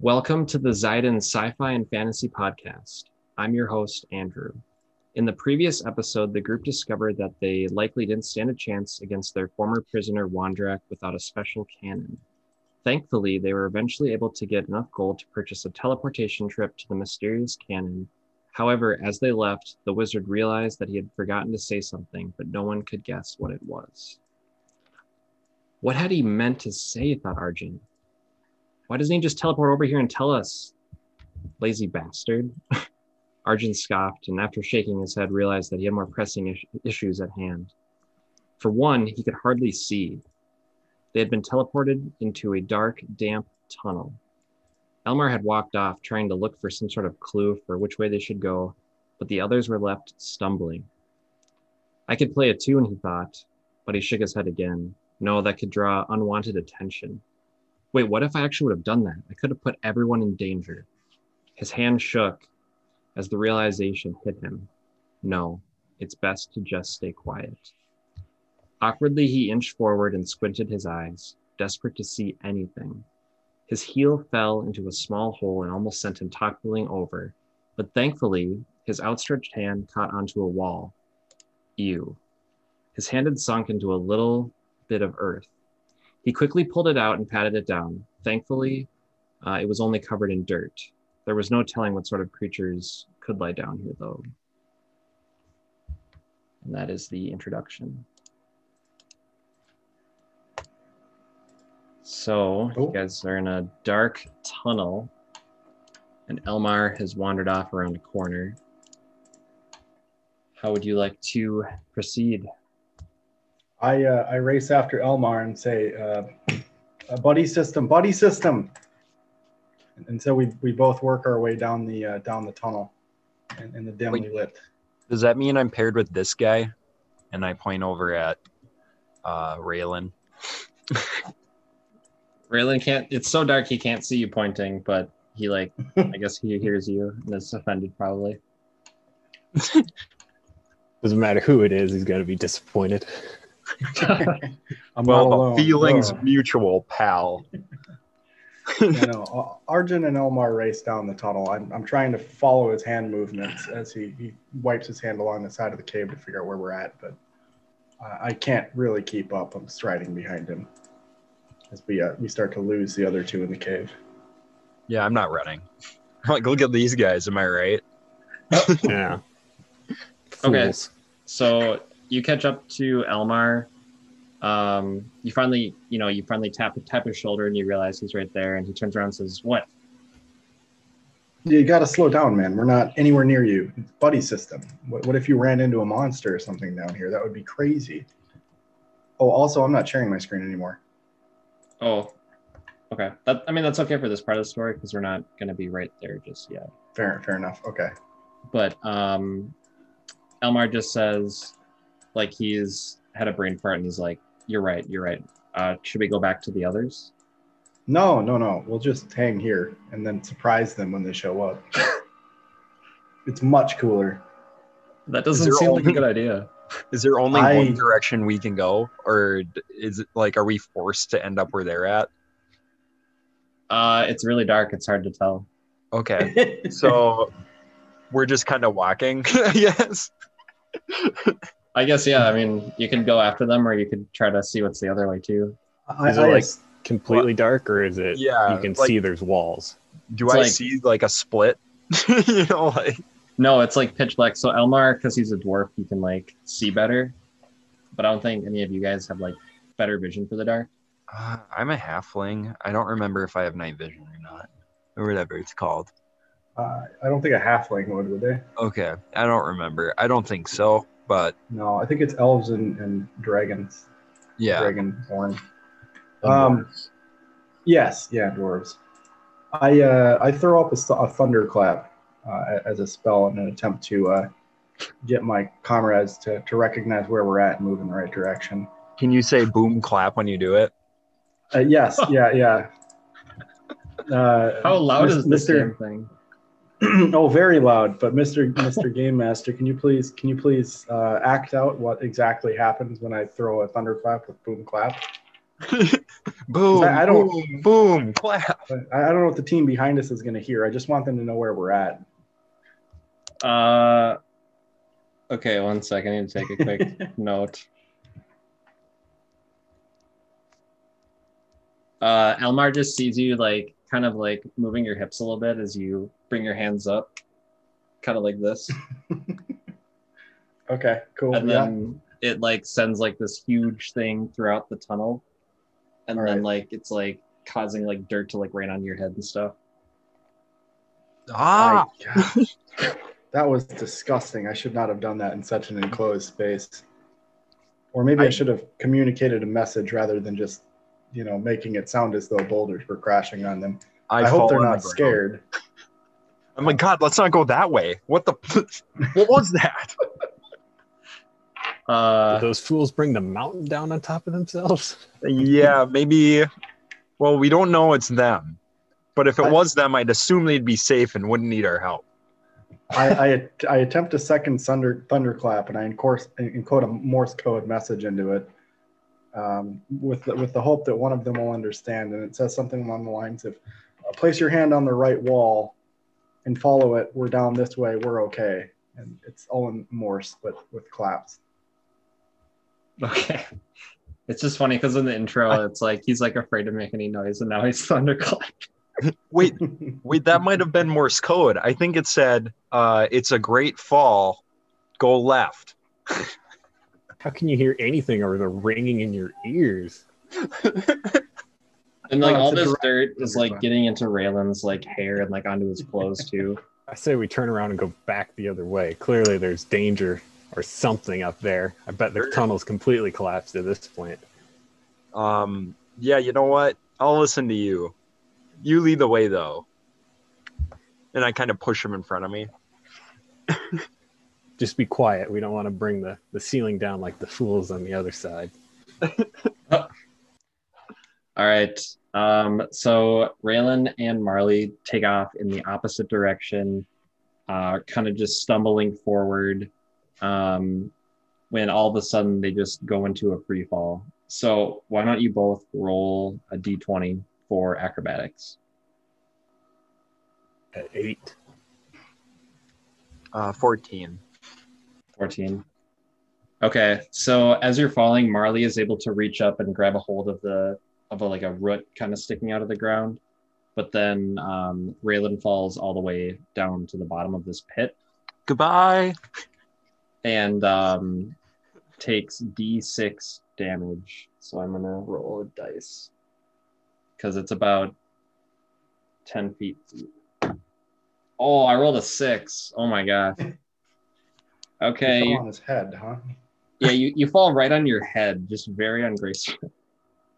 Welcome to the Zyden Sci Fi and Fantasy Podcast. I'm your host, Andrew. In the previous episode, the group discovered that they likely didn't stand a chance against their former prisoner, Wandrak, without a special cannon. Thankfully, they were eventually able to get enough gold to purchase a teleportation trip to the mysterious cannon. However, as they left, the wizard realized that he had forgotten to say something, but no one could guess what it was. What had he meant to say? thought Arjun. Why doesn't he just teleport over here and tell us? Lazy bastard. Arjun scoffed and, after shaking his head, realized that he had more pressing is- issues at hand. For one, he could hardly see. They had been teleported into a dark, damp tunnel. Elmar had walked off, trying to look for some sort of clue for which way they should go, but the others were left stumbling. I could play a tune, he thought, but he shook his head again. No, that could draw unwanted attention. Wait, what if I actually would have done that? I could have put everyone in danger. His hand shook as the realization hit him. No, it's best to just stay quiet. Awkwardly, he inched forward and squinted his eyes, desperate to see anything. His heel fell into a small hole and almost sent him toppling over, but thankfully, his outstretched hand caught onto a wall. Ew. His hand had sunk into a little bit of earth. He quickly pulled it out and patted it down. Thankfully, uh, it was only covered in dirt. There was no telling what sort of creatures could lie down here, though. And that is the introduction. So, you guys are in a dark tunnel, and Elmar has wandered off around a corner. How would you like to proceed? I uh, I race after Elmar and say, uh, a buddy system, buddy system. And so we, we both work our way down the uh, down the tunnel in, in the dimly Wait. lit. Does that mean I'm paired with this guy? And I point over at uh Raylan. Raylan can't. It's so dark he can't see you pointing, but he like I guess he hears you and is offended probably. Doesn't matter who it is, he's got to be disappointed. I'm Well, not alone. the feelings Oh. mutual, pal. you know, Arjun and Elmar race down the tunnel. I'm, I'm trying to follow his hand movements as he, he wipes his hand along the side of the cave to figure out where we're at, but uh, I can't really keep up. I'm striding behind him as we uh, we start to lose the other two in the cave. Yeah, I'm not running. Like, look at these guys. Am I right? Yeah. Okay. Fools. So you catch up to Elmar. Um, you finally, you know, you finally tap tap his shoulder and you realize he's right there, and he turns around and says, "What? You got to slow down, man. We're not anywhere near you. It's buddy system. What, what if you ran into a monster or something down here? That would be crazy. Oh, also, I'm not sharing my screen anymore. Oh, okay. That, I mean, that's okay for this part of the story because we're not going to be right there just yet. Fair, fair enough. Okay. But um, Elmar just says, like he's had a brain fart, and he's like, "You're right. You're right. Uh, should we go back to the others?" No, no, no. We'll just hang here and then surprise them when they show up. it's much cooler. That doesn't there seem like a good idea. Is there only I- one direction we can go, or is it like are we forced to end up where they're at? Uh, it's really dark. It's hard to tell. Okay, so we're just kind of walking. yes. I guess yeah. I mean, you could go after them, or you could try to see what's the other way too. I, Is it I like just- completely dark, or is it? Yeah, You can like- see there's walls. Do It's I like- see like a split? you know, like No, it's like pitch black. So Elmar, because he's a dwarf, he can like see better. But I don't think any of you guys have like better vision for the dark. uh, I'm a halfling. I don't remember if I have night vision or not, or whatever it's called. uh, I don't think a halfling would, would they? Okay, I don't remember. I don't think so, but No, I think it's elves and, and dragons. yeah. Dragonborn. Um, Yes, yeah, dwarves. I uh, I throw up a, th- a thunderclap uh, as a spell in an attempt to uh, get my comrades to, to recognize where we're at and move in the right direction. Can you say boom clap when you do it? Uh, yes, yeah, yeah. Uh, How loud Mis- is this Mr. damn thing? oh, very loud. But Mr. Mr. Game Master, can you please can you please uh, act out what exactly happens when I throw a thunderclap with boom clap? boom, I- I don't- boom, boom, clap. I, I don't know what the team behind us is going to hear. I just want them to know where we're at. Uh, okay, one second. I need to take a quick note. Uh, Elmar just sees you like kind of like moving your hips a little bit as you bring your hands up, kind of like this, Okay, cool. and yeah. then it like sends like this huge thing throughout the tunnel, and All then right. like it's like causing like dirt to like rain on your head and stuff. Ah, I- that was disgusting. I should not have done that in such an enclosed space. Or maybe I, I- should have communicated a message rather than just, you know, making it sound as though boulders were crashing on them. I, fall hope they're on the not scared. I'm like, God, let's not go that way. What the? what was that? Uh, Did those fools bring the mountain down on top of themselves? yeah, maybe. Well, we don't know it's them, but if it I- was them, I'd assume they'd be safe and wouldn't need our help. I, I, I attempt a second thunder, thunderclap and I encourse, encode a Morse code message into it um, with, the, with the hope that one of them will understand. And it says something along the lines of uh, place your hand on the right wall and follow it. We're down this way. We're okay. And it's all in Morse, but with claps. Okay. It's just funny because in the intro, it's like he's like afraid to make any noise, and now he's thunderclap. Wait, wait, that might have been Morse code. I think it said, uh, "It's a great fall. Go left." How can you hear anything over the ringing in your ears? And like Oh, all this dirt is like getting into Raylan's like hair and like onto his clothes too. I say we turn around and go back the other way. Clearly, there's danger or something up there. I bet the tunnel's completely collapsed at this point. Um, yeah, you know what? I'll listen to you. You lead the way, though. And I kind of push him in front of me. Just be quiet. We don't want to bring the, the ceiling down like the fools on the other side. All right. Um, so Raylan and Marley take off in the opposite direction, uh, kind of just stumbling forward. Um, when all of a sudden they just go into a free fall. So why don't you both roll a d20 for acrobatics? At eight. Uh, 14. 14. Okay, so as you're falling, Marley is able to reach up and grab a hold of the of a, like a root kind of sticking out of the ground, but then um, Raylan falls all the way down to the bottom of this pit Goodbye. and um, takes D6 damage. So I'm gonna roll a dice because it's about 10 feet. Oh, I rolled a six. Oh my god. He Okay, fell on his head, huh? Yeah, you, you fall right on your head, just very ungraceful.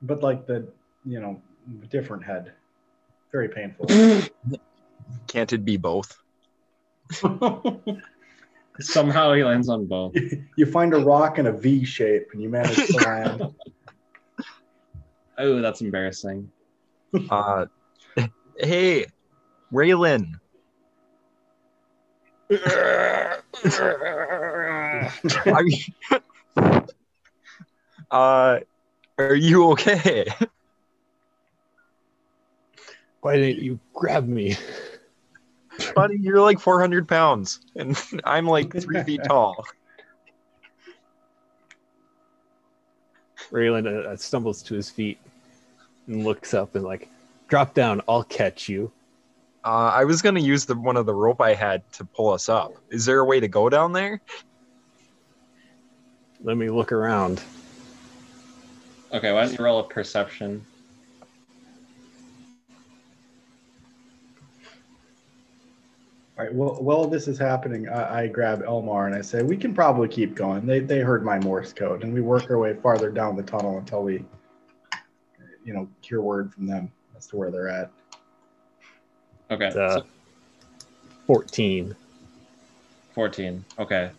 But like the, you know, different head. Very painful. Can't it be both? Somehow he lands on both. you find a rock in a V shape and you manage to land. Oh, that's embarrassing. Uh, hey, Raylan. Are you, uh, are you okay? Why didn't you grab me? Buddy, you're like 400 pounds, and I'm like three feet tall. Raylan uh, uh, stumbles to his feet and looks up and like, drop down. I'll catch you. Uh, I was gonna use the one of the rope I had to pull us up. Is there a way to go down there? Let me look around. Okay, why don't you roll a perception? All right. Well, while this is happening, I, I grab Elmar and I say, "We can probably keep going." They they heard my Morse code, and we work our way farther down the tunnel until we, you know, hear word from them as to where they're at. Okay, uh, so 14. 14. Okay.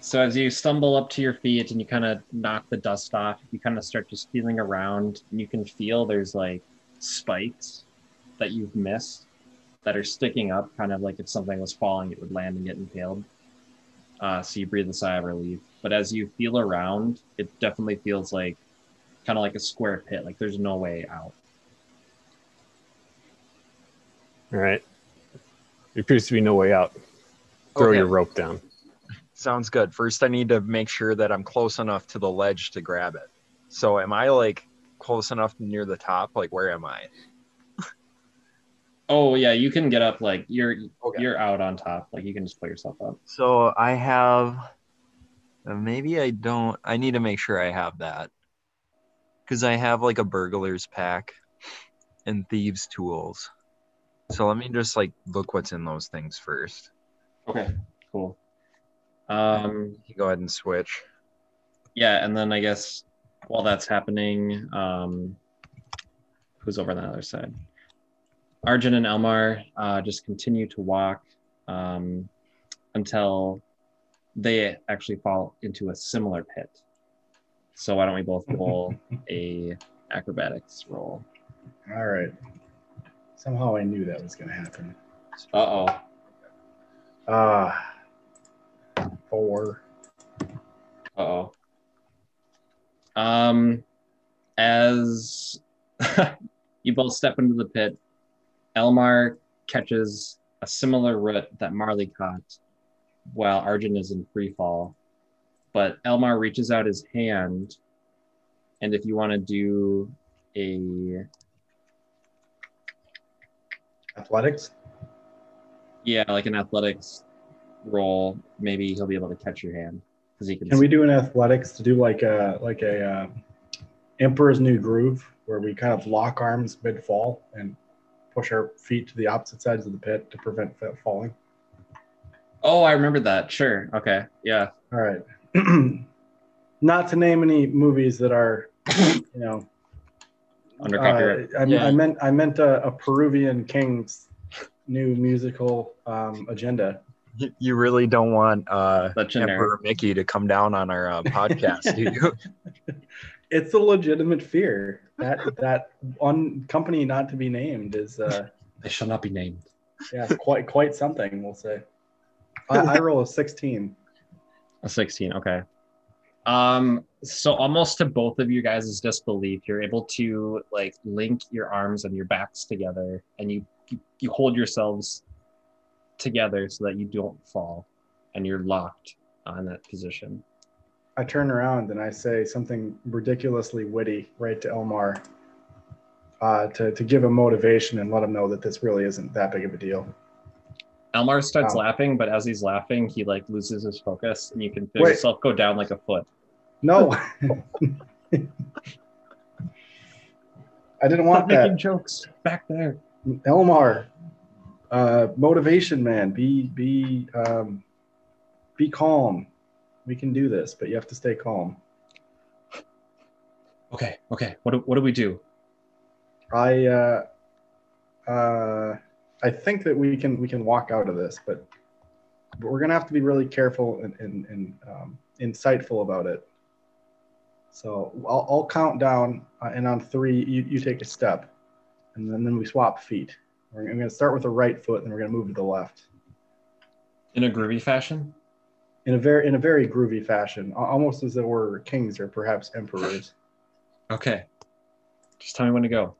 So as you stumble up to your feet and you kind of knock the dust off, you kind of start just feeling around and you can feel there's like spikes that you've missed that are sticking up, kind of like if something was falling, it would land and get impaled. Uh, so you breathe a sigh of relief. But as you feel around, it definitely feels like kind of like a square pit. Like there's no way out. All right. There appears to be no way out. Throw Okay. your rope down. Sounds good. First, I need to make sure that I'm close enough to the ledge to grab it. So, am I like close enough near the top? Like, where am I? Oh yeah, you can get up. Like you're Okay. you're out on top. Like you can just pull yourself up. So, I have. uh, Maybe I don't. I need to make sure I have that. Because I have like a burglar's pack and thieves' tools. So, let me just like look what's in those things first. Okay, cool. Um, You go ahead and switch. yeah, and then I guess while that's happening, um, who's over on the other side? Arjun and Elmar uh, just continue to walk um, until they actually fall into a similar pit. So why don't we both roll a acrobatics roll? All right. Somehow I knew that was going to happen. Uh oh. Ah, four. Uh oh. Um, as you both step into the pit, Elmar catches a similar root that Marley caught while Arjun is in free fall. But Elmar reaches out his hand, and if you want to do a Athletics. yeah, like an athletics role. maybe he'll be able to catch your hand because he can. Can we do an athletics to do like a like a uh, Emperor's New Groove where we kind of lock arms mid fall and push our feet to the opposite sides of the pit to prevent fa- falling? Oh, I remember that. Sure. Okay. Yeah. All right. Not to name any movies that are, you know, Under copyright. Uh, I, Yeah. I meant I meant a, a Peruvian king's new musical um, agenda. You- You really don't want uh, Emperor Mickey to come down on our uh, podcast, do you? It's a legitimate fear that that one company not to be named is uh, They shall not be named. yeah quite quite something. We'll say. I, I roll a sixteen. A 16, okay. Um, so almost to both of you guys' disbelief, you're able to like link your arms and your backs together and you you, hold yourselves together so that you don't fall and you're locked on that position. I turn around and I say something ridiculously witty right to Elmar uh, to to give him motivation and let him know that this really isn't that big of a deal. Elmar starts Wow. laughing, but as he's laughing, he like loses his focus and you can feel Wait. yourself go down like a foot. No. I didn't want Stop making that. jokes back there. Elmar, uh, motivation man, be be um, be calm. We can do this, but you have to stay calm. Okay, okay. What do, what do we do? I uh, uh, I think that we can we can walk out of this, but but we're gonna have to be really careful and and, and um, insightful about it. So I'll, I'll count down, uh, and on three, you, you take a step, and then, then we swap feet. We're, I'm gonna start with the right foot, and we're gonna move to the left In a groovy fashion? in a very in a very groovy fashion, almost as though we're kings or perhaps emperors. Okay. Just tell me when to go.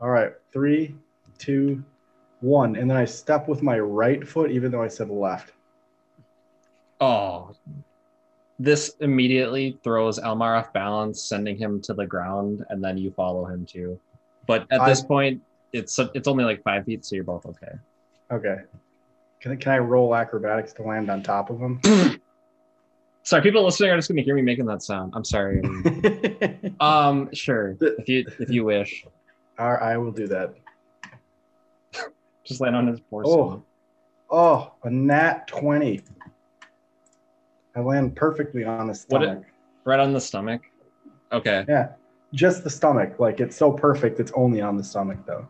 All right, three, two, one, and then I step with my right foot, even though I said left. Oh, this immediately throws Elmar off balance, sending him to the ground, and then you follow him too. But at this point, it's it's only like five feet, so you're both okay. Okay. Can, I- can I roll acrobatics to land on top of him? Sorry, people listening are just gonna hear me making that sound. I'm sorry. um, sure, if you if you wish, All right, I will do that. Just land on his poor Oh, oh, a nat 20. I land perfectly on the it- stomach. right on the stomach. Okay, yeah, just the stomach. Like it's so perfect, it's only on the stomach though.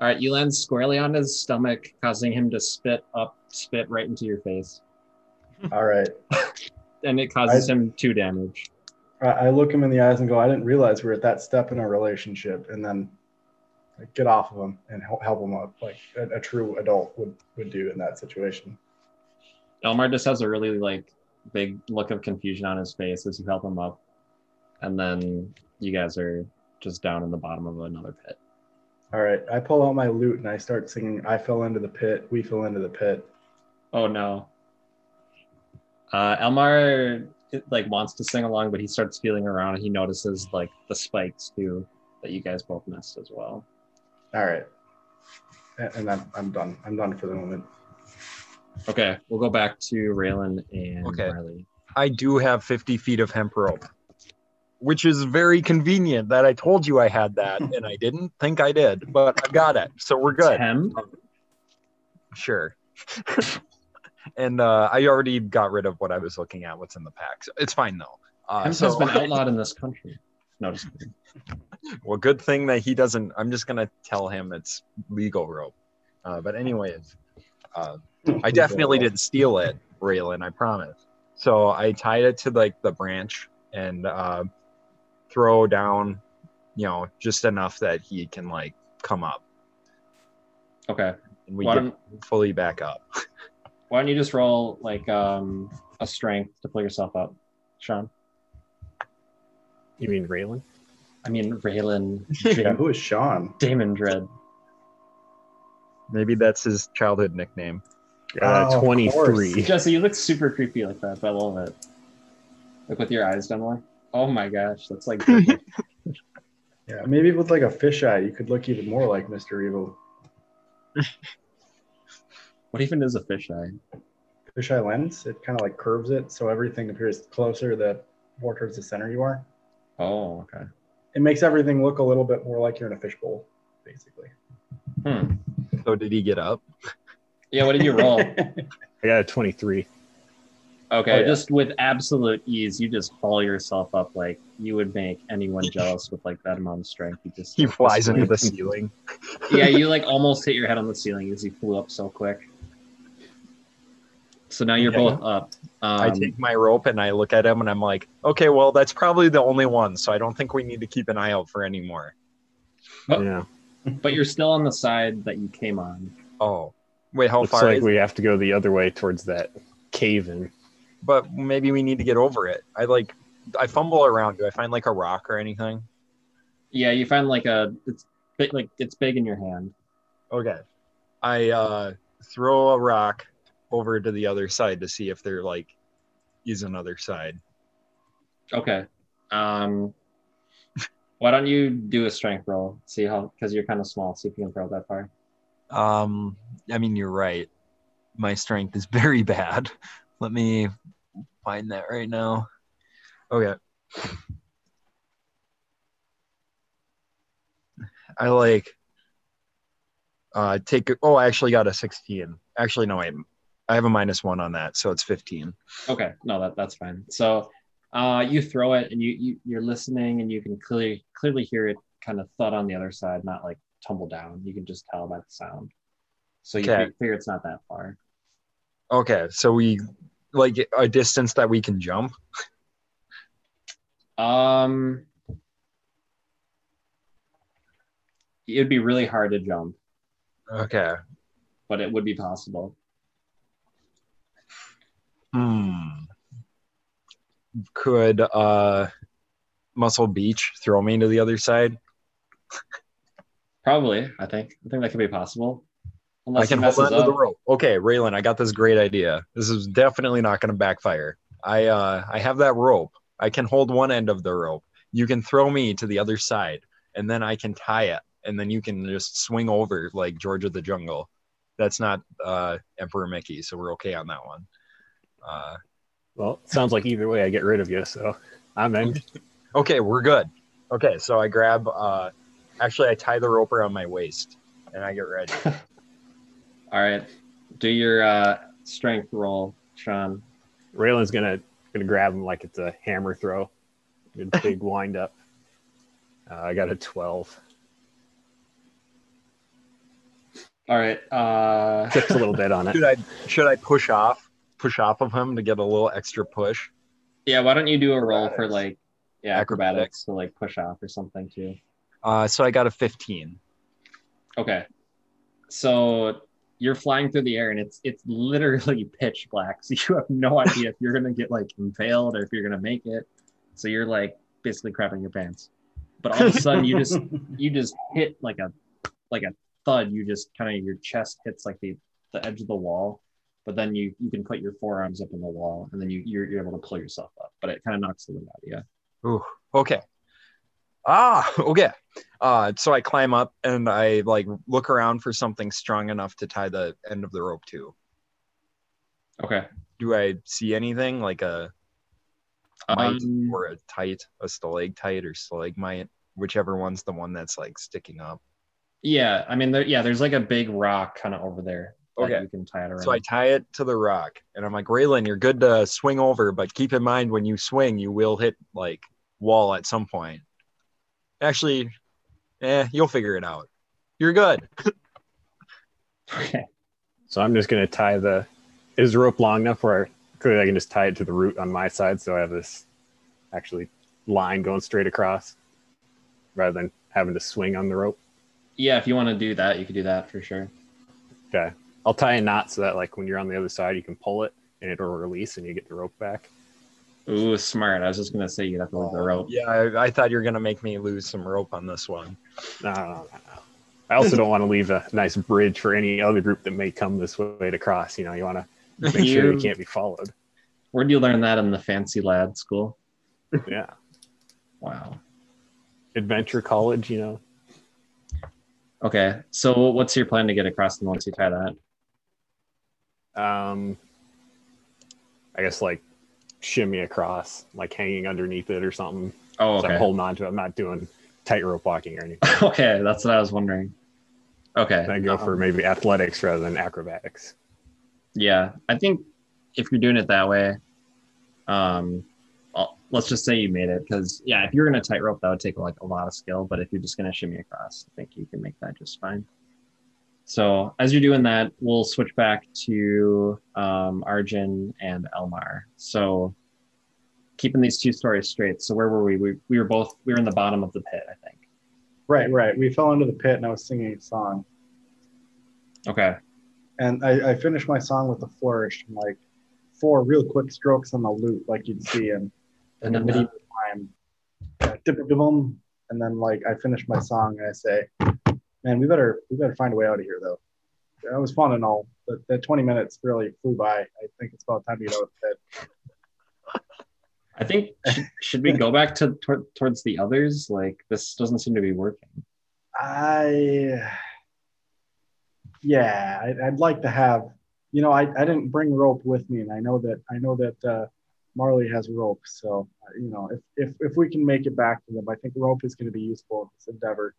all right. You land squarely on his stomach, causing him to spit up, spit right into your face, All right. and it causes I- him two damage. I, I look him in the eyes and go, I didn't realize we are at that step in our relationship. And then I get off of him and help, help him up like a, a true adult would, would do in that situation. Elmar just has a really like big look of confusion on his face as you help him up, and then you guys are just down in the bottom of another pit. All right, I pull out my lute and I start singing. I fell into the pit. We fell into the pit. Oh no. Uh, Elmar it, like wants to sing along, but he starts feeling around and he notices like the spikes too that you guys both missed as well. All right, and, and I'm, I'm done. I'm done for the moment. Okay, we'll go back to Raylan and Okay. Riley. I do have 50 feet of hemp rope, which is very convenient that I told you I had that and I didn't think I did, but I got it. So we're good. Tem? Sure. and uh, I already got rid of what I was looking at, what's in the pack. So it's fine though. Uh, Hemp so, has been outlawed in this country. No, well, good thing that he doesn't. I'm just gonna tell him it's legal rope. Uh, but anyways, uh, I definitely didn't steal it, Raylan. I promise. So I tied it to like the branch and uh, throw down, you know, just enough that he can like come up, Okay. and we Why get fully back up. why don't you just roll like um a strength to pull yourself up, Sean? You mean Raylan? I mean Raylan Yeah, who is Sean? Damon Dread. Maybe that's his childhood nickname. Uh, Oh, 23. Jesse, you look super creepy like that, but I love it. Like with your eyes done like. Oh my gosh, that's like. Yeah, maybe with like a fisheye, you could look even more like Mr. Evil. what even is a fisheye? Fisheye lens, it kind of like curves it so everything appears closer the more towards the center you are. Oh, okay. It makes everything look a little bit more like you're in a fishbowl, basically. Hmm. So did he get up? Yeah, what did you roll? I got a 23. Okay, Oh, yeah. just with absolute ease, you just haul yourself up like you would make anyone jealous with like that amount of strength. You just He flies into the ceiling. yeah, you like almost hit your head on the ceiling as you flew up so quick. So now you're Yeah. both up. I Um, take my rope and I look at him and I'm like, okay, well, that's probably the only one. So I don't think we need to keep an eye out for any more. Oh. Yeah. but you're still on the side that you came on. Oh, wait, how far? Looks far like is we have to go the other way towards that cave in. But maybe we need to get over it. I like, I fumble around. Do I find like a rock or anything? Yeah, you find like a it's big, like it's big in your hand. Okay. I uh, throw a rock over to the other side to see if there like is another side. Okay. Um, why don't you do a strength roll? See how because you're kind of small. See if you can throw that far. Um, I mean, you're right. My strength is very bad. Let me find that right now. Okay. I like uh take oh I actually got a 16. Actually no wait. I have a minus 1 on that, so it's 15. Okay, no, that that's fine. So, uh, you throw it, and you, you you're listening, and you can clearly clearly hear it kind of thud on the other side, not like tumble down. You can just tell by the sound. So you Okay. figure it's not that far. Okay, so we like a distance that we can jump. Um, it'd be really hard to jump, Okay. but it would be possible. Hmm. Could uh Muscle Beach throw me to the other side? Probably, I think. I think that could be possible. I can hold on to the rope. Okay, Raylan, I got this great idea. This is definitely not going to backfire. I uh, I have that rope. I can hold one end of the rope. You can throw me to the other side, and then I can tie it, and then you can just swing over like George of the Jungle. That's not uh, Emperor Mickey, so we're okay on that one. Uh, Well, sounds like either way I get rid of you, so I'm in. okay, we're good. Okay, so I grab. Uh, actually, I tie the rope around my waist, and I get ready. All right, do your uh, strength roll, Sean. Raylan's gonna gonna grab him like it's a hammer throw. Good big wind up. Uh, I got a 12. All right. Uh, Tips a little bit on it. Should I should I push off push off of him to get a little extra push? yeah. Why don't you do a roll for like yeah Acrobatics. to like push off or something too? Uh, so I got a 15. Okay. So you're flying through the air and it's it's literally pitch black. So you have no idea if you're gonna get like impaled or if you're gonna make it. So you're like basically crapping your pants. but all of a sudden you just you just hit like a like a thud. You just kind of your chest hits like the the edge of the wall, but then you you can put your forearms up in the wall, and then you you're, you're able to pull yourself up. But it kind of knocks the wind out of you. Ooh, okay. Ah, okay. Uh, so I climb up and I like look around for something strong enough to tie the end of the rope to. Okay. Do I see anything like a mite Um, or a tight, a stalactite or stalagmite, whichever one's the one that's like sticking up? yeah, I mean, there, yeah, there's like a big rock kind of over there. That Okay. You can tie it around. So I tie it to the rock and I'm like, Raylan, you're good to swing over, but keep in mind when you swing, you will hit like wall at some point. Actually, eh, you'll figure it out. You're good. okay. So I'm just gonna tie the. Is the rope long enough where clearly I can just tie it to the root on my side, so I have this actually line going straight across, rather than having to swing on the rope. Yeah, if you want to do that, you could do that for sure. Okay, I'll tie a knot so that like when you're on the other side, you can pull it and it'll release and you get the rope back. Ooh, smart. I was just gonna say you'd have to leave the oh, rope. Yeah, I, I thought you were gonna make me lose some rope on this one. No, no, no, no. I also don't want to leave a nice bridge for any other group that may come this way to cross. You know, you want to make sure You- you can't be followed. Where'd you learn that in the fancy lad school? Yeah, Wow. adventure college. You know, Okay. So what's your plan to get across and once you tie that? Um, I guess like shimmy across, like hanging underneath it or something. Oh, So I'm holding on to it. I'm not doing tightrope walking or anything. okay, that's what I was wondering. Okay. I go for um, maybe athletics rather than acrobatics. Yeah, I think if you're doing it that way, um, I'll- let's just say you made it because yeah, if you're gonna tightrope, that would take like a lot of skill. But if you're just gonna shimmy across, I think you can make that just fine. So as you're doing that, we'll switch back to um, Arjun and Elmar. So keeping these two stories straight. So where were we? We we were both we were in the bottom of the pit, I think. Right, right. We fell into the pit and I was singing a song. Okay. And I, I finished my song with a flourish and like four real quick strokes on the lute, like you'd see in, in the medieval time. And then like I finished my song and I say, Man, we better we better find a way out of here though. That was fun and all, but that 20 minutes really flew by. I think it's about time to get out of the. I think should, should we go back to tor- towards the others? Like this doesn't seem to be working. I, yeah, I'd, I'd like to have, you know, I, I didn't bring rope with me, and I know that I know that uh, Marley has rope, so uh, you know, if, if if we can make it back to them, I think rope is going to be useful in this endeavor.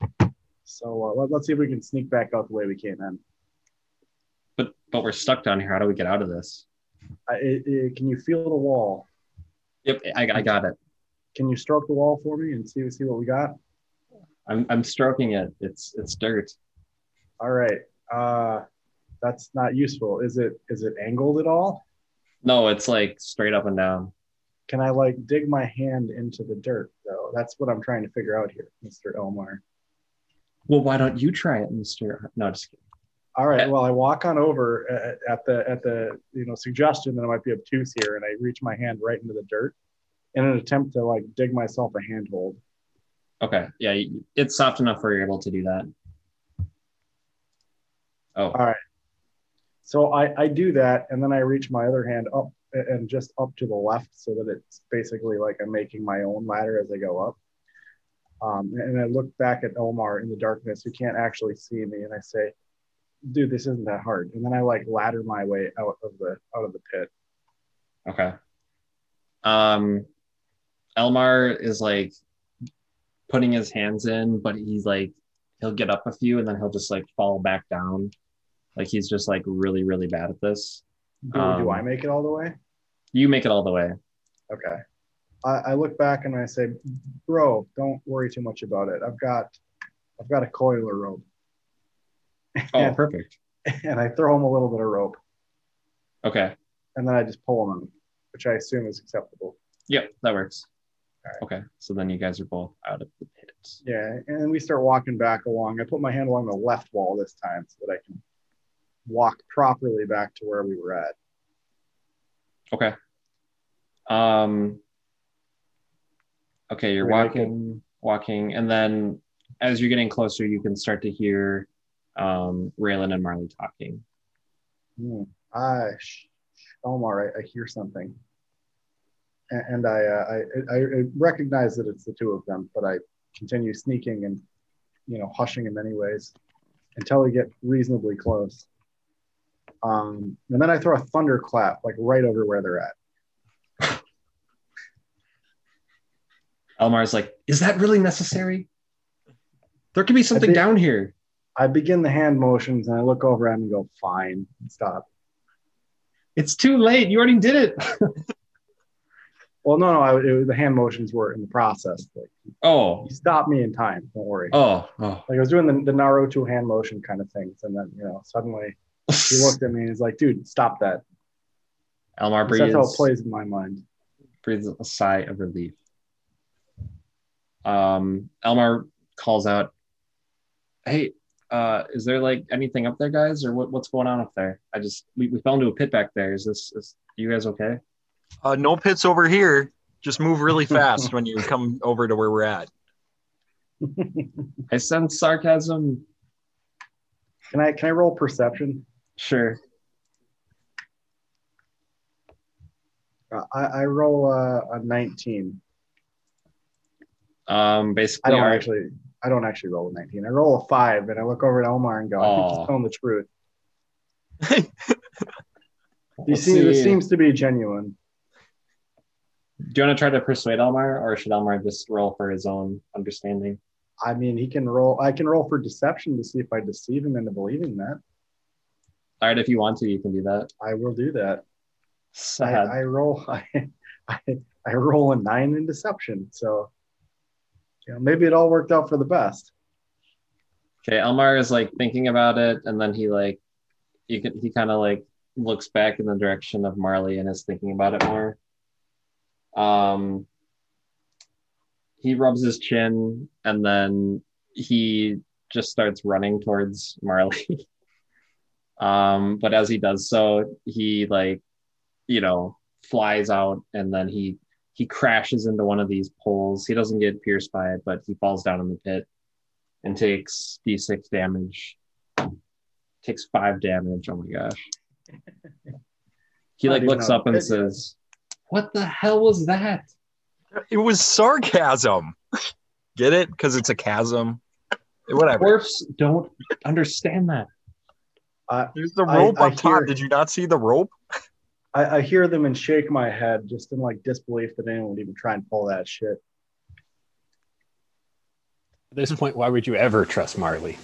So uh, let, let's see if we can sneak back out the way we came in. But but we're stuck down here. How do we get out of this? I, it, it- can you feel the wall? Yep, I, I got it. Can you stroke the wall for me and see see what we got? I'm I'm stroking it. It's it's dirt. All right, uh, that's not useful. Is it is it angled at all? No, it's like straight up and down. Can I like dig my hand into the dirt though? That's what I'm trying to figure out here, Mr. Elmar. Well, why don't you try it, Mister? No, just kidding. All right. Well, I walk on over uh, at the at the you know suggestion that I might be obtuse here, and I reach my hand right into the dirt in an attempt to like dig myself a handhold. Okay, yeah, it's soft enough where you're able to do that. Oh, All right. So I I do that, and then I reach my other hand up and just up to the left, so that it's basically like I'm making my own ladder as I go up. Um, and I look back at Elmar in the darkness, who can't actually see me, and I say, "Dude, this isn't that hard." And then I like ladder my way out of the out of the pit. okay. Um, Elmar is like putting his hands in, but he's like he'll get up a few and then he'll just like fall back down. Like he's just like really really bad at this. Do, Um, do I make it all the way? You make it all the way. Okay. I, I look back and I say, bro, don't worry too much about it. I've got I've got a coiler rope. Oh, and, perfect. and I throw him a little bit of rope Okay. and then I just pull him in, which I assume is acceptable. Yep, that works. Alright. Okay, so then you guys are both out of the pit. Yeah. And we start walking back along. I put my hand along the left wall this time so that I can walk properly back to where we were at. Okay. Um. Okay, you're We're walking. walking, and then as you're getting closer, you can start to hear um, Raylan and Marley talking. Hmm. I, sh- Omar, I, I hear something, and, and I, uh, I, I I recognize that it's the two of them, but I continue sneaking and, you know, hushing in many ways until we get reasonably close. Um, and then I throw a thunderclap like right over where they're at. Elmar's like, "Is that really necessary? There could be something think- down here." I begin the hand motions and I look over at him and go, "Fine, stop." It's too late. You already did it. Well, no, no, I, was- the hand motions were in the process. Like, oh, he stopped me in time. Don't worry. oh, oh. Like I was doing the, the Naruto hand motion kind of things, and then you know suddenly he looked at me and he's like, "Dude, stop that." Elmar breathes. That's how it plays in my mind. breathes a sigh of relief. Um, Elmar calls out, "Hey, uh, is there like anything up there, guys, or what, what's going on up there? I just we, we fell into a pit back there. Is this is you guys okay?" Uh, no pits over here. Just move really fast when you come over to where we're at. I sense sarcasm. Can I can I roll perception? Sure. Uh, I, I roll uh, a 19. Um, basically, I don't our- actually I don't actually roll a 19. I roll a five, and I look over at Omar and go, "I think he's telling the truth." He Let's seems, see. to be genuine. Do you want to try to persuade Elmar, or should Elmar just roll for his own understanding? I mean, he can roll. I can roll for deception to see if I deceive him into believing that. All right, if you want to, you can do that. I will do that. I, Sad. I roll. I, I I roll a nine in deception. So, you know, maybe it all worked out for the best. Okay, Elmar is like thinking about it, and then he like, you can he kind of like looks back in the direction of Marley and is thinking about it more. Um, he rubs his chin, and then he just starts running towards Marley. um, but as he does so, he like, you know, flies out, and then he he crashes into one of these poles. He doesn't get pierced by it, but he falls down in the pit and takes d6 damage. Takes five damage. Oh my gosh. He like looks out of up and says, "What the hell was that?" It was sarcasm. Get it? Because it's a chasm. Whatever. Dwarfs don't understand that. Uh, There's the rope I up top. hear- Did you not see the rope? I, I hear them and shake my head just in like disbelief that anyone would even try and pull that shit. At this point, why would you ever trust Marley?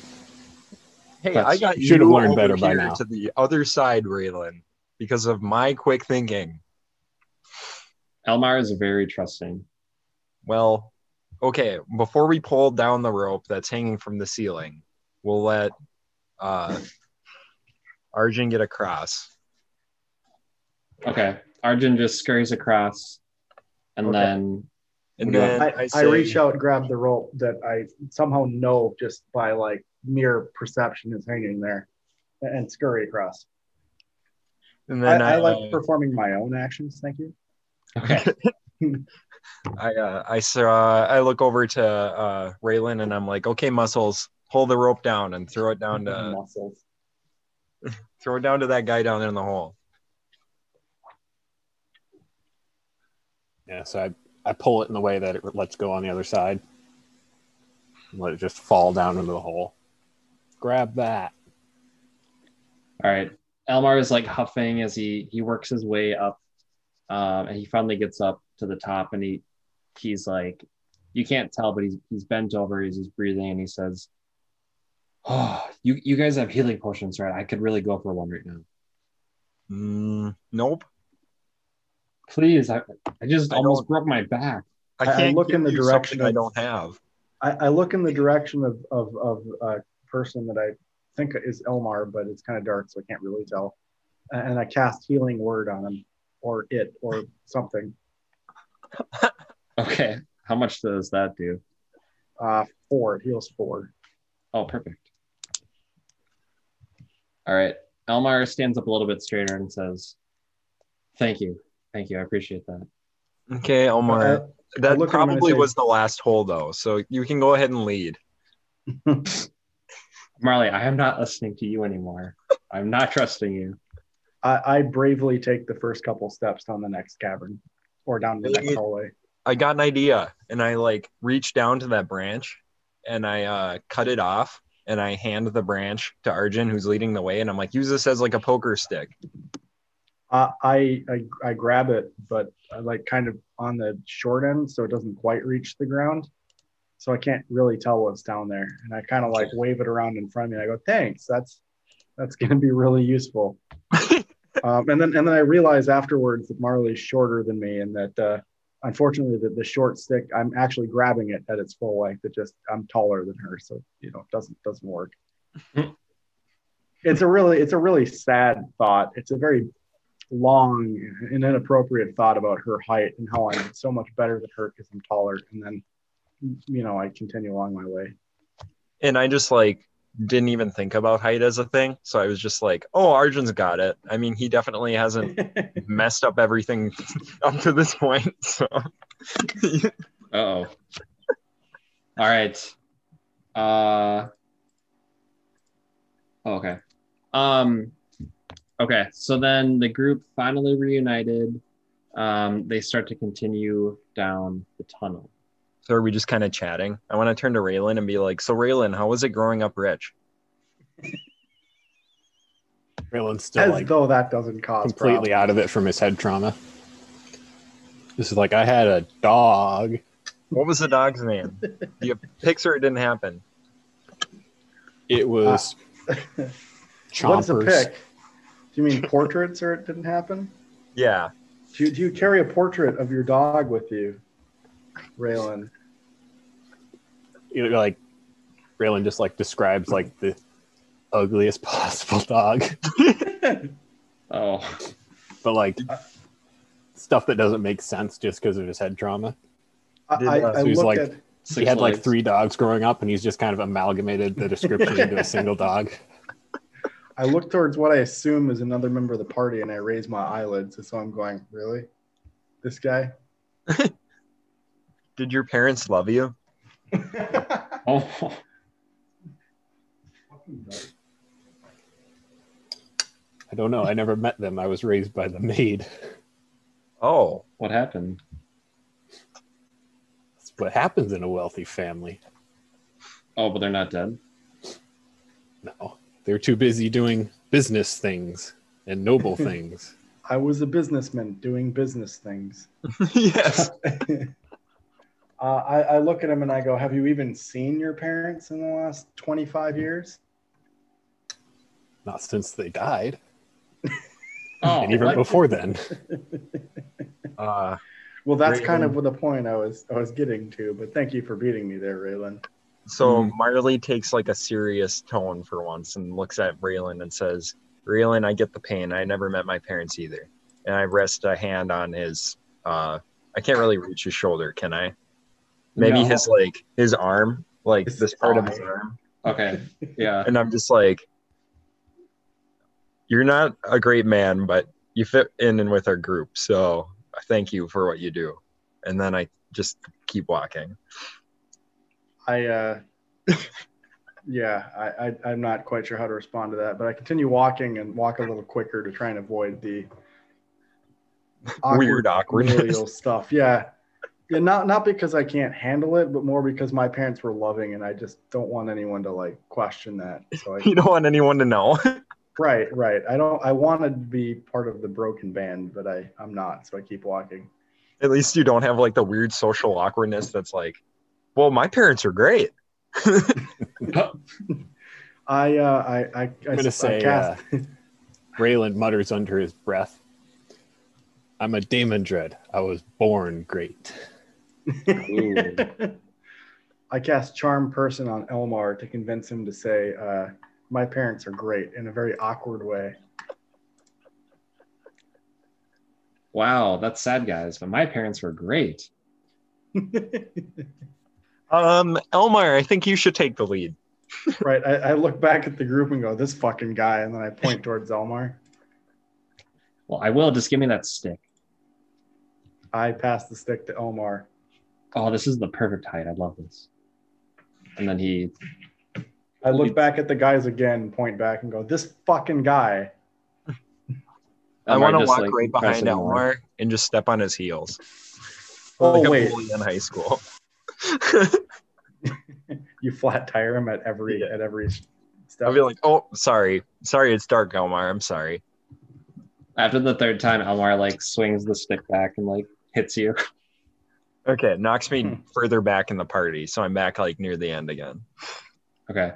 Hey, That's- I got you you should have learned better by now. to the other side, Raylan, because of my quick thinking. Elmar is very trusting. Well, okay, before we pull down the rope that's hanging from the ceiling, we'll let uh Arjun get across. Okay. Arjun just scurries across and Okay. then And then I, I, I, reach out, grab the rope that I somehow know just by like mere perception is hanging there, and scurry across. and I, then I, I, like uh, performing my own actions. Thank you. okay. I uh, I saw I look over to uh Raylan and I'm like, okay, muscles, pull the rope down and throw it down to muscles. throw it down to that guy down there in the hole. Yeah, so I, I pull it in the way that it lets go on the other side. Let it just fall down into the hole. Grab that. All right. Elmar is like huffing as he he works his way up, um, and he finally gets up to the top, and he he's like, you can't tell, but he's he's bent over, he's, he's breathing, and he says, "Oh, you you guys have healing potions, right? I could really go for one right now. Mm, nope. Please, I I just I almost broke my back. I I- I can't look in the direction something I don't have. I, I look in the direction of, of, of a person that I think is Elmar, but it's kind of dark, so I can't really tell. And I cast healing word on him, or it, or something. Okay, how much does that do? Uh, four. It heals four. Oh, perfect. All right. Elmar stands up a little bit straighter and says, Thank you. Thank you. I appreciate that. Okay, Omar. I- that look at him and I probably was the last hole, though. So you can go ahead and lead. Marley, I am not listening to you anymore. I'm not trusting you. I, I bravely take the first couple steps down the next cavern or down the next hallway. I got an idea, and I like reach down to that branch, and I uh, cut it off, and I hand the branch to Arjun, who's leading the way, and I'm like, use this as like a poker stick. Uh, I, I I grab it, but I like kind of on the short end, so it doesn't quite reach the ground. So I can't really tell what's down there, and I kind of like wave it around in front of me. I go, "Thanks, that's that's going to be really useful." um, and then and then I realize afterwards that Marley's shorter than me, and that uh, unfortunately the, the short stick I'm actually grabbing it at its full length. It just I'm taller than her, so you know it doesn't doesn't work. it's a really it's a really sad thought. It's a very long and inappropriate thought about her height and how I'm so much better than her because I'm taller. And then, you know, I continue along my way. And I just like didn't even think about height as a thing. So I was just like, oh, Arjun's got it. I mean, he definitely hasn't messed up everything up to this point. So Uh-oh. All right. Uh oh, okay. Um okay, so then the group finally reunited. Um they start to continue down the tunnel. So are we just kind of chatting? I want to turn to Raylan and be like, so Raylan, how was it growing up rich? Raylan's still As like though that doesn't cause completely out of it from his head trauma. This is like I had a dog. What was the dog's name? Do you have pics or it didn't happen? It was problems. What's a chompers. pick? Do you mean portraits or it didn't happen? Yeah. Do you, do you carry a portrait of your dog with you, Raylan? You know, like Raylan just like describes like the ugliest possible dog, Oh. but like stuff that doesn't make sense just because of his head trauma. I, I, uh, so he's look like- at he had like three dogs growing up, and he's just kind of amalgamated the description into a single dog. I look towards what I assume is another member of the party, and I raise my eyelids. So I'm going, really, this guy? Did your parents love you? Oh. I don't know. I never met them. I was raised by the maid. Oh, What happened? That's what happens in a wealthy family. Oh, but they're not dead. No, they're too busy doing business things and noble things. I was a businessman doing business things. yes. uh, I, I look at him and I go, Have you even seen your parents in the last 25 years? Not since they died, Oh, and even what? before then. Uh, Well, that's Raylan. kind of the point I was I was getting to, but thank you for beating me there, Raylan. So Marley takes like a serious tone for once and looks at Raylan and says, Raylan, I get the pain. I never met my parents either. And I rest a hand on his uh I can't really reach his shoulder, can I? Maybe No. his like his arm, like His this part of his arm. Okay. Yeah. And I'm just like You're not a great man, but you fit in and with our group. So thank you for what you do. And then I just keep walking. I uh yeah, I, I I'm not quite sure how to respond to that, but I continue walking and walk a little quicker to try and avoid the Weird awkwardness. familial stuff. Yeah. Yeah, not not because I can't handle it, but more because my parents were loving and I just don't want anyone to like question that. So I You don't want anyone to know. Right, right. I don't I wanted to be part of the broken band, but I I'm not, so I keep walking. At least you don't have like the weird social awkwardness that's like, well, my parents are great. I uh I I, I, I'm gonna I say cast uh, Raylan mutters under his breath. I'm a Damon Dread. I was born great. I cast charm person on Elmar to convince him to say, uh, my parents are great in a very awkward way. Wow, that's sad, guys. But my parents were great. Um, Elmar, I think you should take the lead. right. I, I look back at the group and go, this fucking guy, and then I point towards Elmar. Well, I will. Just give me that stick. I pass the stick to Elmar. Oh, this is the perfect height. I love this. And then he I look back at the guys again, point back, and go, "This fucking guy." I want to walk like, right behind him. Elmar and just step on his heels. Oh like a wait, bully in high school. you flat tire him at every Yeah. at every step. I'll be like, oh, sorry. Sorry, it's dark, Elmar. I'm sorry. After the third time, Elmar like swings the stick back and like hits you. Okay, knocks me Hmm. further back in the party. So I'm back like near the end again. Okay.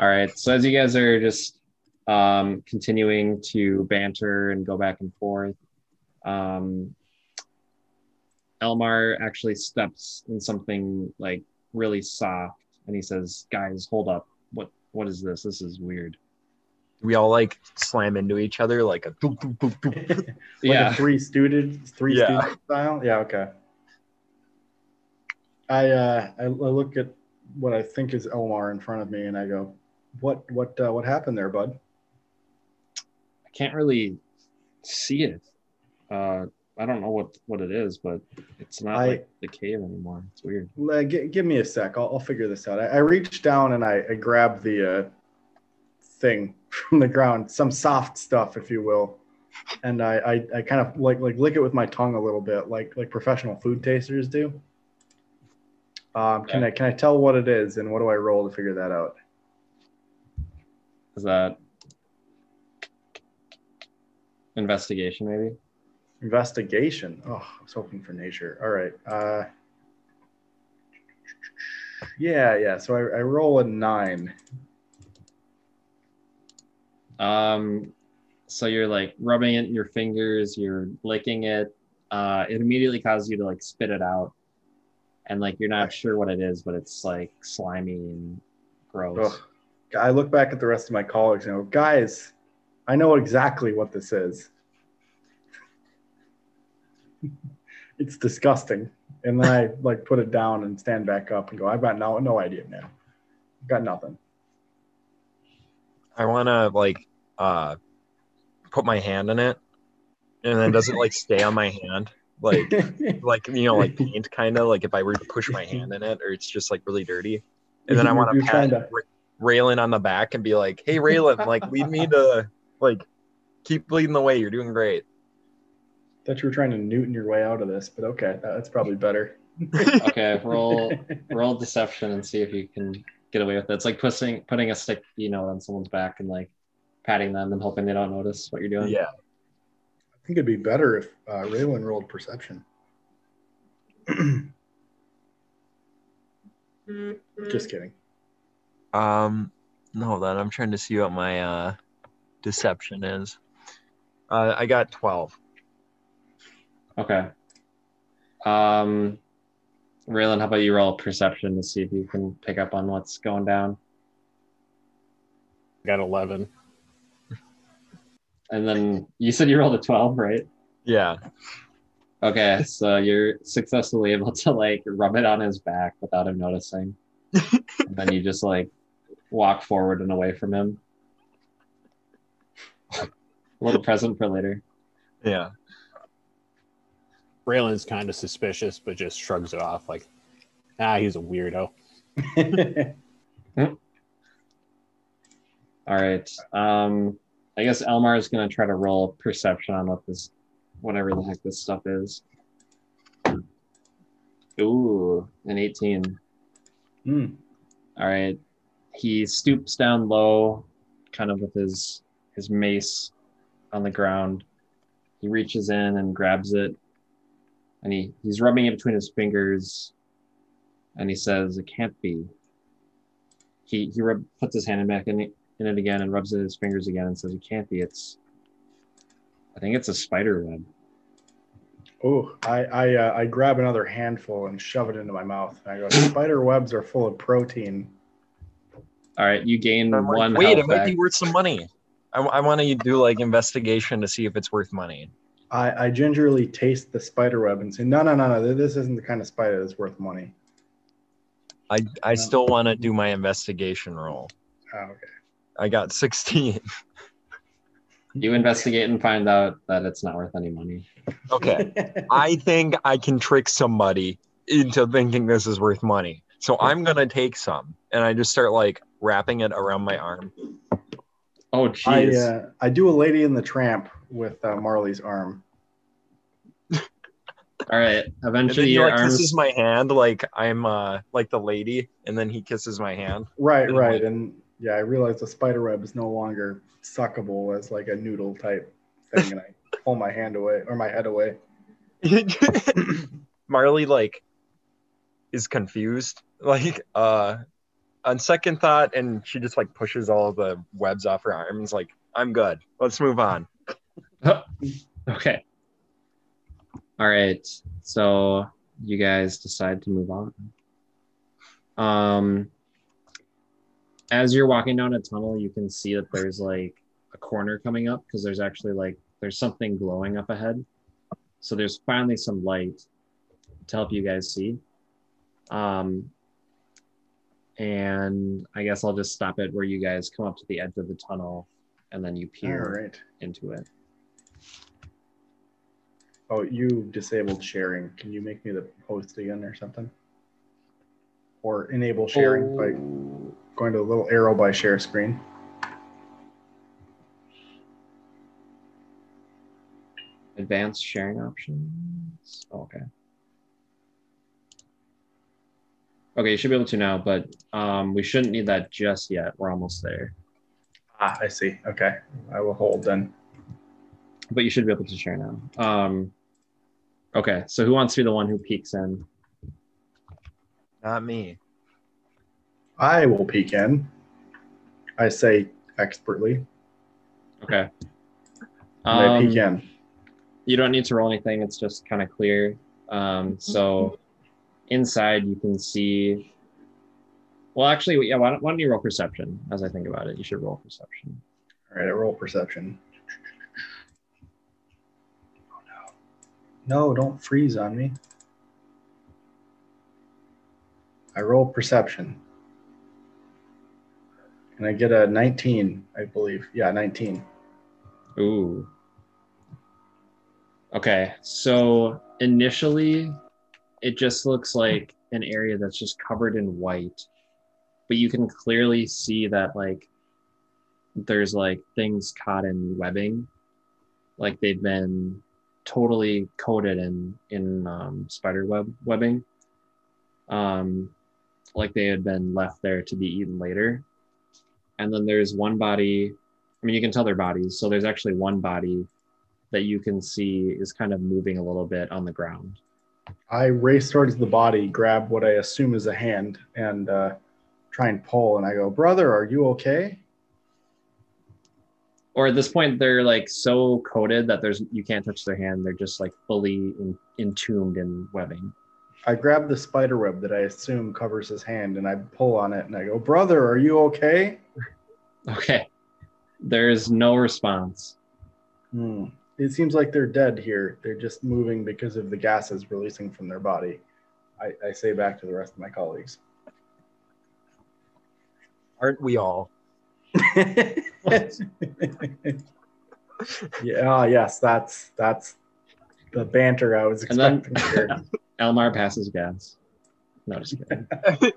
All right. So as you guys are just um, continuing to banter and go back and forth, um, Elmar actually steps in something like really soft, and he says, "Guys, hold up. What what is this? This is weird." We all like slam into each other like a doop, doop, doop, doop. like yeah. a three student three Yeah. student style. Yeah, okay. I uh I, I look at what I think is Elmar in front of me, and I go, "What what uh, what happened there, bud?" I can't really see it. Uh, I don't know what what it is, but it's not I- like the cave anymore. It's weird. Gi- give me a sec. I'll, I'll figure this out. I, I reach down and I, I grab the uh, thing from the ground, some soft stuff, if you will, and I, I, I kind of like like lick it with my tongue a little bit, like like professional food tasters do. Um, can I can I tell what it is, and what do I roll to figure that out? Is that investigation? Maybe. Investigation. Oh, I was hoping for nature. All right. Uh, yeah, yeah. So I, I roll a nine. Um, so you're like rubbing it in your fingers, you're licking it. Uh, it immediately causes you to like spit it out, and like you're not sure what it is, but it's like slimy and gross. Ugh. I look back at the rest of my colleagues and go, guys, I know exactly what this is. It's disgusting. And then I like put it down and stand back up and go, I've got no no idea, man. Got nothing. I want to like uh put my hand in it, and then does it like stay on my hand, like like you know like paint kind of like if I were to push my hand in it, or it's just like really dirty. And then I want to you're trying pat to- Raylan on the back and be like, "Hey, Raylan, like lead me to like keep leading the way. You're doing great." Thought you were trying to Newton your way out of this, but okay, that's probably better. Okay, roll roll deception and see if you can get away with it. It's like putting putting a stick, you know, on someone's back and like patting them and hoping they don't notice what you're doing. Yeah. I think it'd be better if uh, Raylan rolled perception. Just kidding. Um, no, then I'm trying to see what my uh deception is. Uh, I got twelve. Okay. Um, Raylan, how about you roll perception to see if you can pick up on what's going down? Got 11. And then you said you rolled a 12, right? Yeah. Okay, so you're successfully able to like rub it on his back without him noticing. and then you just like walk forward and away from him. A little present for later. Yeah. Raylan's kind of suspicious, but just shrugs it off like, ah, he's a weirdo. All right. Um, I guess Elmar is gonna try to roll perception on what this, whatever the heck this stuff is. Ooh, an 18. Hmm. All right. He stoops down low, kind of with his his mace on the ground. He reaches in and grabs it, and he he's rubbing it between his fingers, and he says, "It can't be." He he rub, puts his hand in back in it, in it again and rubs it in his fingers again and says, "It can't be. It's." I think it's a spider web. Oh, I I, uh, I grab another handful and shove it into my mouth. And I go, spider webs are full of protein. All right, you gain like, one. Wait, health it might back. be worth some money. I, I want to do like investigation to see if it's worth money. I, I gingerly taste the spider web and say, no, no, no, no, this isn't the kind of spider that's worth money. I I still want to do my investigation roll. Oh, okay. I got 16. You investigate and find out that it's not worth any money. Okay. I think I can trick somebody into thinking this is worth money. So I'm gonna take some, and I just start like wrapping it around my arm. Oh I jeez. uh, I do a lady in the tramp with uh, Marley's arm. All right. Eventually, he your like arms. kisses my hand like I'm uh like the lady, and then he kisses my hand. Right, And right, like- and yeah, I realized the spider web is no longer suckable as like a noodle type thing, and I pull my hand away or my head away. Marley like is confused. Like uh on second thought, and she just like pushes all the webs off her arms. Like I'm good. Let's move on. Okay. All right. So you guys decide to move on. Um, as you're walking down a tunnel, you can see that there's like a corner coming up because there's actually like there's something glowing up ahead. So there's finally some light to help you guys see. Um, and I guess I'll just stop it where you guys come up to the edge of the tunnel and then you peer right. into it. Oh, you disabled sharing. Can you make me the host again or something? Or enable sharing by Oh. going to the little arrow by share screen. Advanced sharing options. Oh, okay. Okay, you should be able to now, but um, we shouldn't need that just yet. We're almost there. Ah, I see. Okay. I will hold then. But you should be able to share now. Um, okay, so who wants to be the one who peeks in? Not me. I will peek in. I say expertly. Okay. And I peek Um, in. you don't need to roll anything. It's just kind of clear. Um, so inside you can see. Well, actually, yeah. Why don't, why don't you roll perception? As I think about it, you should roll perception. All right, I roll perception. No. Don't freeze on me. I roll perception. And I get a 19, I believe. Yeah, 19. Ooh. Okay, so initially, it just looks like an area that's just covered in white, but you can clearly see that like there's like things caught in webbing, like they've been totally coated in in um, spider web webbing, um, like they had been left there to be eaten later. And then there's one body I mean, you can tell their bodies. So there's actually one body that you can see is kind of moving a little bit on the ground. I race towards the body, grab what I assume is a hand, and uh, try and pull. And I go, Brother, are you okay? Or at this point, they're like so coated that there's you can't touch their hand. They're just like fully in, entombed in webbing. I grab the spider web that I assume covers his hand and I pull on it and I go, Brother, are you okay? Okay. There's no response. Hmm. It seems like they're dead here. They're just moving because of the gases releasing from their body. I, I say back to the rest of my colleagues. Aren't we all? yeah, oh, yes, that's that's the banter I was And then- expecting. Elmar passes gas. No, just kidding.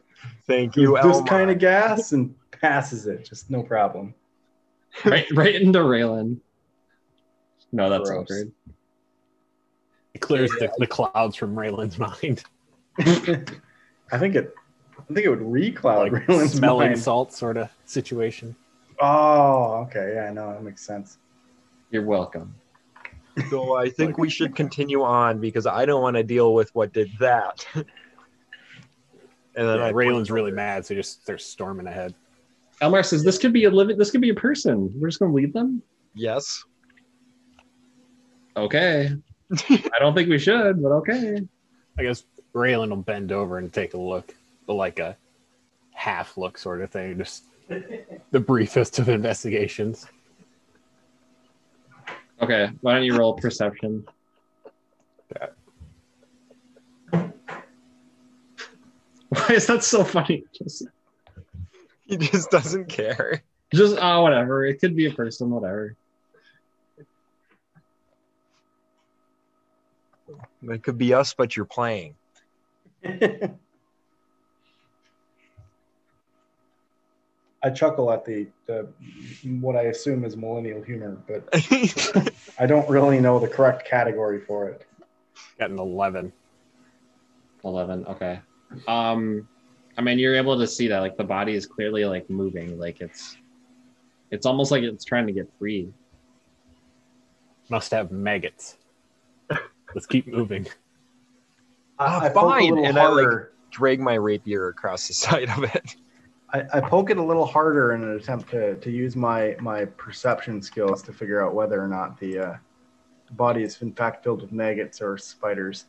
Thank you, this Elmar. kind of gas and passes it, just no problem. right, right into Raylan. No, that's Gross. awkward. It clears the, the clouds from Raylan's mind. I think it. I think it would recloud Like Raylan's smelling mind. salt sort of situation. Oh, okay, yeah, I know. that makes sense. You're welcome. So I think we should continue on because I don't want to deal with what did that. and then Yeah, Raylan's really mad, so just they're storming ahead. Elmar says this could be a living. This could be a person. We're just gonna leave them. Yes. Okay. I don't think we should, but okay. I guess Raylan will bend over and take a look, but like a half look sort of thing, just the briefest of investigations. Okay, why don't you roll perception? Why is that so funny? Just, he just doesn't care. Just oh, whatever. It could be a person, whatever. It could be us, but you're playing. I chuckle at the, the what I assume is millennial humor, but I don't really know the correct category for it. Got an 11. 11 okay um i mean you're able to see that like the body is clearly like moving like it's it's almost like it's trying to get free Must have maggots. Let's keep moving. Ah, I poke a fine, little and I, like- Drag my rapier across the side of it. I, I poke it a little harder in an attempt to, to use my, my perception skills to figure out whether or not the uh, body is in fact filled with maggots or spiders.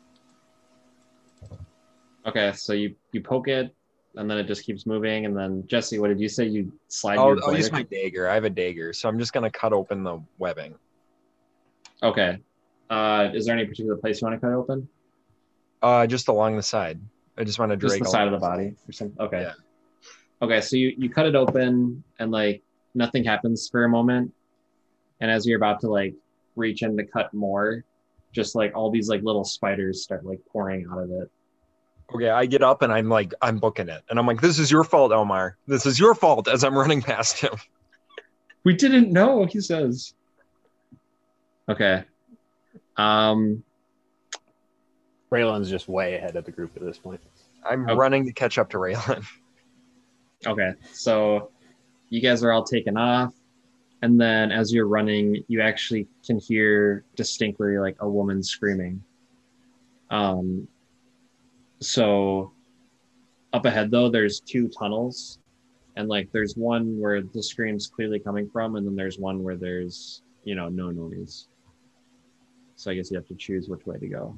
okay so you you poke it and then it just keeps moving and then jesse what did you say you slide I'll, your I'll use my dagger. I have a dagger, so I'm just gonna cut open the webbing. okay uh is there any particular place you want to cut open Uh, just along the side. I just want to just drag the side of the body or something okay Yeah. Okay so you you cut it open and like nothing happens for a moment and as you're about to like reach in to cut more just like all these like little spiders start like pouring out of it Okay, I get up and I'm like, I'm booking it, and I'm like, this is your fault, Elmar. This is your fault. As I'm running past him. we didn't know he says okay um Raylan's just way ahead of the group at this point. I'm Oh. running to catch up to Raylan. Okay, so you guys are all taken off, and then as you're running, you actually can hear distinctly like a woman screaming. Um, so up ahead though, there's two tunnels, and like there's one where the scream's clearly coming from, and then there's one where there's you know no noise. So I guess you have to choose which way to go.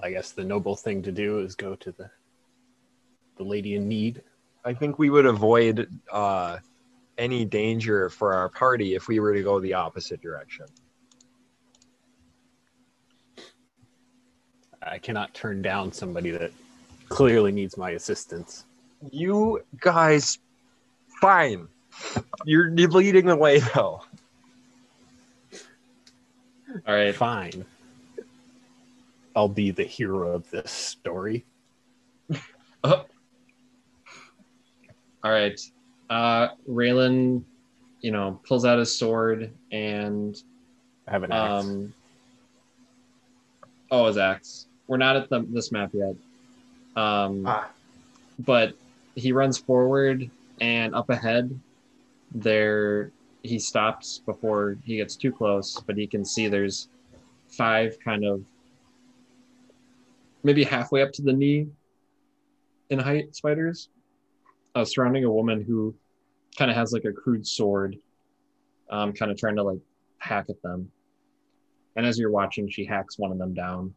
I guess the noble thing to do is go to the the lady in need. I think we would avoid uh, any danger for our party if we were to go the opposite direction. I cannot turn down somebody that clearly needs my assistance. You guys, fine. You're, you're leading the way though. All right, Fine. I'll be the hero of this story. All right. Uh Raylan, you know, pulls out his sword and I have an axe. um Oh his axe. We're not at the this map yet. Um Ah, but he runs forward and up ahead there he stops before he gets too close, but he can see there's five kind of maybe halfway up to the knee in height spiders uh, surrounding a woman who kind of has like a crude sword um, kind of trying to like hack at them and as you're watching she hacks one of them down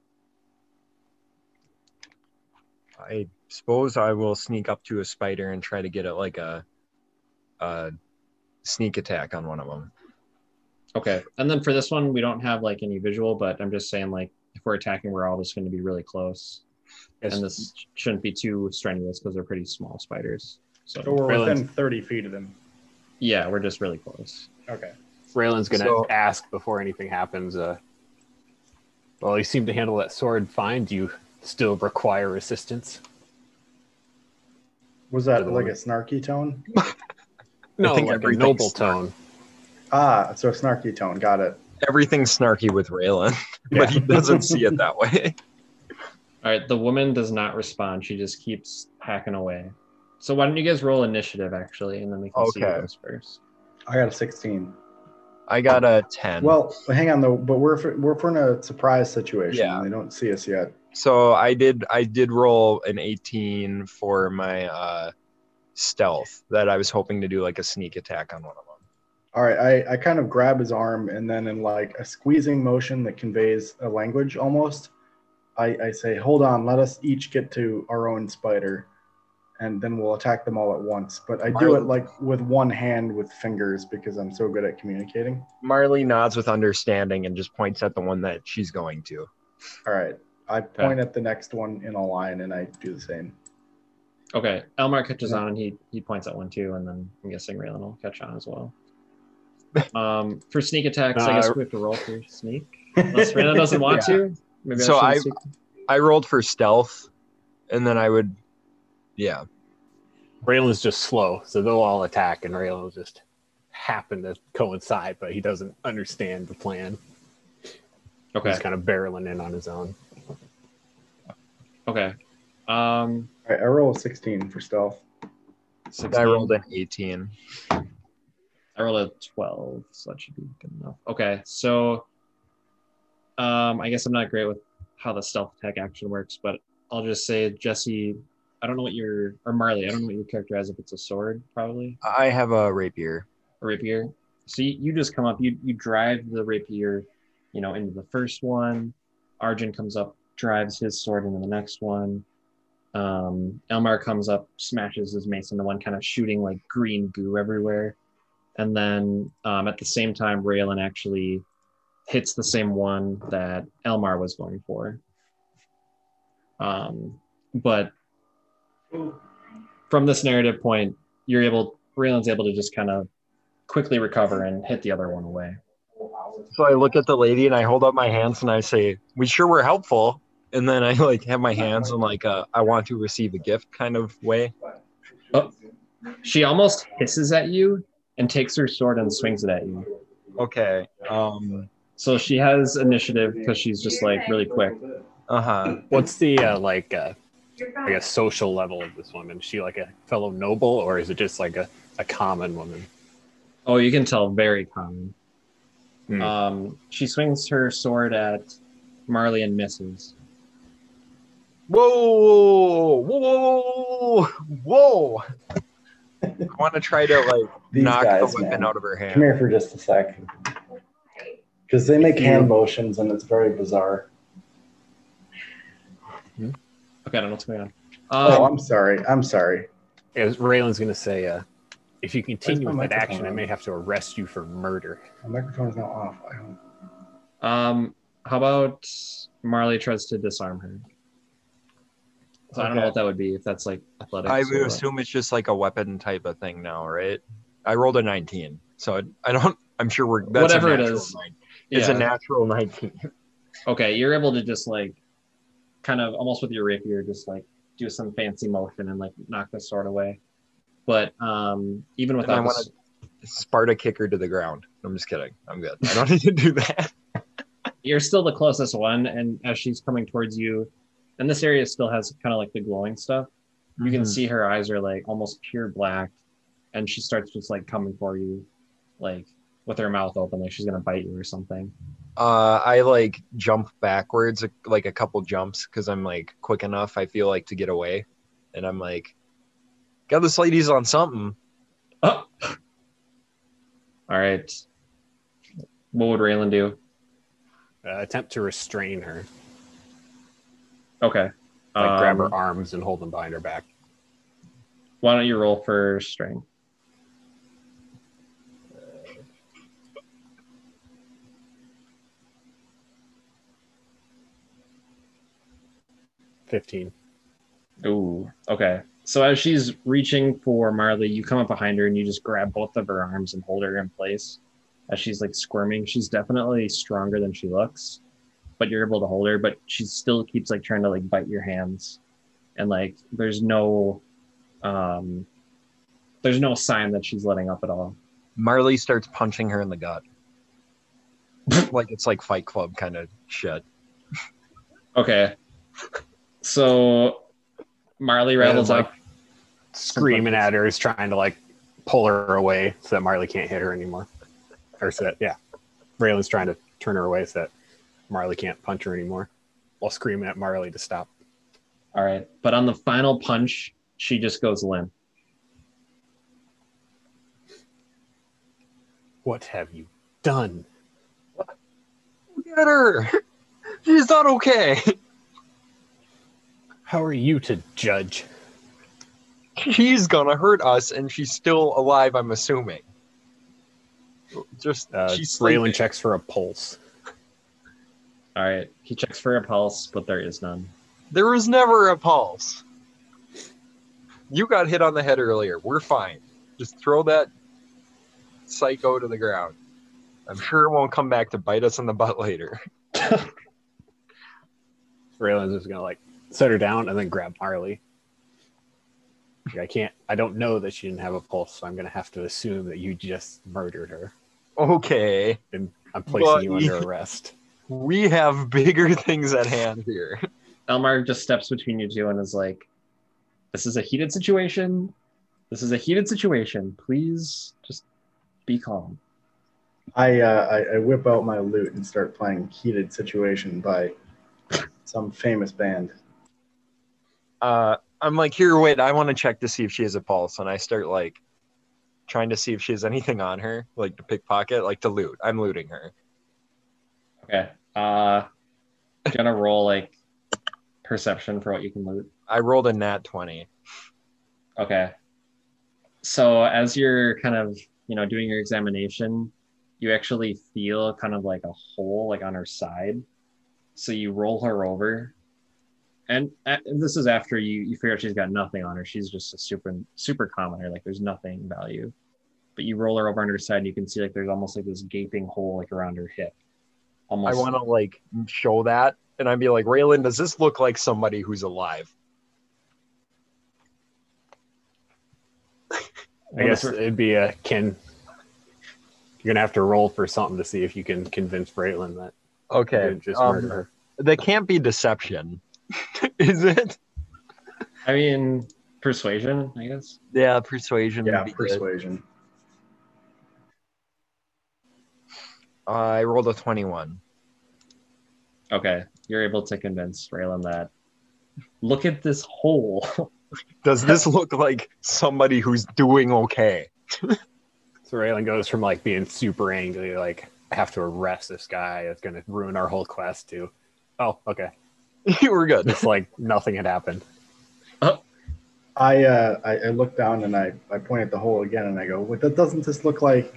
I suppose I will sneak up to a spider and try to get it like a, a sneak attack on one of them. Okay. And then for this one, we don't have like any visual, but I'm just saying like if we're attacking, we're all just going to be really close. Yes. And this shouldn't be too strenuous because they're pretty small spiders. So so we're Raylan's- within 30 feet of them. yeah, we're just really close. Okay. Raylan's gonna So- ask before anything happens. Uh, well, you seem to handle that sword fine. Do you still require assistance? Was that like a snarky tone? No, think like a noble smart. tone. Ah, so snarky tone. Got it. Everything's snarky with Raylan, but he doesn't see it that way. All right. The woman does not respond. She just keeps hacking away. So why don't you guys roll initiative actually, and then we can see who Okay. goes first. I got a 16. I got a 10. Well, hang on though, but we're we're, we're in a surprise situation. Yeah. They don't see us yet. so I did I did roll an 18 for my uh stealth that I was hoping to do like a sneak attack on one of them. All right, I, I kind of grab his arm and then in like a squeezing motion that conveys a language almost, I, I say, hold on, let us each get to our own spider and then we'll attack them all at once. But I do it like with one hand with fingers because I'm so good at communicating. Marley nods with understanding and just points at the one that she's going to. All right. I point at the next one in a line and I do the same. Okay. Elmar catches Yeah. on and he he points at one too, and then I'm guessing Raylan will catch on as well. Um, for sneak attacks, I Uh, guess we have to roll for sneak. Unless Raylan doesn't want Yeah. to. Maybe So shouldn't I- I rolled for stealth, and then I would, yeah. Raylan's just slow, so they'll all attack, and Raylan will just happen to coincide, but he doesn't understand the plan. Okay. He's kind of barreling in on his own. Okay. Um. All right, I roll a 16 for stealth. 16. I rolled an 18. I rolled a 12, so that should be good enough. Okay, so um, I guess I'm not great with how the stealth attack action works, but I'll just say, Jesse, I don't know what your, or Marley, I don't know what your character has, if it's a sword, probably, I have a rapier. a rapier. So you, you just come up, you, you drive the rapier, you know, into the first one. Arjun comes up, drives his sword into the next one. Um, Elmar comes up, smashes his mace into one, kind of shooting like green goo everywhere. And then um, at the same time, Raylan actually hits the same one that Elmar was going for. Um, but from this narrative point, you're able, Raylan's able to just kind of quickly recover and hit the other one away. So I look at the lady and I hold up my hands and I say, "We sure were helpful." And then I like have my hands in like a I want to receive a gift kind of way. Oh. She almost hisses at you and takes her sword and swings it at you. Okay. Um. So she has initiative because she's just like really quick. Uh huh. What's the uh, like, uh, I guess, social level of this woman? Is she like a fellow noble, or is it just like a, a common woman? Oh, you can tell very common. Hmm. Um, she swings her sword at Marley and misses. Whoa! Whoa! Whoa! Whoa! I want to try to like knock guys, the weapon man. out of her hand. Come here for just a sec. Because they make hand motions and it's very bizarre. Okay, I don't know what's going on. oh, Um, I'm sorry. I'm sorry. As Raylan's going to say, uh, if you continue with that microphone action, I may have to arrest you for murder. My microphone is now off. I don't. um, how about Marley tries to disarm her? So I don't know Okay. what that would be if that's like athletics. I or would what. assume it's just like a weapon type of thing now, right? I rolled a 19, so I- I don't. I'm sure we're that's Whatever a it natural is. It's a natural 19. Okay, you're able to just like kind of almost with your rapier, just like do some fancy motion and like knock the sword away. But um, even I wanna- this, Sparta kicker to the ground. I'm just kidding. I'm good. I don't need to do that. you're still the closest one, and as she's coming towards you, and this area still has kind of like the glowing stuff. You can Mhm. see her eyes are like almost pure black, and she starts just like coming for you, like with her mouth open, like she's gonna bite you or something. Uh, I like jump backwards like a couple jumps because I'm like quick enough. I feel like to get away, and I'm like, got this lady's on something. Oh. All right. What would Raylan do? Uh, attempt to restrain her, Okay. like grab Um, her arms and hold them behind her back. Why don't you roll for strength? Fifteen. Ooh, okay. So as she's reaching for Marley, you come up behind her and you just grab both of her arms and hold her in place. As she's like squirming, she's definitely stronger than she looks, but you're able to hold her. But she still keeps like trying to like bite your hands, and like there's no, um, there's no sign that she's letting up at all. Marley starts punching her in the gut, like it's like Fight Club kind of shit. Okay, so Marley rattles like, up. Screaming at her is trying to like pull her away so that Marley can't hit her anymore. Or so that, yeah. Raylan's trying to turn her away so that Marley can't punch her anymore while screaming at Marley to stop. All right, but on the final punch, she just goes limp. What have you done? Look at her. She's not okay. How are you to judge? She's gonna hurt us, and she's still alive. I'm assuming. Just Uh, she's. Raylan checks for a pulse. All right, he checks for a pulse, but there is none. There was never a pulse. You got hit on the head earlier. We're fine. Just throw that psycho to the ground. I'm sure it won't come back to bite us in the butt later. Raylan's just gonna like set her down and then grab Marley. I can't. I don't know that she didn't have a pulse, so I'm gonna have to assume that you just murdered her, Okay. and I'm placing But you you- under arrest. We have bigger things at hand here. Elmar just steps between you two and is like, "This is a heated situation. This is a heated situation. Please just be calm." I, uh, I I whip out my lute and start playing "Heated Situation" by some famous band. Uh, I'm like, here, wait, I want to check to see if she has a pulse. And I start like trying to see if she has anything on her, like to pickpocket, like to loot. I'm looting her. Okay. Uh, gonna roll like perception for what you can loot. I rolled a nat 20. Okay. So as you're kind of, you know, doing your examination, you actually feel kind of like a hole like on her side. So you roll her over. And, uh, and this is after you you figure out she's got nothing on her. She's just a super super commoner. Like there's nothing value. But you roll her over on her side and you can see like there's almost like this gaping hole like around her hip. I want to like show that. And I'd be like, Raylan, does this look like somebody who's alive? I guess it'd be a can. You're gonna have to roll for something to see if you can convince Raylan that Okay. didn't just um, murder her. that can't be deception. Is it? I mean persuasion, I guess. Yeah, persuasion. Yeah, would good. persuasion. Uh, I rolled a 21. Okay. You're able to convince Raylan that look at this hole. Does this look like somebody who's doing okay? So Raylan goes from like being super angry, like I have to arrest this guy. It's gonna ruin our whole quest. To oh, okay, you were good. it's like nothing had happened. I, uh, I I look down and I, I point at the hole again and I go, "What? That doesn't this look like,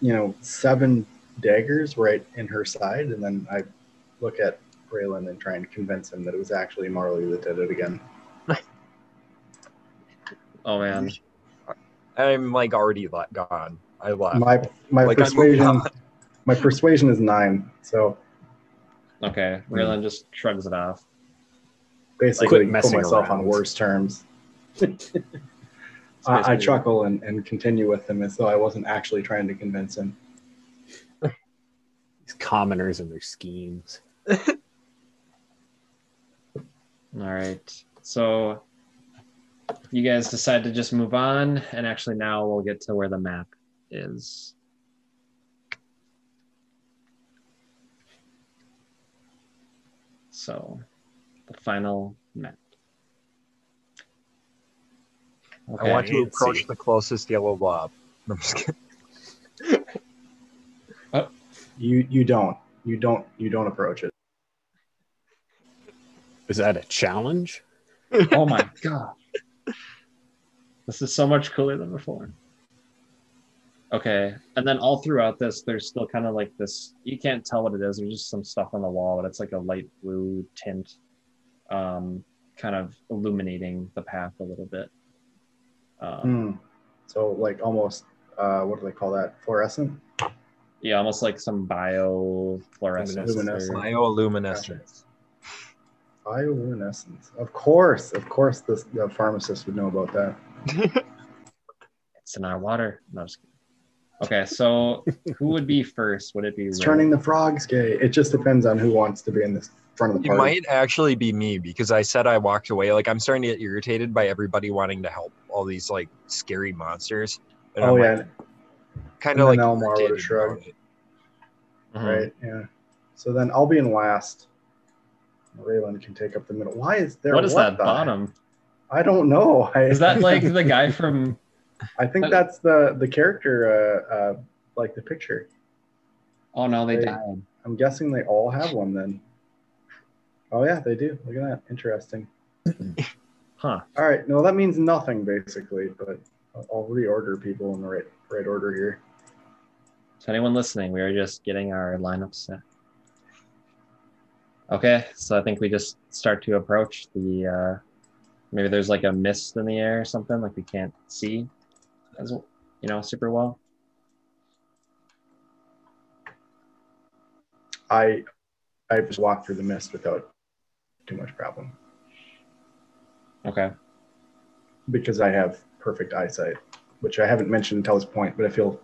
you know, seven daggers right in her side?" And then I look at Raylan and try and convince him that it was actually Marley that did it again. oh man. I'm like already gone. I left. My my Like, persuasion my persuasion is nine. So Okay. Raylan just shrugs it off. basically, Quit put messing myself on worse terms. I, I chuckle and, and continue with him as though I wasn't actually trying to convince him. These commoners and their schemes. All right. So you guys decide to just move on, and actually now we'll get to where the map is. So the final map. I want to approach see. the closest yellow blob. I'm just kidding. Uh, you you don't you don't you don't approach it. Is that a challenge? oh my god. This is so much cooler than before. Okay. And then all throughout this, there's still kind of like this you can't tell what it is. There's just some stuff on the wall, but it's like a light blue tint, um, kind of illuminating the path a little bit. Um, Hmm. So like almost uh, what do they call that? Fluorescent. Yeah, almost like some biofluorescence. Luminescent. or- Bioluminescence. Bioluminescence. Of course, of course, this the pharmacist would know about that. It's in our water. No, I'm just kidding. Okay, so who would be first? Would it be It's Ray? turning the frogs gay. It just depends on who wants to be in the front of the It party. might actually be me because I said I walked away. Like I'm starting to get irritated by everybody wanting to help all these like scary monsters. And Oh I'm yeah, like, kind of like Elmar would've irritated shrugged. about it. Mhm. right. Yeah. So then I'll be in last. Raylan can take up the middle. Why is there? What is that the- bottom? I don't know. I, Is that like the guy from? I think that's the the character, uh, uh, like the picture. Oh no, they They- died. I'm guessing they all have one then. Oh yeah, they do. Look at that. Interesting. Huh. All right. No, that means nothing basically, but I'll- I'll reorder people in the right right order here. To anyone listening, we are just getting our lineup set. Okay, so I think we just start to approach the. Uh, maybe there's like a mist in the air or something, like we can't see, as you know, super well. I I just walk through the mist without too much problem Okay. because I have perfect eyesight, which I haven't mentioned until this point, but I feel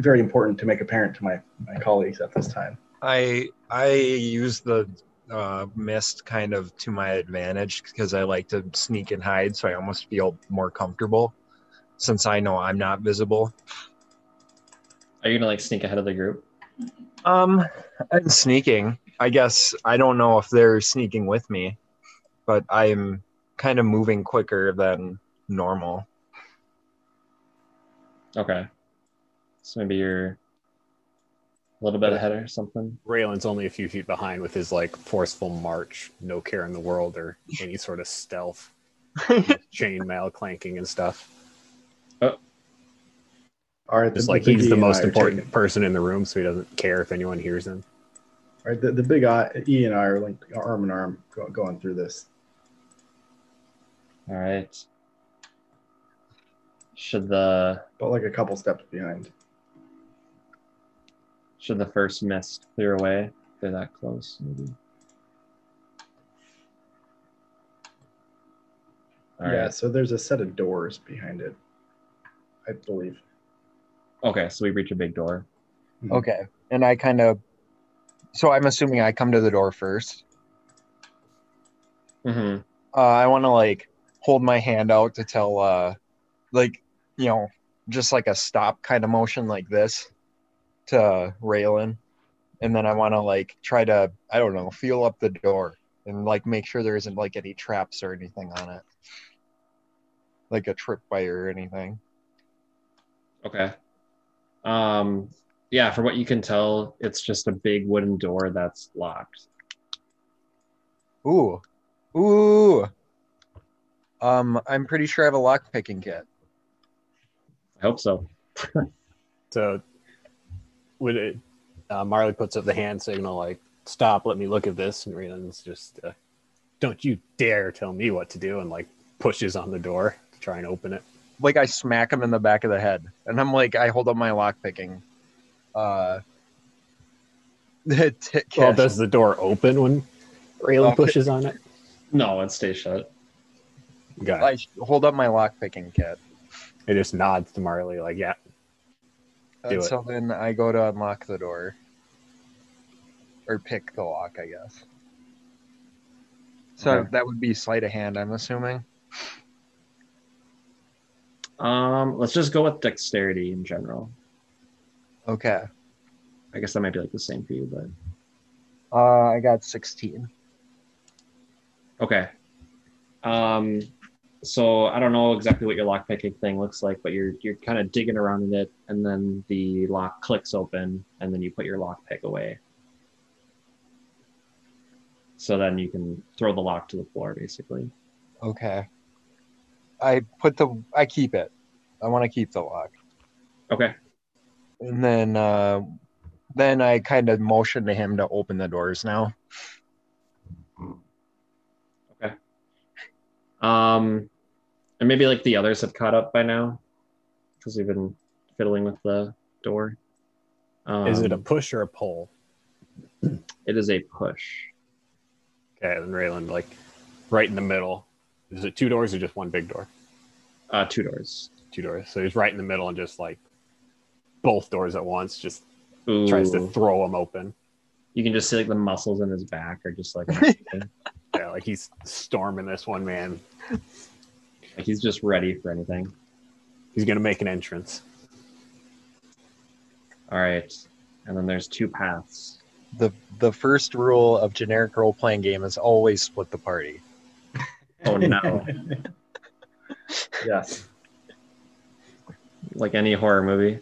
very important to make apparent to my, my colleagues at this time. I I use the uh, mist kind of to my advantage because I like to sneak and hide, so I almost feel more comfortable since I know I'm not visible. Are you gonna like sneak ahead of the group? Um, I'm sneaking. I guess I don't know if they're sneaking with me, but I'm kind of moving quicker than normal. Okay. So maybe you're a little bit ahead or something. Raylan's only a few feet behind with his like forceful march, no care in the world or any sort of stealth, chainmail clanking and stuff. All right, Just the- like the he's the and I most important taking- person in the room, so he doesn't care if anyone hears him. All right, the, the big I, E and I are linked arm in arm going through this. All right. Should the but like a couple steps behind. should the first mist clear away? They're that close, maybe. All right. yeah, so there's a set of doors behind it, I believe. Okay, so we reach a big door. Okay, and I kind of. So I'm assuming I come to the door first. Mm-hmm. Uh, I want to like hold my hand out to tell, uh, like you know, just like a stop kind of motion like this to Raylan, and then I want to like try to I don't know feel up the door and like make sure there isn't like any traps or anything on it, like a tripwire or anything. Okay. Um, yeah, for what you can tell, it's just a big wooden door that's locked. Ooh, ooh. Um, I'm pretty sure I have a lock picking kit. I hope so. So, would it? Uh, Marley puts up the hand signal, like "Stop! Let me look at this." And Raylan's just, uh, "Don't you dare tell me what to do!" And like pushes on the door to try and open it. Like I smack him in the back of the head, and I'm like, I hold up my lock picking. Uh, t- Well, does the door open when Raylan Okay. pushes on it? No, it stays shut. Got I hold up my lock picking kit. It just nods to Marley, like, "Yeah." Do And it. so then I go to unlock the door, or pick the lock, I guess. So Okay. that would be sleight of hand, I'm assuming. Um, let's just go with dexterity in general. Okay. I guess that might be like the same for you, but Uh, I got 16. okay. Um, so I don't know exactly what your lock picking thing looks like, but you're you're kind of digging around in it, and then the lock clicks open, and then you put your lock pick away. So then you can throw the lock to the floor, basically. Okay. I put the. I keep it. I want to keep the lock. Okay. And then uh, then I kind of motion to him to open the doors now. Okay. Um, and maybe like the others have caught up by now, because we've been fiddling with the door. Um, Is it a push or a pull? It is a push. Okay, and Raylan, like, right in the middle. Is it two doors or just one big door? Uh, two doors. Two doors. So he's right in the middle and just like both doors at once, just Ooh. tries to throw them open. You can just see like the muscles in his back are just like, Yeah, like he's storming this one man. like he's just ready for anything. He's gonna make an entrance. All right, and then there's two paths. The the first rule of generic role playing game is always split the party. Oh no! yes. like any horror movie.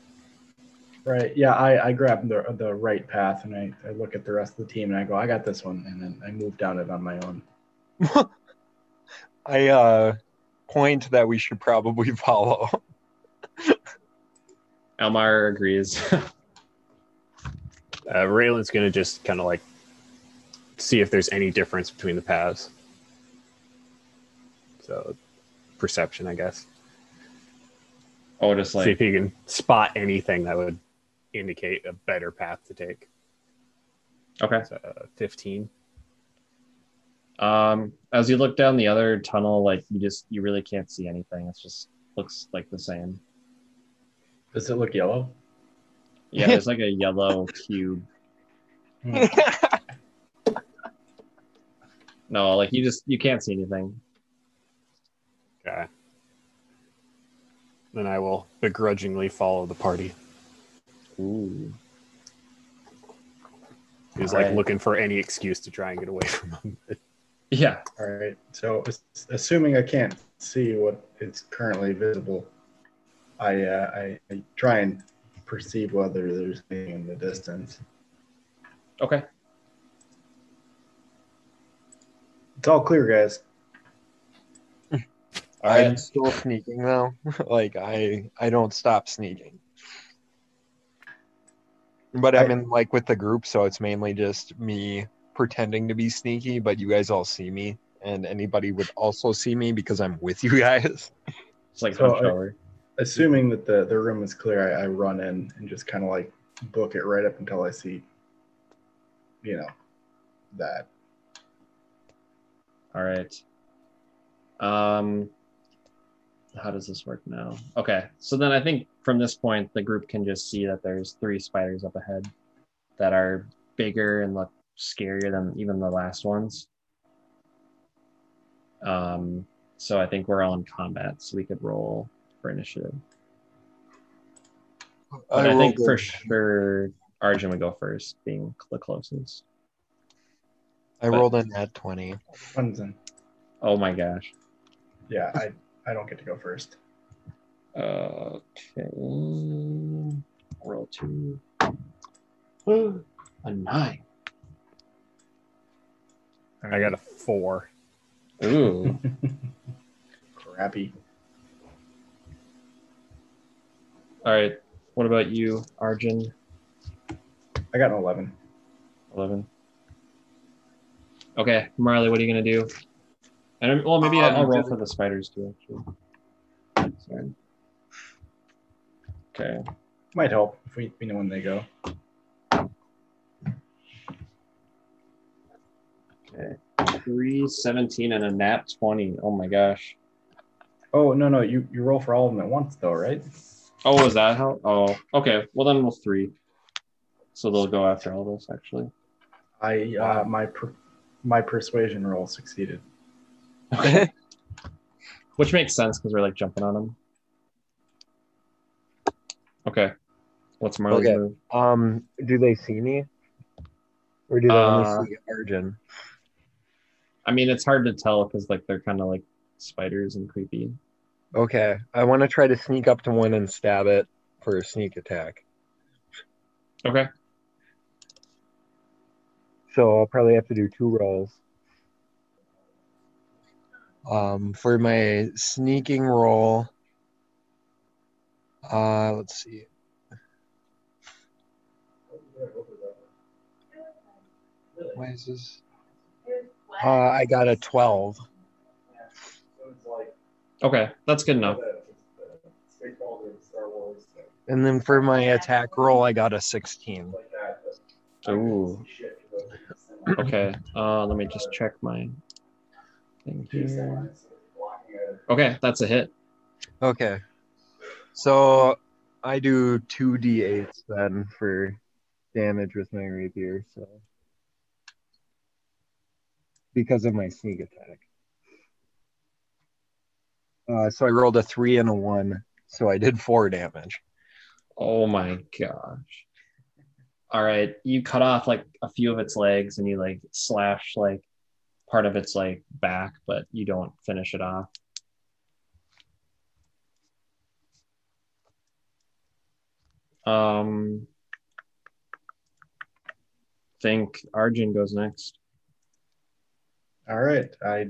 Right. Yeah, I, I grab the the right path and I, I look at the rest of the team and I go, I got this one, and then I move down it on my own. I uh point that we should probably follow. Elmar agrees. Uh, Raylan's gonna just kind of like see if there's any difference between the paths. So, perception, I guess. oh, just see like if he can spot anything that would indicate a better path to take. Okay. It's, uh, 15. Um, as you look down the other tunnel, like you just you really can't see anything. It just looks like the same. Does it look yellow? Yeah, there's like a yellow cube. No, like you just you can't see anything. Okay. Then I will begrudgingly follow the party. Ooh. He's like Alright. looking for any excuse to try and get away from him. Yeah. All right. So, assuming I can't see what is currently visible, I, uh, I, I try and perceive whether there's anything in the distance. Okay. It's all clear, guys. All I'm still sneaking though. like I I don't stop sneaking. But I'm in like with the group, so it's mainly just me pretending to be sneaky, but you guys all see me, and anybody would also see me because I'm with you guys. It's like So, hunched I- Assuming that the, the room is clear, I, I run in and just kind of like book it right up until I see, you know, that. All right. Um, how does this work now? Okay, so then I think from this point the group can just see that there's three spiders up ahead that are bigger and look scarier than even the last ones. Um, so I think we're all in combat, so we could roll for initiative. But I, think rolled for a- sure Arjun would go first, being the closest. I rolled in at twenty. Oh my gosh. Yeah, I, I don't get to go first. Okay. Roll two. A nine. I got a four. Ooh. Crappy. All right. What about you, Arjun? I got an 11. 11. Okay, Marley, what are you going to do? And I'm- well, maybe I- Um, I'll roll for the spiders too, actually. Sorry. Okay. Might help if we, we know when they go. Okay. Three, 17, and a nat 20. Oh my gosh. Oh, no, no. You, you roll for all of them at once, though, right? Oh, is that how? Oh, okay. Well, then we'll three. So they'll go after all this, actually. I uh, my per, my persuasion roll succeeded. Which makes sense because we're like jumping on them. Okay. What's Marley's Okay. move? Um, do they see me, or do they Uh, only see Arjun? I mean, it's hard to tell because like they're kind of like spiders and creepy. Okay, I want to try to sneak up to one and stab it for a sneak attack. Okay. So I'll probably have to do two rolls. Um, for my sneaking roll, uh, let's see. Why is this? Uh, I got a 12. Okay, that's good enough. And then for my attack roll, I got a 16. Ooh. Okay. Uh, let me just check my thing here. Okay, that's a hit. Okay. So I do 2d8s then for damage with my rapier, so because of my sneak attack. Uh, so I rolled a three and a one, so I did four damage. Oh my gosh. All right, you cut off like a few of its legs and you like slash like part of its like back, but you don't finish it off. Um think Arjun goes next. All right. I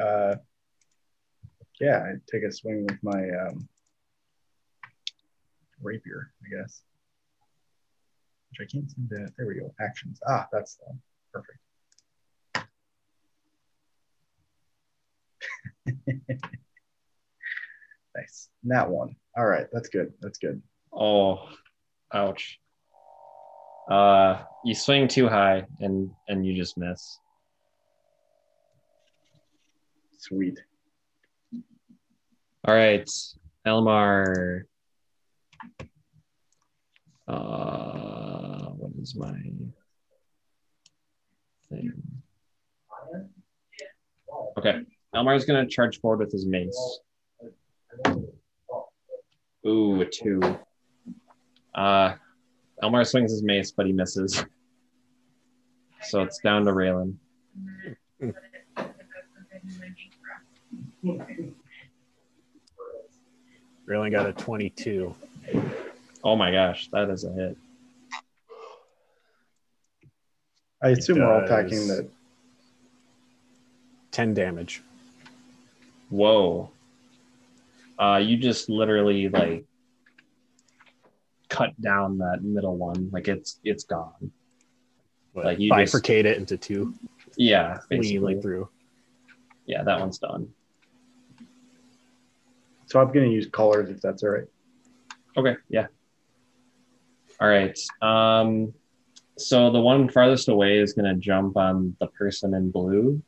uh yeah, I take a swing with my um rapier, I guess. Which I can't seem to there we go. Actions. Ah, that's the. Perfect. nice. That one. All right, that's good. That's good. Oh, ouch. Uh, you swing too high and and you just miss. Sweet. All right, Elmar. Uh, what is my thing? Okay, Elmar's gonna charge forward with his mace. Ooh, a two. Uh, Elmar swings his mace, but he misses. So it's down to Raylan. Really got a 22. Oh my gosh, that is a hit. I assume we're all does. attacking the 10 damage. Whoa. Uh, you just literally like cut down that middle one. Like it's it's gone. What, Like you just- bifurcate it into two, Yeah, cleanly basically. through. Yeah, that one's done. So I'm going to use colors if that's all right. Okay, yeah. All right. Um, so the one farthest away is gonna jump on the person in blue.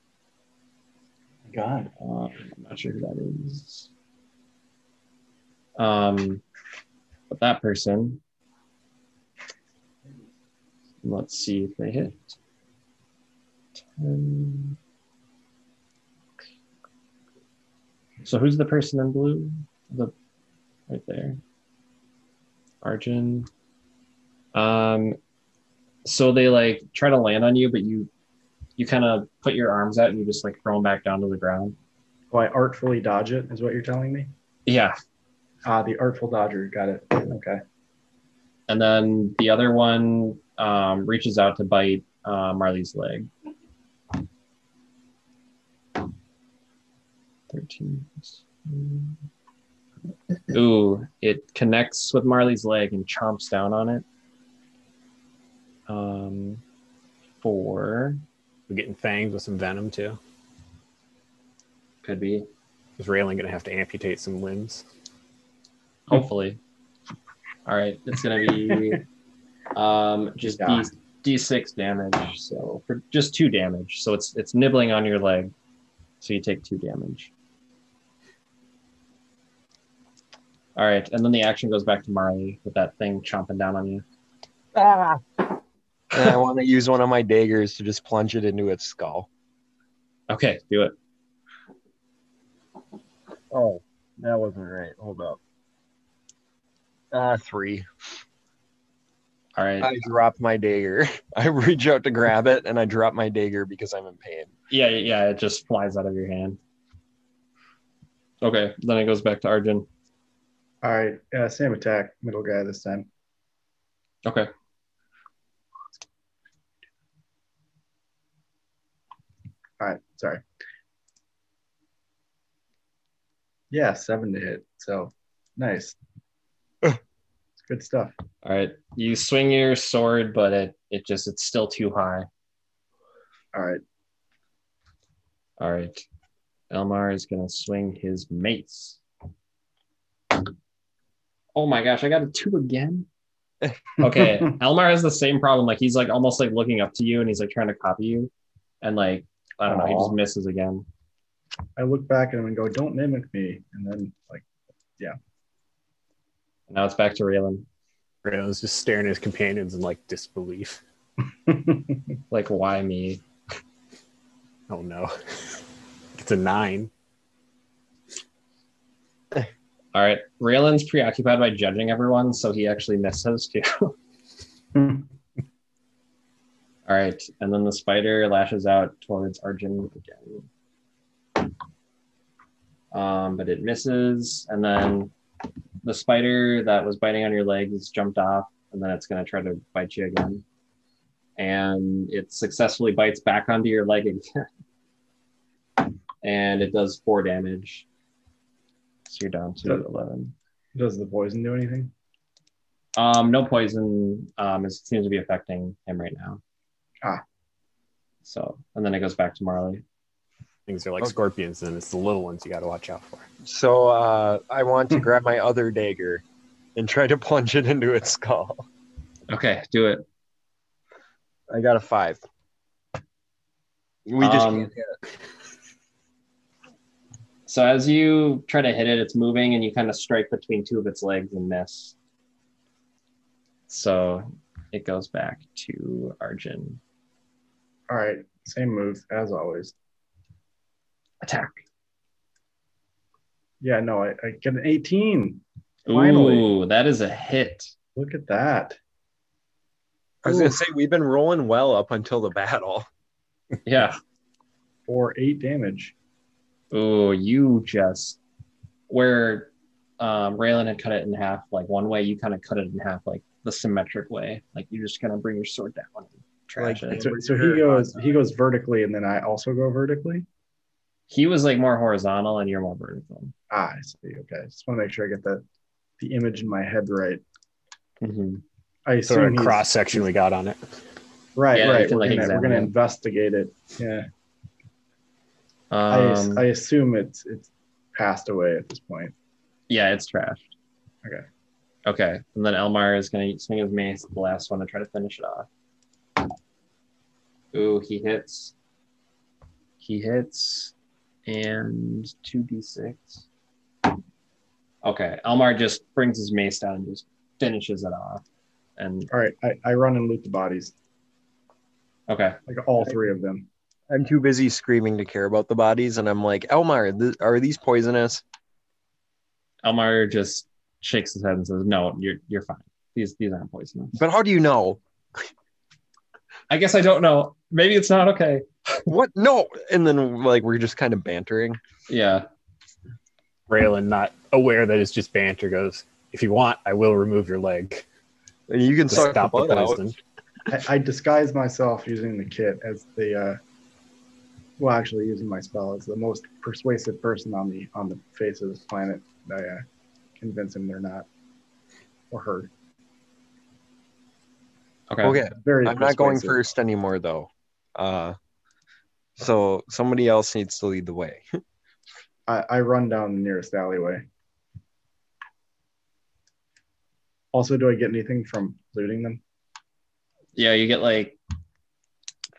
God. Um, I'm not sure who that is. Um, but that person. Let's see if they hit. 10. So who's the person in blue? The right there. Arjun. Um, so they like try to land on you, but you you kind of put your arms out and you just like throw them back down to the ground. Do I artfully dodge it, is what you're telling me? Yeah, Ah, the artful dodger. Got it. Okay. and then the other one um, reaches out to bite uh, Marley's leg. Thirteen. Ooh, it connects with Marley's leg and chomps down on it. Um, four We're getting fangs with some venom too. could be. Is Raylan going to have to amputate some limbs? Hopefully. All right, it's gonna be um, just Yeah. d d6 damage. So for just two damage. So it's it's nibbling on your leg. So you take two damage. All right, and then the action goes back to Marley with that thing chomping down on you. Ah. And I want to use one of my daggers to just plunge it into its skull. Okay, do it. Oh, that wasn't right. Hold up. Uh, three. All right. I drop my dagger. I reach out to grab it and I drop my dagger because I'm in pain. Yeah, yeah, it just flies out of your hand. Okay, then it goes back to Arjun. All right. Uh, same attack, middle guy this time. Okay. All right. Sorry. Yeah, seven to hit. So nice. It's good stuff. All right. You swing your sword, but it it just it's still too high. All right. All right. Elmar is going to swing his mace. Oh my gosh, I got a two again. Okay, Elmar has the same problem. Like he's like almost like looking up to you and he's like trying to copy you. And like, I don't know, he just misses again. I look back at him and go, "Don't mimic me," and then like, yeah. Now it's back to Raylan. Raylan's just staring at his companions in like disbelief. Like, why me? Oh no. It's a nine. All right. Raylan's preoccupied by judging everyone, so he actually misses too. All right. And then the spider lashes out towards Arjun again. Um, but it misses. And then the spider that was biting on your leg has jumped off, and then it's going to try to bite you again. And it successfully bites back onto your leg again. and it does four damage. So you're down to Does- 11. Does the poison do anything? Um, no poison. Um, it seems to be affecting him right now. Ah. So, and then it goes back to Marley. Things are like Okay. scorpions, and it's the little ones you got to watch out for. So uh, I want to grab my other dagger and try to plunge it into its skull. Okay, do it. I got a five. We just Um, can't hit it. So as you try to hit it, it's moving and you kind of strike between two of its legs and miss. So it goes back to Arjun. All right, same move as always. Attack. Yeah, no, I, I get an 18. Finally. Ooh, that is a hit. Look at that. I was gonna say we've been rolling well up until the battle. Yeah. For eight damage. Ooh, you just where um Raylan had cut it in half like one way, you kind of cut it in half like the symmetric way. Like you just kind of bring your sword down and trash Like- So, so he goes he goes vertically and then I also go vertically. He was like more horizontal and you're more vertical. Ah, I see. Okay. Just want to make sure I get the the image in my head right. Mhm. I Sort assume of cross section we got on it. Right, Yeah, right. We're, like, gonna, we're gonna investigate it. Yeah. I, Um, I assume it's it's passed away at this point. yeah, it's trashed. Okay. Okay. And then Elmar is gonna swing his mace at the last one to try to finish it off. Ooh, he hits. He hits and 2d6. Okay. Elmar just brings his mace down and just finishes it off. And All right, I, I run and loot the bodies, okay. like all three of them. I'm too busy screaming to care about the bodies, and I'm like, Elmar, th- are these poisonous? Elmar just shakes his head and says, No, you're you're fine. These these aren't poisonous. But how do you know? I guess I don't know. Maybe it's not okay. What? No. And then like we're just kind of bantering. Yeah. Raylan, not aware that it's just banter, goes, If you want, I will remove your leg And you can to suck the stop the poison. I, I disguise myself using the kit as the uh, well, actually using my spell as the most persuasive person on the on the face of this planet. I uh, convince him they're not or her. Okay. Okay. Very. I'm not going first anymore though. Uh so somebody else needs to lead the way. I, I run down the nearest alleyway. Also, do I get anything from looting them? Yeah, you get like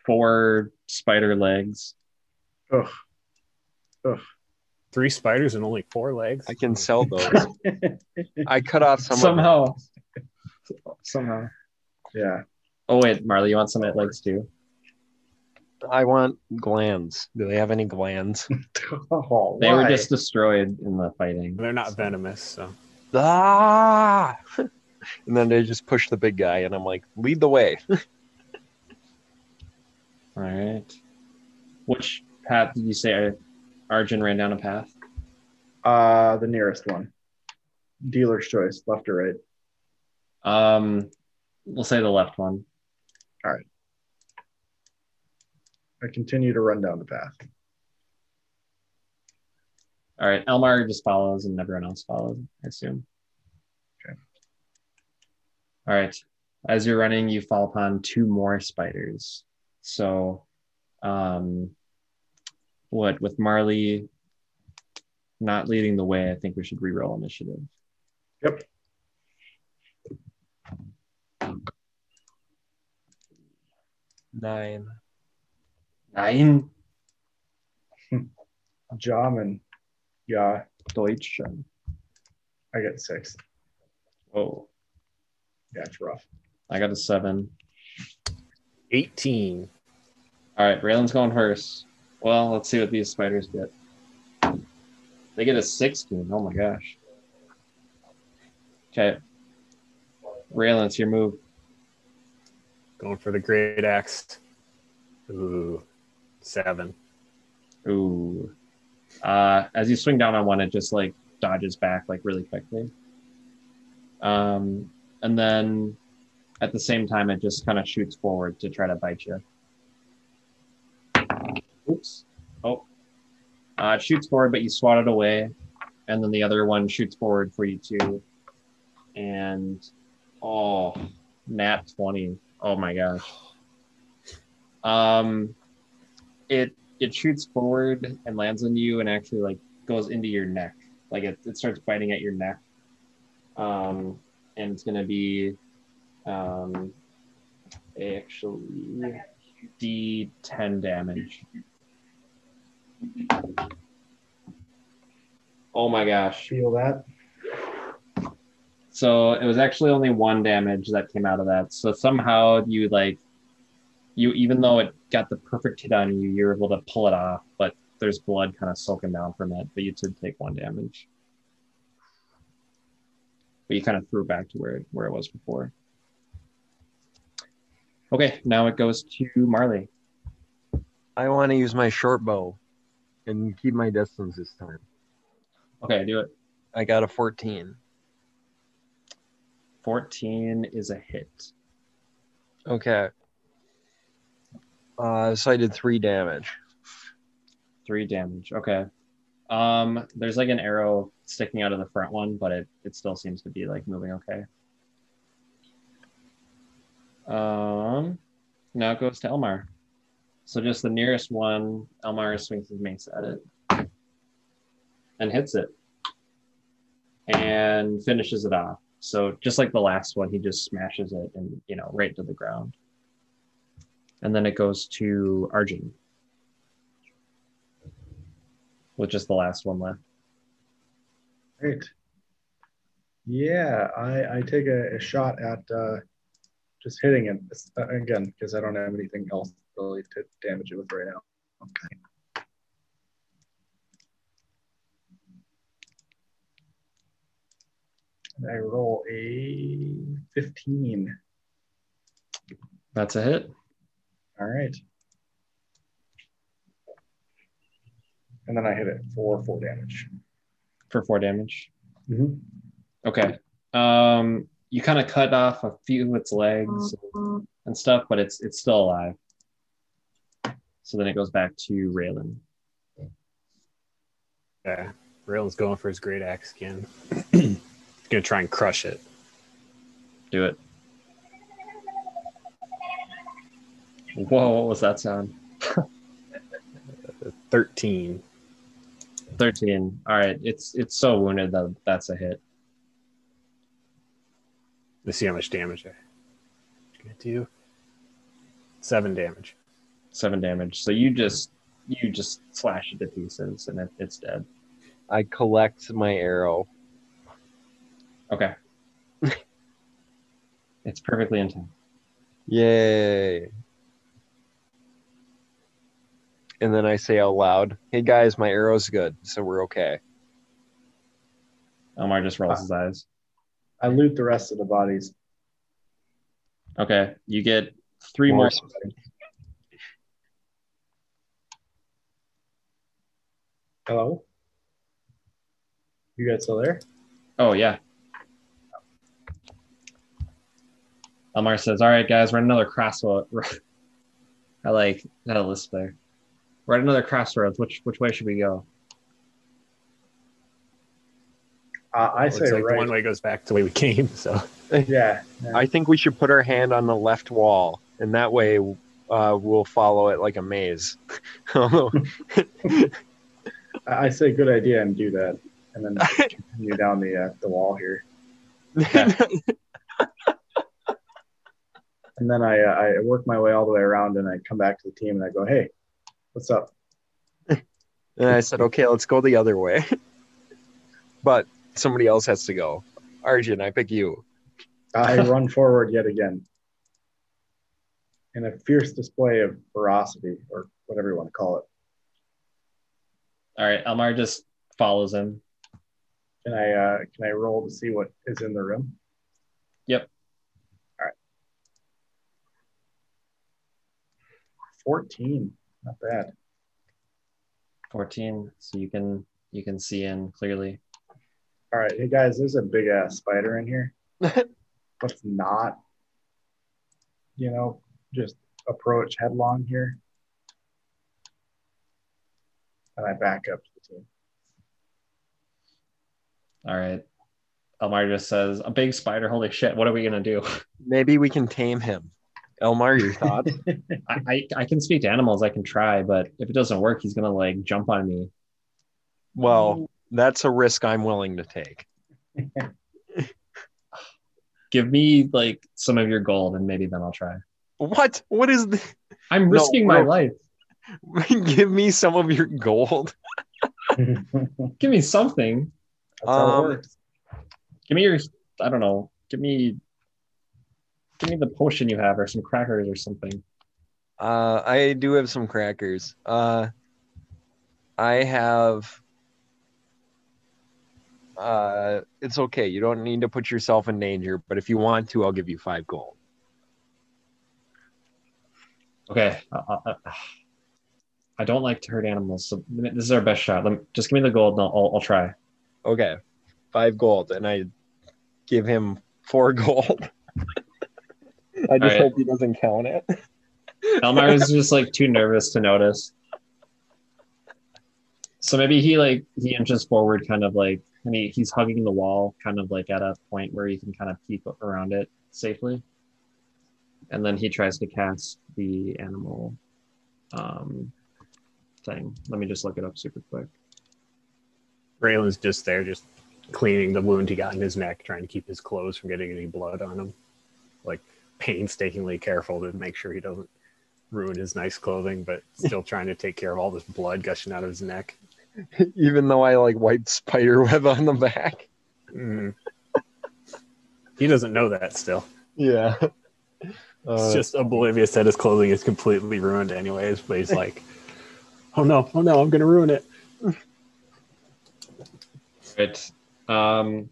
four spider legs. Ugh. Three spiders and only four legs. I can sell those. I cut off some of Somehow. Somehow. Yeah. Oh wait, Marley, you want some legs too? I want glands. Do they have any glands? Oh, They were just destroyed in the fighting. They're not venomous, so ah! And then they just push the big guy, and I'm like, lead the way. All right. Which path did you say Arjun ran down a path? uh the nearest one. Dealer's choice, left or right. Um, we'll say the left one. All right. I continue to run down the path. All right, Elmar just follows and everyone else follows, I assume. Okay. All right. As you're running, you fall upon two more spiders. So, um, what with Marley not leading the way, I think we should reroll initiative. Yep. Nine. Nine German. Yeah, Deutsch. I get six. Oh, Yeah, it's rough. I got a seven. 18. All right, Raylan's going first. Well, let's see what these spiders get. They get a 16. Oh my gosh. Okay. Raylan, it's your move. Going for the great axe. Ooh, seven. Ooh. Uh, as you swing down on one, it just like dodges back like really quickly. Um, and then at the same time, it just kind of shoots forward to try to bite you. Oops. Oh. Uh, it shoots forward, but you swat it away. And then the other one shoots forward for you too. And oh, nat 20. Oh my gosh. Um, it it shoots forward and lands on you and actually like goes into your neck. Like it, it starts biting at your neck. Um, and it's gonna be um, actually d10 damage. Oh my gosh. Feel that? So it was actually only one damage that came out of that. So somehow you like you even though it got the perfect hit on you, you're able to pull it off, but there's blood kind of soaking down from it, but you did take one damage. But you kind of threw it back to where it, where it was before. Okay, now it goes to Marley. I want to use my short bow and keep my distance this time. Okay, do it. I got a 14. 14 is a hit. Okay. Uh, so I did three damage. Three damage. Okay. Um, there's like an arrow sticking out of the front one, but it, it still seems to be like moving okay. Um, now it goes to Elmar. So just the nearest one, Elmar swings his mace at it and hits it and finishes it off. So just like the last one, he just smashes it and you know right to the ground. And then it goes to Arjun with just the last one left. Great. Yeah, I, I take a, a shot at uh, just hitting it uh, again because I don't have anything else really to damage it with right now. Okay. I roll a 15. That's a hit. All right. And then I hit it for four damage. for four damage. Mm-hmm. Okay. Um, you kind of cut off a few of its legs and stuff, but it's it's still alive. So then it goes back to Raylan. Yeah. Raylan's going for his great axe again. He's gonna try and crush it. Do it. Whoa, what was that sound? 13. 13. All right. It's it's so wounded that that's a hit. Let's see how much damage I gonna do. Seven damage. Seven damage. So you just you just slash it to pieces and it, it's dead. I collect my arrow. Okay. it's perfectly intact. Yay. And then I say out loud, hey guys, my arrow's good, so we're okay. Elmar just rolls his eyes. I loot the rest of the bodies. Okay. You get three more. More Hello? You guys still there? Oh yeah. Elmar says, "All right, guys, we're at another crossroad." I like that a list there. We're at another crossroads. Which which way should we go? Uh, I Looks say like right. one way goes back to the way we came. So Yeah. yeah. I think we should put our hand on the left wall, and that way uh, we'll follow it like a maze. I I say good idea and do that, and then continue down the uh, the wall here. And then I uh, I work my way all the way around, and I come back to the team, and I go, "Hey, what's up?" and I said, okay, let's go the other way. but somebody else has to go. Arjun, I pick you. I run forward yet again in a fierce display of ferocity, or whatever you want to call it. All right, Elmar just follows him. Can I uh, can I roll to see what is in the room? Yep. 14. Not bad. 14. So you can you can see in clearly. All right, hey guys, there's a big ass spider in here. Let's not, you know, just approach headlong here. And I back up to the team. All right. Elmar just says, a big spider, holy shit, what are we gonna do? Maybe we can tame him. Elmar, your thoughts? I, I i can speak to animals i can try but if it doesn't work he's gonna like jump on me well, that's a risk I'm willing to take. give me like some of your gold and maybe then i'll try What? What is the? I'm No, risking my life. Give me some of your gold. Give me something. how Um. Give me your. I don't know. Give me. Give me the potion you have, or some crackers, or something. Uh, I do have some crackers. Uh, I have. Uh, it's okay. You don't need to put yourself in danger, but if you want to, I'll give you five gold. Okay. Uh, uh, uh, I don't like to hurt animals, so this is our best shot. Let me, just give me the gold, and I'll, I'll, I'll try. Okay, five gold, and I give him four gold. I just right. hope he doesn't count it. Elmar is just like too nervous to notice. So maybe he like he inches forward, kind of like, and he, he's hugging the wall, kind of like at a point where he can kind of peek around it safely. And then he tries to cast the animal um, thing. Let me just look it up super quick. Raylan's just there, just cleaning the wound he got in his neck, trying to keep his clothes from getting any blood on him. Like painstakingly careful to make sure he doesn't ruin his nice clothing, but still trying to take care of all this blood gushing out of his neck. Even though I like wiped spider web on the back. Mhm. he doesn't know that still. Yeah. He's Uh, just oblivious that his clothing is completely ruined, anyways. But he's like, "Oh no, oh no, I'm gonna ruin it." Right. Um,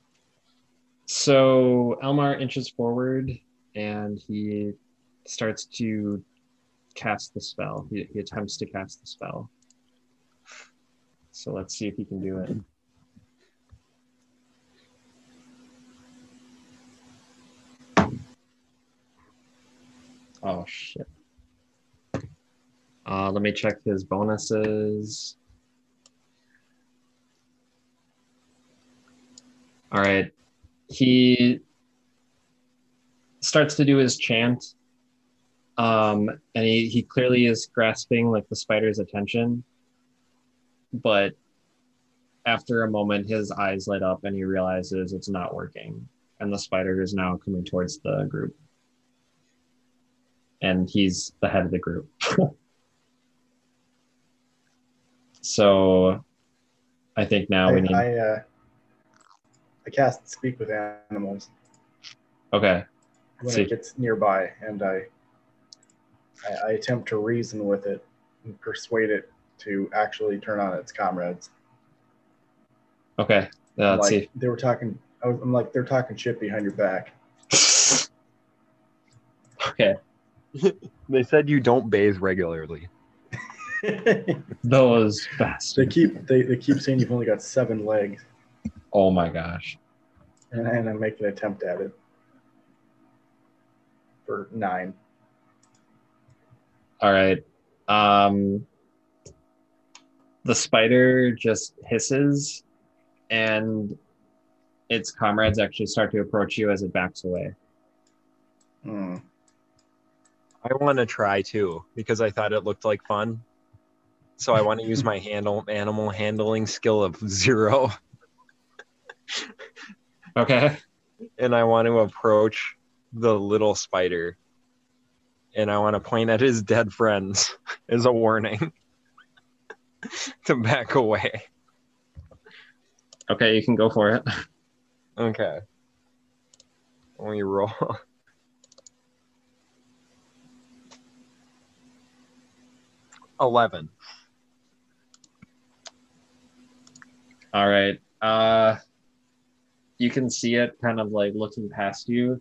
so Elmar inches forward and he starts to cast the spell. He, he attempts to cast the spell. So let's see if he can do it. Oh shit. Uh, let me check his bonuses. All right. He starts to do his chant. Um, and he, he clearly is grasping like the spider's attention. But after a moment, his eyes light up and he realizes it's not working. And the spider is now coming towards the group. And he's the head of the group. so I think now we I, need. I, uh, I cast speak with animals okay. When See. it gets nearby, and I, I I attempt to reason with it and persuade it to actually turn on its comrades. Okay. Uh, let's like they were talking. I was, I'm like they're talking shit behind your back. okay. they said you don't bathe regularly. they Those bastards. keep they, they keep saying you've only got seven legs, Oh my gosh. and, and I make an attempt at it for nine. All right. Um, the spider just hisses, and its comrades actually start to approach you as it backs away. Hmm. I want to try too because I thought it looked like fun. So I want to use my handle animal handling skill of zero, Okay. and I want to approach the little spider, and I want to point at his dead friends as a warning to back away. Okay, you can go for it. Okay. Let me roll. Eleven. All right. Uh, you can see it kind of like looking past you.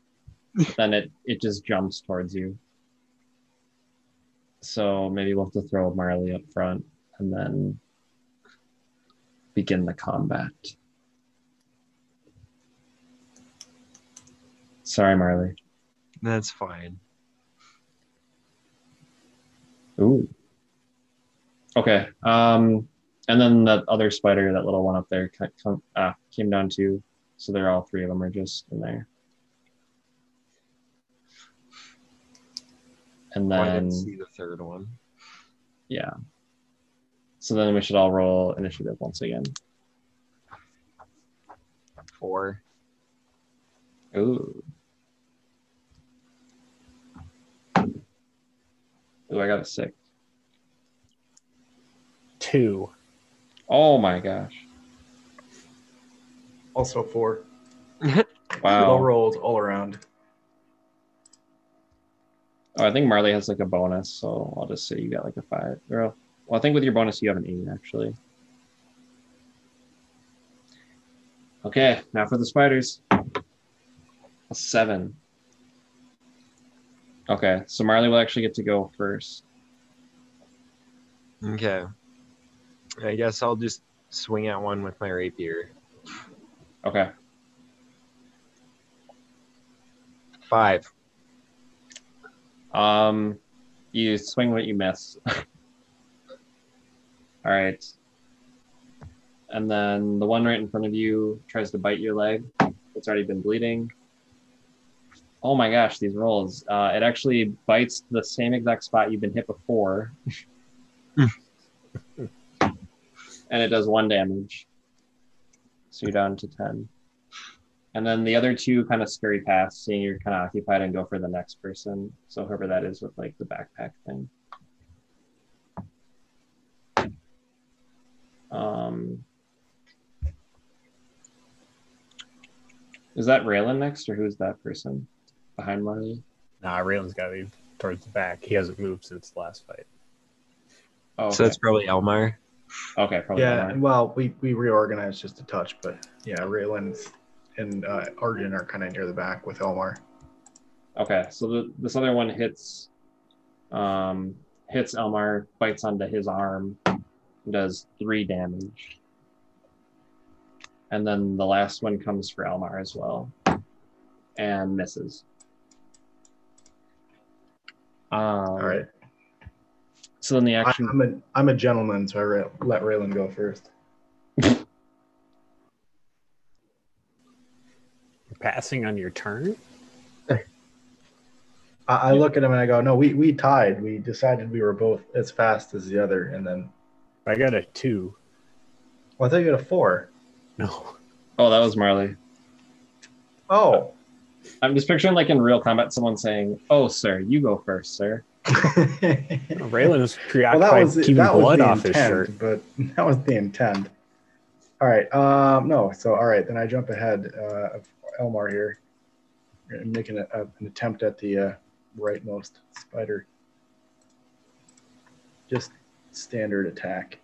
Then it it just jumps towards you. So maybe we'll have to throw Marley up front and then begin the combat. Sorry, Marley. That's fine. Ooh. Okay. Um, and then that other spider, that little one up there, come, ah, came down too. So they're all three of them are just in there. And oh, I then didn't see the third one. yeah. So then we should all roll initiative once again. Four. Ooh. Oh, I got a six. Two. Oh my gosh. Also four. Wow. Low rolls all around. Oh, I think Marley has like a bonus, so I'll just say you got like a five. Or, well, I think with your bonus you have an eight actually. Okay, now for the spiders. A seven. Okay, so Marley will actually get to go first. Okay. I guess I'll just swing at one with my rapier. Okay. Five. Um, you swing what you miss. All right. And then the one right in front of you tries to bite your leg. It's already been bleeding. Oh my gosh, these rolls. Uh, it actually bites the same exact spot you've been hit before. and it does one damage. So you're down to 10. And then the other two kind of scurry past, seeing you're kind of occupied and go for the next person. So whoever that is with like the backpack thing. Um, is that Raylan next, or who's that person behind Marley? Nah, Raylan's got to be towards the back. He hasn't moved since the last fight. Oh, So that's probably Elmar. okay, probably. Yeah, Marley. well, we, we reorganized just a touch, but yeah, Raylan's and uh, Arjun are kind of near the back with Elmar. Okay, so the, this other one hits, um, hits Elmar, bites onto his arm, does three damage. And then the last one comes for Elmar as well, and misses. Um, All right. So then the action. I'm a I'm a gentleman, so I ra- let Raylan go first. Passing on your turn? I, I look at him and I go, "No, we we tied. We decided we were both as fast as the other." And then, I got a two. well, I thought you had a four. No. Oh, that was Marley. Oh, I'm just picturing like in real combat, someone saying, "Oh, sir, you go first, sir." Raylan was well, that was keeping that blood the off his shirt. but that was the intent. All right. Um, no. So all right, then I jump ahead uh, of Elmar here, and making a, a, an attempt at the uh, rightmost spider. Just standard attack.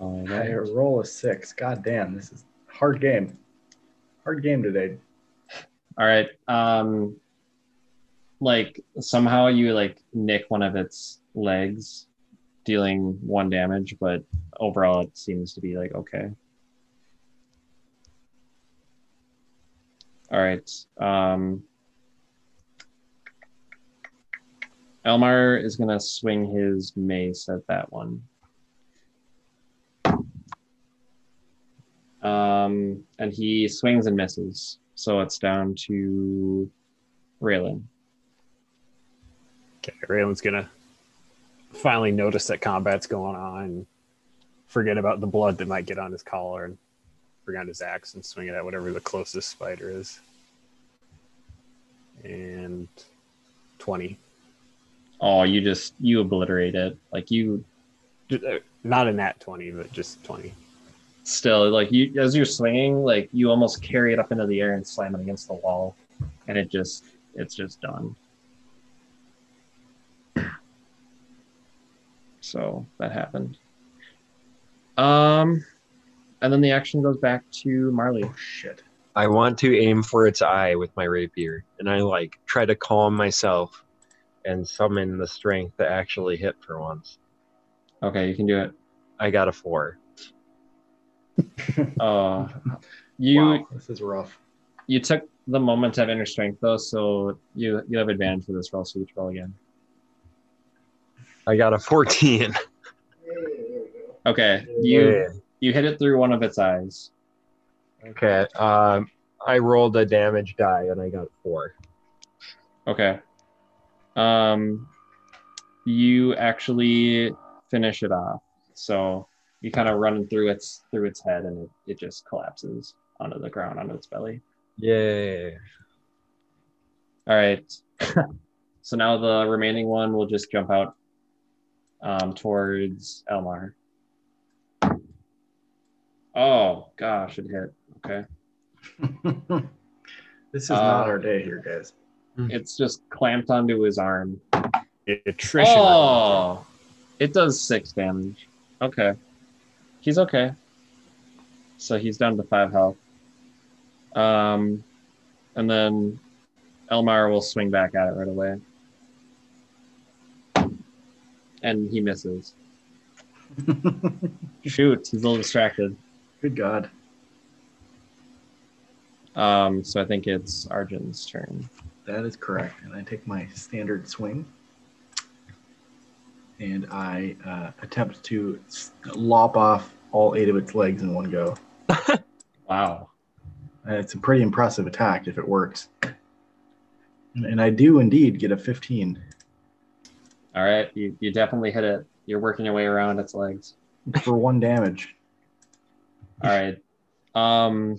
Oh, I roll a six. God damn, this is hard game. Hard game today. All right. Um, like somehow you like nick one of its legs, dealing one damage, but overall it seems to be like okay. All right. Um, Elmar is gonna swing his mace at that one. Um, and he swings and misses. So it's down to Raylan. Okay, Raylan's gonna finally notice that combat's going on forget about the blood that might get on his collar and bring out his axe and swing it at whatever the closest spider is. And 20. Oh, you just you obliterate it. Like you uh, Not in that 20, but just 20. still like you as you're swinging, like you almost carry it up into the air and slam it against the wall, and it just it's just done. So that happened. Um, and then the action goes back to Marley. Oh shit. I want to aim for its eye with my rapier, and I like try to calm myself and summon the strength to actually hit for once. Okay, you can do it. I got a four. Uh, you wow, this is rough. you took the moment to have inner strength though, so you you have advantage for this roll. So you roll again. I got a 14. Okay, you you hit it through one of its eyes. Okay. Um, I rolled a damage die and I got four. Okay. Um, you actually finish it off. So you kind of run through its through its head, and it, it just collapses onto the ground onto its belly. Yay. All right. so now the remaining one will just jump out um, towards Elmar. Oh gosh, it hit. Okay. this is Uh, not our day here, guys. It's just clamped onto his arm. Attrition. Oh, it does six damage. Okay. He's okay. So he's down to five health. Um, and then Elmar will swing back at it right away. And he misses. Shoot, he's a little distracted. Good God. Um, so I think it's Arjun's turn. That is correct. And I take my standard swing and I uh, attempt to lop off all eight of its legs in one go. Wow. And it's a pretty impressive attack if it works. And, and I do indeed get a 15 All right, you, you definitely hit it. You're working your way around its legs. for one damage. All right. Um,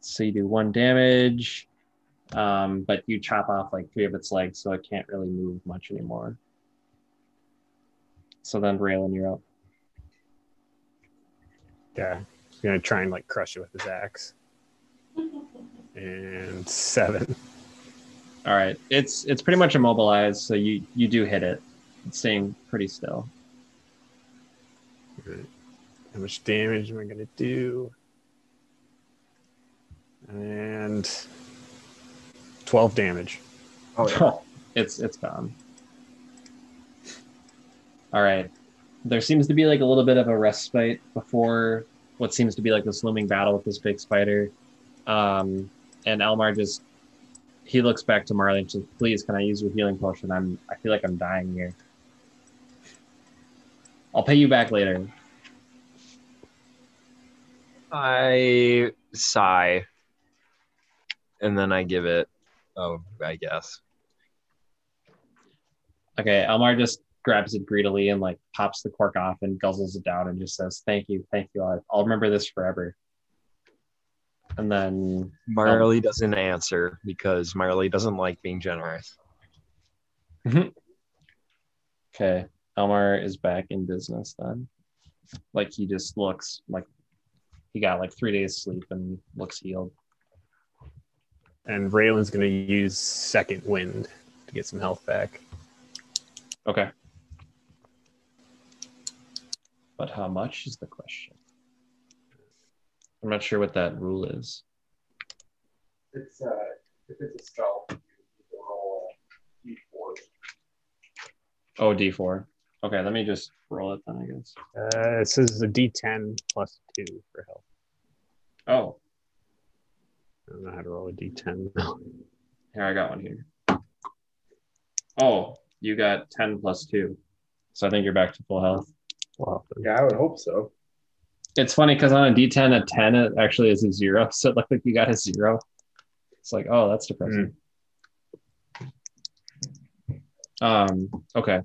so you do one damage, um, but you chop off like three of its legs, so it can't really move much anymore. So then, Raylan, you're up. Yeah. He's gonna try and like crush it with his axe. And seven. All right. It's it's pretty much immobilized, so you you do hit it. It's staying pretty still. Alright. How much damage am I gonna do? And twelve damage. Oh, yeah. it's it's gone. All right. There seems to be like a little bit of a respite before what seems to be like this looming battle with this big spider. Um, and Elmar just he looks back to Marley and says, "Please, can I use your healing potion? I'm I feel like I'm dying here. I'll pay you back later." I sigh, and then I give it. Oh, I guess. Okay, Elmar just grabs it greedily and like pops the cork off and guzzles it down and just says, "Thank you, thank you. I'll, I'll remember this forever." And then Marley doesn't answer because Marley doesn't like being generous. Okay, Elmar is back in business then. Like he just looks like he got like three days sleep and looks healed. And Raylan's gonna use second wind to get some health back. Okay. But how much is the question? I'm not sure what that rule is. It's, uh, if it's a spell, you roll d4. Oh, D4. Okay, let me just roll it then, I guess. Uh, it says a D10 plus two for health. Oh, I don't know how to roll a D10. here, I got one here. Oh, you got 10 plus 2. So I think you're back to full health. Well, Yeah, I would hope so. It's funny because on a D10, a 10 it actually is a zero. So it looked like you got a zero. It's like, oh, that's depressing. Um, okay.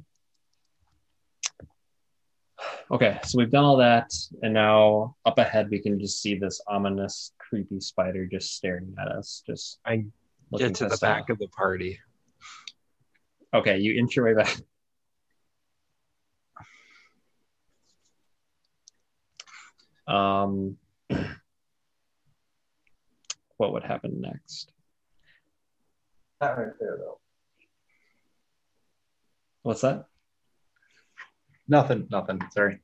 Okay, so we've done all that, and now up ahead we can just see this ominous, creepy spider just staring at us. Just I looking Get to the back off. of the party. Okay, you inch your way back. Um, what would happen next? That right there, though. What's that? Nothing, nothing. Sorry.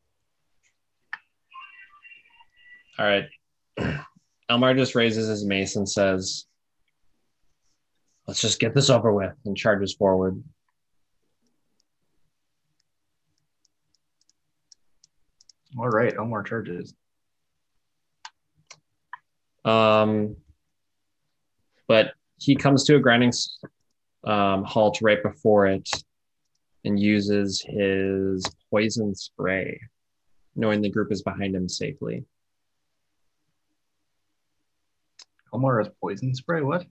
All right. Elmar just raises his mace and says, Let's just get this over with and charges forward. All right, Elmar charges. Um, but he comes to a grinding um, halt right before it and uses his poison spray, knowing the group is behind him safely. Elmar has poison spray. What?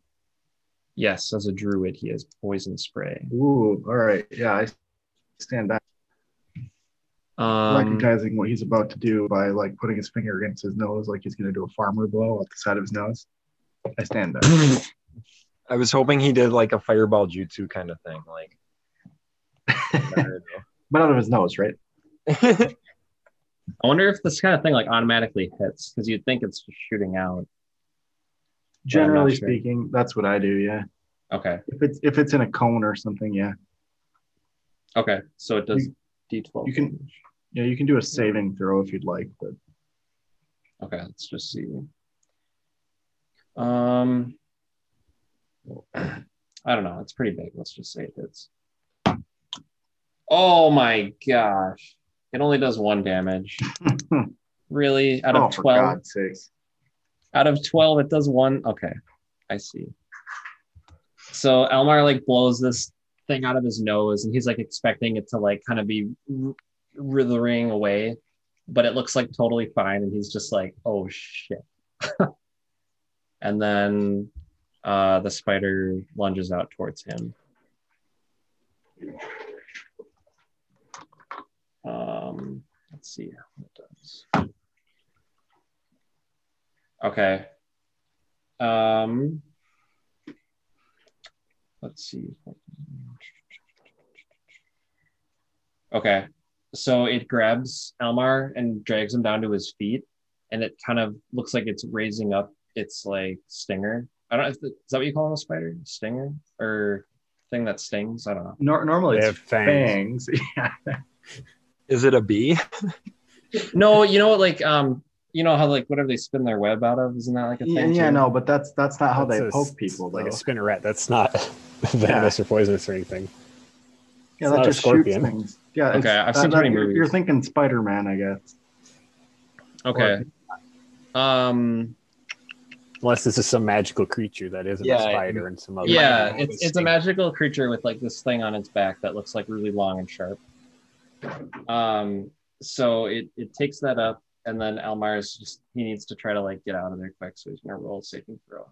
Yes, as a druid, he has poison spray. Ooh, all right. Yeah, I stand back. Um, recognizing what he's about to do by like putting his finger against his nose, like he's gonna do a farmer blow at the side of his nose. I stand back. I was hoping he did like a fireball jutsu kind of thing, like, but out of his nose, right? I wonder if this kind of thing like automatically hits because you'd think it's shooting out. Generally sure. speaking, that's what I do. Yeah. Okay. If it's if it's in a cone or something, yeah. Okay, so it does D12. You can yeah, you can do a saving throw if you'd like, but okay, let's just see. Um, I don't know. It's pretty big. Let's just say it hits. Oh my gosh! It only does one damage. really? Out of oh, twelve? Oh, out of 12, it does one. Okay, I see. So Elmar like blows this thing out of his nose and he's like expecting it to like kind of be writhing away, but it looks like totally fine. And he's just like, oh shit. and then uh, the spider lunges out towards him. Um, let's see how it does. Okay. Um, let's see. Okay. So it grabs Elmar and drags him down to his feet, and it kind of looks like it's raising up its like stinger. I don't know if the, is that what you call a spider? Stinger or thing that stings? I don't know. Nor- normally it's fangs. fangs. Yeah. Is it a bee? no, you know, like um, you know how like whatever they spin their web out of isn't that like a thing? Yeah, yeah no, but that's that's not how that's they a, poke people. Though. Like a spinneret, that's not venomous yeah. or poisonous or anything. Yeah, it's that just shoots things. Yeah. Okay, I've uh, seen that, that, movies. You're thinking Spider Man, I guess. Okay. Or, um. Unless this is some magical creature that isn't yeah, a spider and some other. Yeah, it's, it's a magical creature with like this thing on its back that looks like really long and sharp. Um, so it it takes that up and then Elmar is just he needs to try to like get out of there quick, so he's gonna roll saving throw.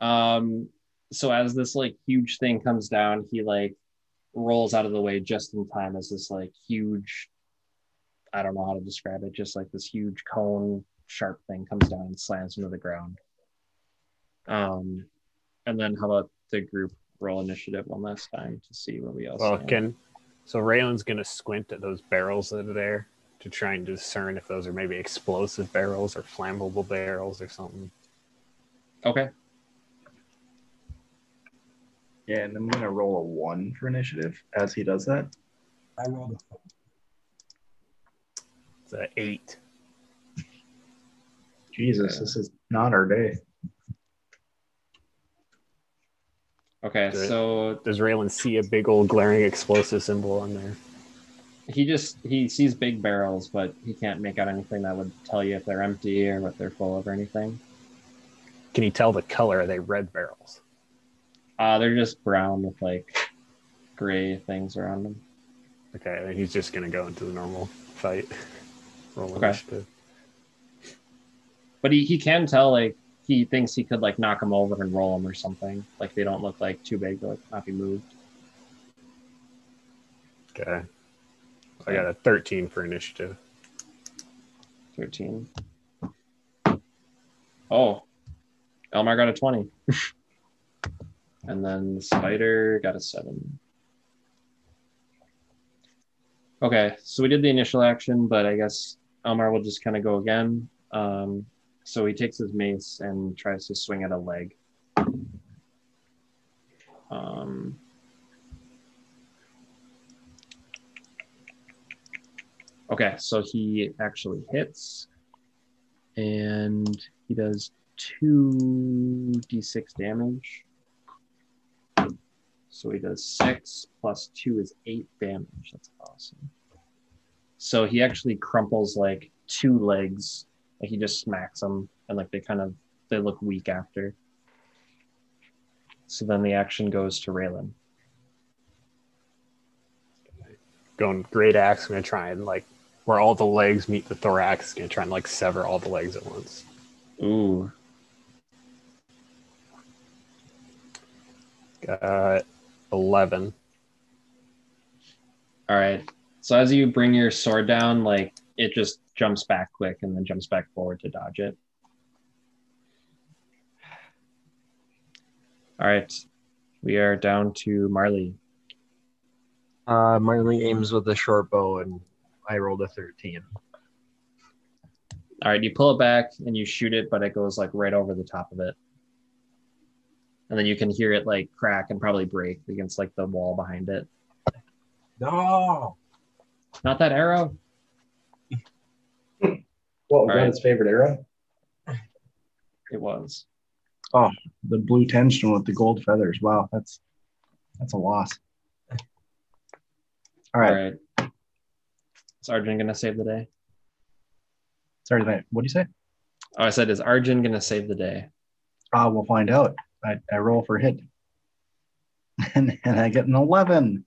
Um, so as this like huge thing comes down, he like rolls out of the way just in time as this like huge, I don't know how to describe it, just like this huge cone sharp thing comes down and slams into the ground. Um, and then how about the group roll initiative one last time to see where we all well, stand. Can, so Raylan's gonna squint at those barrels that are there to try and discern if those are maybe explosive barrels or flammable barrels or something. Okay. Yeah, and I'm gonna roll a one for initiative as he does that. I rolled a eight. Jesus, yeah. this is not our day. Okay, does, so does Raylan see a big old glaring explosive symbol on there? he just he sees big barrels, but he can't make out anything that would tell you if they're empty or what they're full of or anything. Can you tell the color? Are they red barrels? Uh, they're just brown with like gray things around them. Okay, then he's just gonna go into the normal fight. Roll okay. But he, he can tell like he thinks he could like knock them over and roll them or something. Like they don't look like too big to like not be moved. Okay. I got a 13 for initiative. 13. Oh, Elmar got a 20. and then the spider got a 7. Okay, so we did the initial action, but I guess Elmar will just kind of go again. Um, so he takes his mace and tries to swing at a leg. Um, Okay, so he actually hits, and he does two d6 damage. So he does six plus two is eight damage. That's awesome. So he actually crumples like two legs. Like he just smacks them, and like they kind of they look weak after. So then the action goes to Raylan. Going great axe. I'm gonna try and like where all the legs meet the thorax. It's gonna try and like sever all the legs at once. Ooh. Got eleven. All right. So as you bring your sword down, like it just jumps back quick and then jumps back forward to dodge it. All right. We are down to Marley. Uh, Marley aims with a short bow and I rolled a 13. All right, you pull it back and you shoot it, but it goes like right over the top of it. And then you can hear it like crack and probably break against like the wall behind it. No. Not that arrow. What was All that right. his favorite arrow? It was. Oh, the blue tension with the gold feathers. Wow, that's that's a loss. All right. All right. Is Arjun gonna save the day? Sorry. What do you say? Oh, I said, is Arjun gonna save the day? Ah, we'll find out. I, I roll for hit, and, and I get an eleven.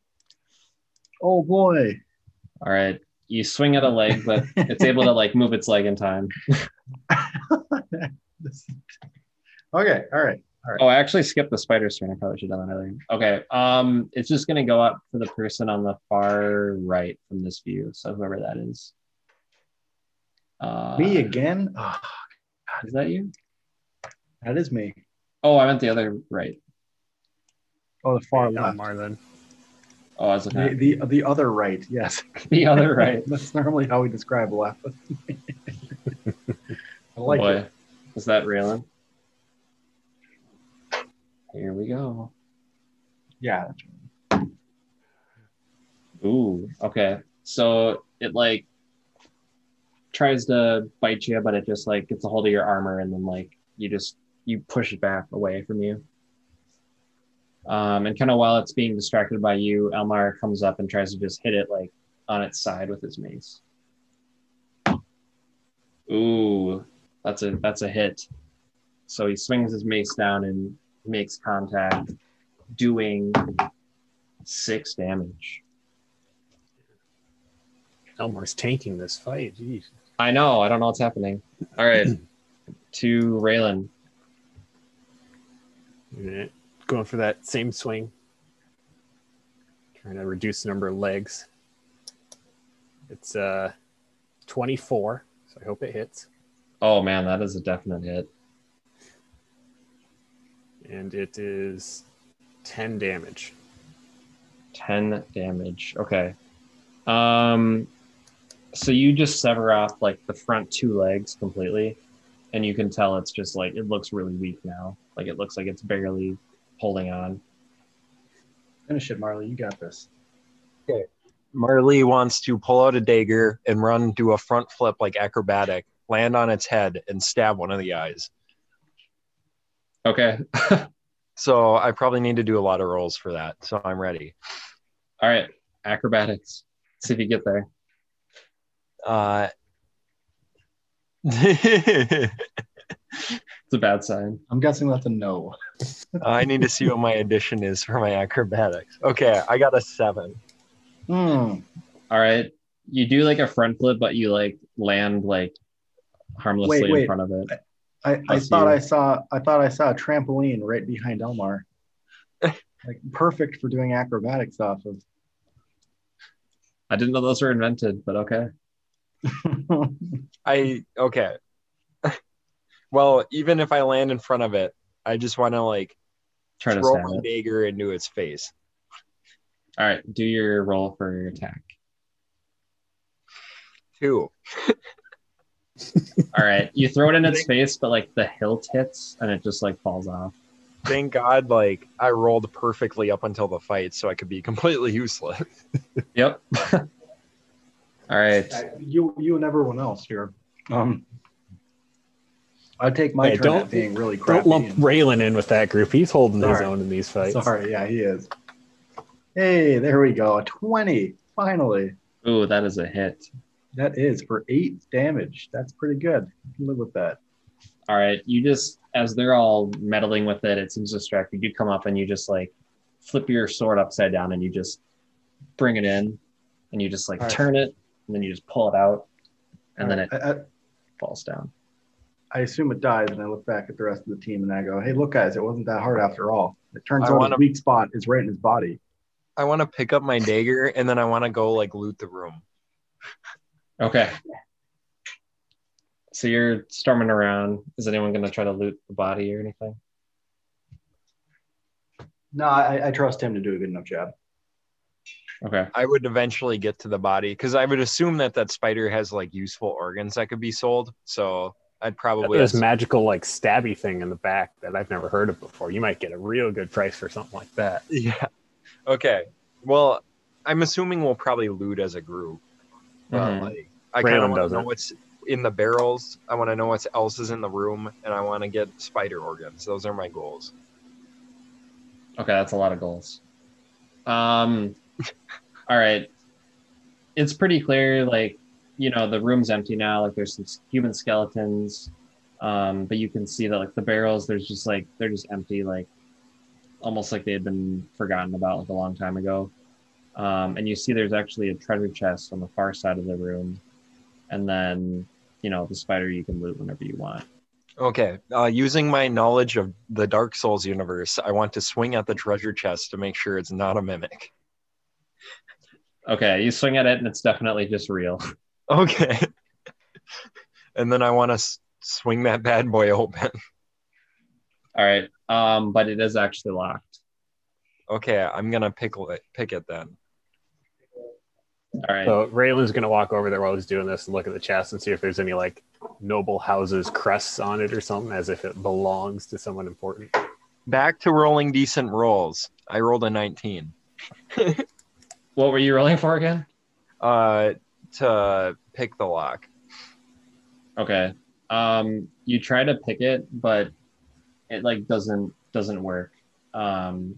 Oh boy! All right. You swing at a leg, but it's able to like move its leg in time. Okay, all right. Oh, I actually skipped the spider turn. I probably should have done that earlier. Okay. Um, it's just gonna go up for the person on the far right from this view. So whoever that is. Uh, me again? Oh, Is that you? that is me. Oh, I meant the other right. Oh, the far Yeah, left. Elmar then. Oh, I was looking The, the the other right. Yes, the other right. that's normally how we describe left. I like Boy, it. is that Raylan? Here we go. Yeah. Ooh, okay. So it like tries to bite you, but it just like gets a hold of your armor and then like you just you push it back away from you. Um, and kind of while it's being distracted by you, Elmar comes up and tries to just hit it like on its side with his mace. Ooh, that's a that's a hit. So he swings his mace down and makes contact, doing six damage. Elmar's tanking this fight. Jeez. I know. I don't know what's happening. All right. to Raylan. Going for that same swing. Trying to reduce the number of legs. It's uh 24, so I hope it hits. Oh man, that is a definite hit. And it is 10 damage. 10 damage. Okay. Um so you just sever off like the front two legs completely and you can tell it's just like it looks really weak now. Like it looks like it's barely holding on. Finish it, Marley. You got this. Okay. Marley wants to pull out a dagger and run do a front flip like acrobatic, land on its head, and stab one of the eyes. Okay. So I probably need to do a lot of rolls for that. So I'm ready. All right. Acrobatics. See if you get there. Uh, It's a bad sign. I'm guessing that's a no. I need to see what my addition is for my acrobatics. Okay, I got a seven. Hmm. All right. You do like a front flip, but you like land like harmlessly Wait, in front of it. I, I thought you. I saw I thought I saw a trampoline right behind Elmar. like perfect for doing acrobatics off Of I didn't know those were invented, but okay. I okay. well, even if I land in front of it, I just want to like Try to throw stab my it. dagger into its face. All right, do your roll for your attack. Two. All right, you throw it in its face, but like the hilt hits and it just like falls off. Thank God, like I rolled perfectly up until the fight, so I could be completely useless. Yep. All right. you you and everyone else here. Um, I take my Hey, turn don't- at being really Don't lump and- Raylan in with that group. He's holding his own in these fights. Sorry, yeah, he is. Hey, there we go. 20. Finally. Ooh, that is a hit. That is for eight damage. That's pretty good. I can live with that. All right, you just as they're all meddling with it, it seems distracted. You come up and you just like flip your sword upside down and you just bring it in and you just like All right. turn it and then you just pull it out and then it I, I, falls down. I assume it dies, and I look back at the rest of the team and I go, "Hey, look, guys, it wasn't that hard after all. It turns I out wanna- his weak spot is right in his body." I want to pick up my dagger and then I want to go like loot the room. Okay. So you're storming around. Is anyone going to try to loot the body or anything? No, I, I trust him to do a good enough job. Okay. I would eventually get to the body because I would assume that that spider has like useful organs that could be sold. So I'd probably this magical like stabby thing in the back that I've never heard of before. You might get a real good price for something like that. yeah. Okay. Well, I'm assuming we'll probably loot as a group. But, Mhm. like, I kind of want to know what's in the barrels. I want to know what else is in the room, and I want to get spider organs. Those are my goals. Okay, that's a lot of goals. Um, all right. It's pretty clear, like, you know, the room's empty now. Like, there's some human skeletons, um, but you can see that, like, the barrels, there's just like, they're just empty, like, almost like they had been forgotten about, like, a long time ago. Um, and you see there's actually a treasure chest on the far side of the room. And then, you know, the spider you can loot whenever you want. Okay. Uh, using my knowledge of the Dark Souls universe, I want to swing at the treasure chest to make sure it's not a mimic. Okay, you swing at it, and it's definitely just real. Okay. and then I want to s- swing that bad boy open. All right. Um, but it is actually locked. Okay, I'm gonna pick it. Pick it then. All right. So Raylan's gonna walk over there while he's doing this and look at the chest and see if there's any like noble houses crests on it or something, as if it belongs to someone important. Back to rolling decent rolls. I rolled a 19. What were you rolling for again? Uh, to pick the lock. Okay. Um, you try to pick it, but it like doesn't doesn't work. Um,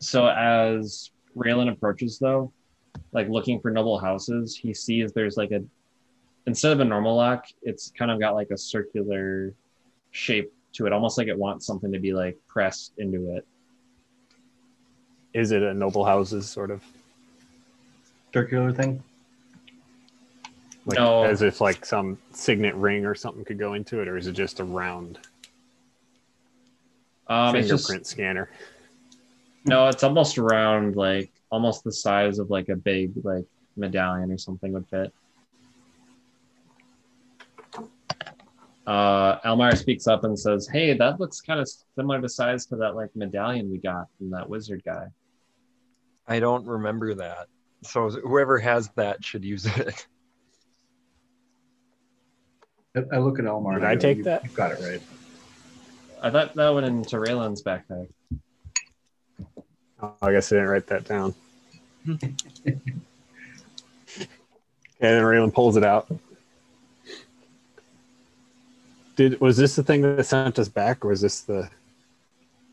so as Raylan approaches, though, like looking for noble houses, he sees there's like a instead of a normal lock, it's kind of got like a circular shape to it, almost like it wants something to be like pressed into it. Is it a noble houses sort of Circular thing. like No. as if like some signet ring or something could go into it, or is it just a round Um, it's fingerprint just scanner? no, it's almost around like almost the size of like a big like medallion or something would fit. Uh, Elmar speaks up and says, "Hey, that looks kind of similar to size to that like medallion we got from that wizard guy." I don't remember that. So whoever has that should use it. I, I look at Elmar. Did and I take "You- that? You've got it right. I thought that went into Raylan's backpack. Oh, I guess I didn't write that down. Okay, then Raylan pulls it out. Did was this the thing that sent us back, or was this the?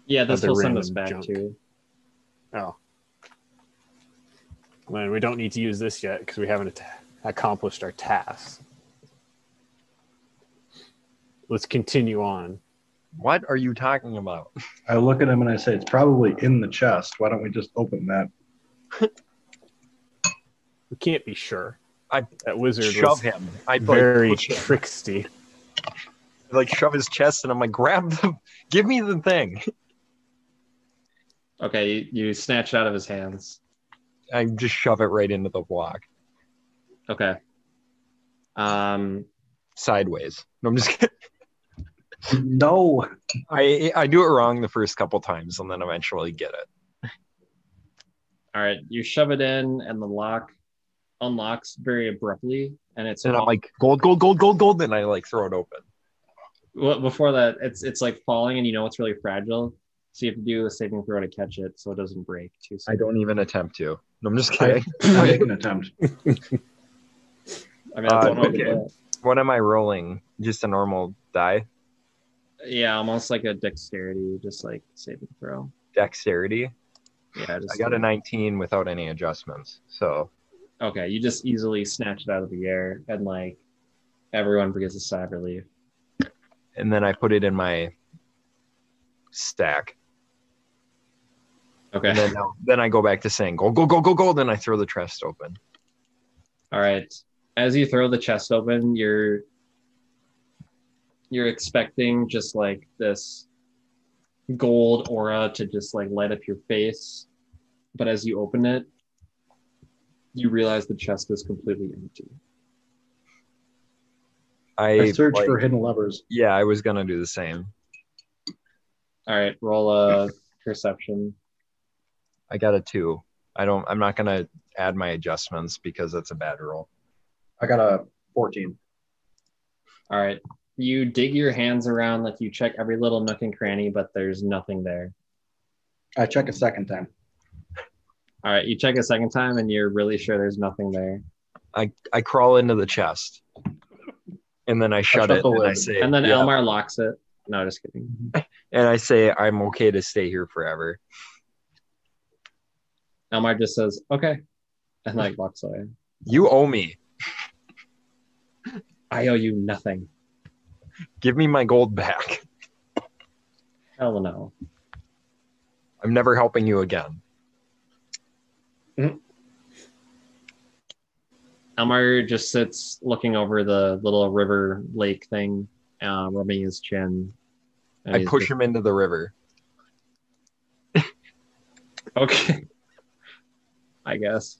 Yeah, this Other will send us back junk. too. Oh, well, we don't need to use this yet because we haven't at- accomplished our task. Let's continue on. What are you talking about? I look at him and I say, "It's probably in the chest. Why don't we just open that?" We can't be sure. I that wizard shove was him. I very like, push him. tricksty. like shove his chest, and I'm like, grab the, give me the thing. Okay, you, you snatch it out of his hands. I just shove it right into the block Okay. Um, sideways. No, I'm just kidding. No. I I do it wrong the first couple times, and then eventually get it. All right, you shove it in, and the lock unlocks very abruptly, and it's And I'm like, gold, gold, gold, gold, gold. Then I like throw it open. well, before that, it's it's like falling, and you know it's really fragile, so you have to do a saving throw to catch it, so it doesn't break too soon. I don't even attempt to. No, I'm just I, kidding. I make an attempt. I mean, that's Uh, one way to okay. What am I rolling? Just a normal die? Yeah, almost like a dexterity, just like saving throw. Dexterity. Yeah, just I got a 19 without any adjustments. So Okay, you just easily snatch it out of the air, and like everyone gets a sigh of relief. and then I put it in my stack. Okay. And then then I go back to saying go go go go gold. Then I throw the chest open. All right. As you throw the chest open, you're you're expecting just like this gold aura to just like light up your face. But as you open it, you realize the chest is completely empty. I, I search like- for hidden levers. Yeah, I was gonna do the same. All right, roll a perception. I got a two. I don't. I'm not gonna add my adjustments because that's a bad roll. I got a 14. All right. You dig your hands around, like you check every little nook and cranny, but there's nothing there. I check a second time. All right. You check a second time and you're really sure there's nothing there. I I crawl into the chest, and then I shut shut it, the and I say, And then yeah. Elmar locks it. No, just kidding. and I say I'm okay to stay here forever. Elmar just says, okay. And like walks away. You owe me. I owe you nothing. Give me my gold back. Hell no. I'm never helping you again. Elmar just sits looking over the little river lake thing, uh, rubbing his chin. I push just- him into the river. Okay. I guess.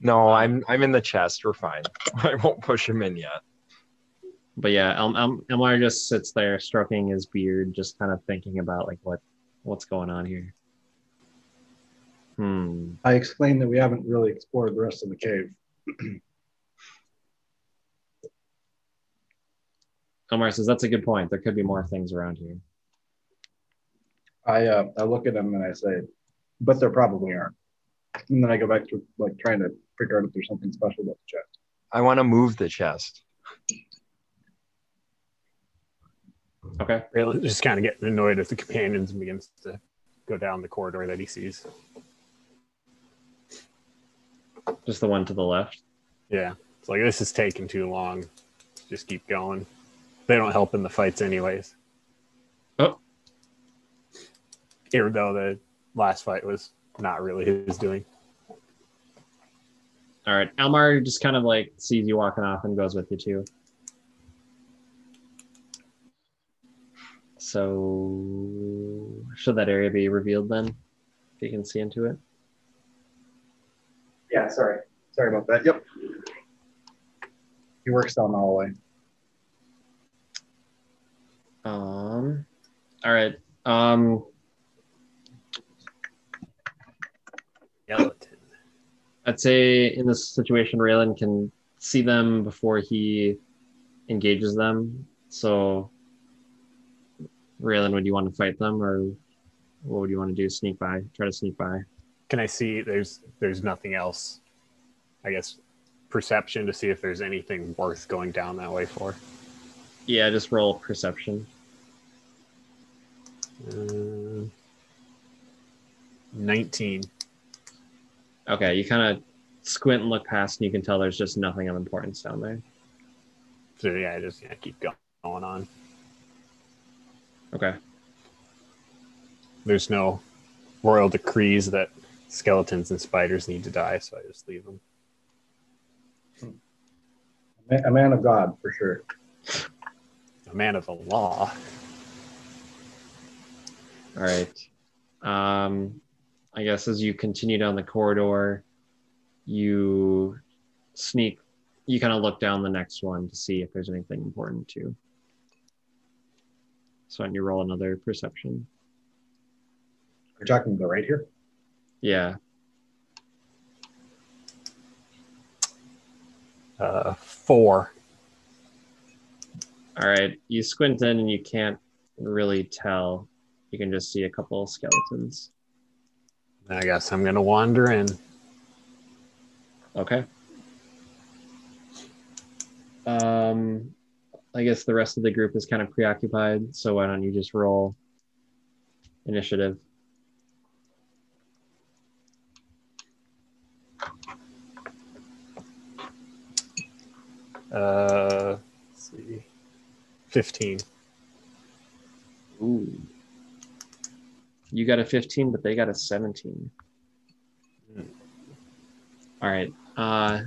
No, I'm I'm in the chest. We're fine. I won't push him in yet. But yeah, El- El- Elmar just sits there stroking his beard, just kind of thinking about like what what's going on here. Hmm. I explained that we haven't really explored the rest of the cave. Elmar says that's a good point. There could be more things around here. I uh, I look at him and I say, but there probably aren't. And then I go back to like trying to figure out if there's something special about the chest. I want to move the chest. Okay. Just kind of getting annoyed with the companions and begins to go down the corridor that he sees. Just the one to the left. Yeah, it's like this is taking too long. Just keep going. They don't help in the fights, anyways. Oh. Even though the last fight was not really his doing. All right. Elmar just kind of like sees you walking off and goes with you too. So should that area be revealed then? If you can see into it. Yeah, sorry. Sorry about that. Yep. He works down the hallway. Um all right. Um Skeleton. I'd say in this situation, Raylan can see them before he engages them. So, Raylan, would you want to fight them, or what would you want to do? Sneak by, try to sneak by. Can I see? There's there's nothing else. I guess perception to see if there's anything worth going down that way for. Yeah, just roll perception. Uh, Nineteen. Okay, you kind of squint and look past, and you can tell there's just nothing of importance down there. So yeah, I just yeah, keep going on. Okay. There's no royal decrees that skeletons and spiders need to die, so I just leave them. A man of God, for sure. A man of the law. All right. Um, I guess as you continue down the corridor, you sneak, you kind of look down the next one to see if there's anything important too. So when you roll another perception. You're talking about right here? Yeah. Uh, four. All right. You squint in and you can't really tell. You can just see a couple of skeletons. I guess I'm gonna wander in. Okay. Um, I guess the rest of the group is kind of preoccupied, so why don't you just roll initiative? Uh, let's see, fifteen. Ooh. You got a 15, but they got a 17. Hmm. All right. Uh,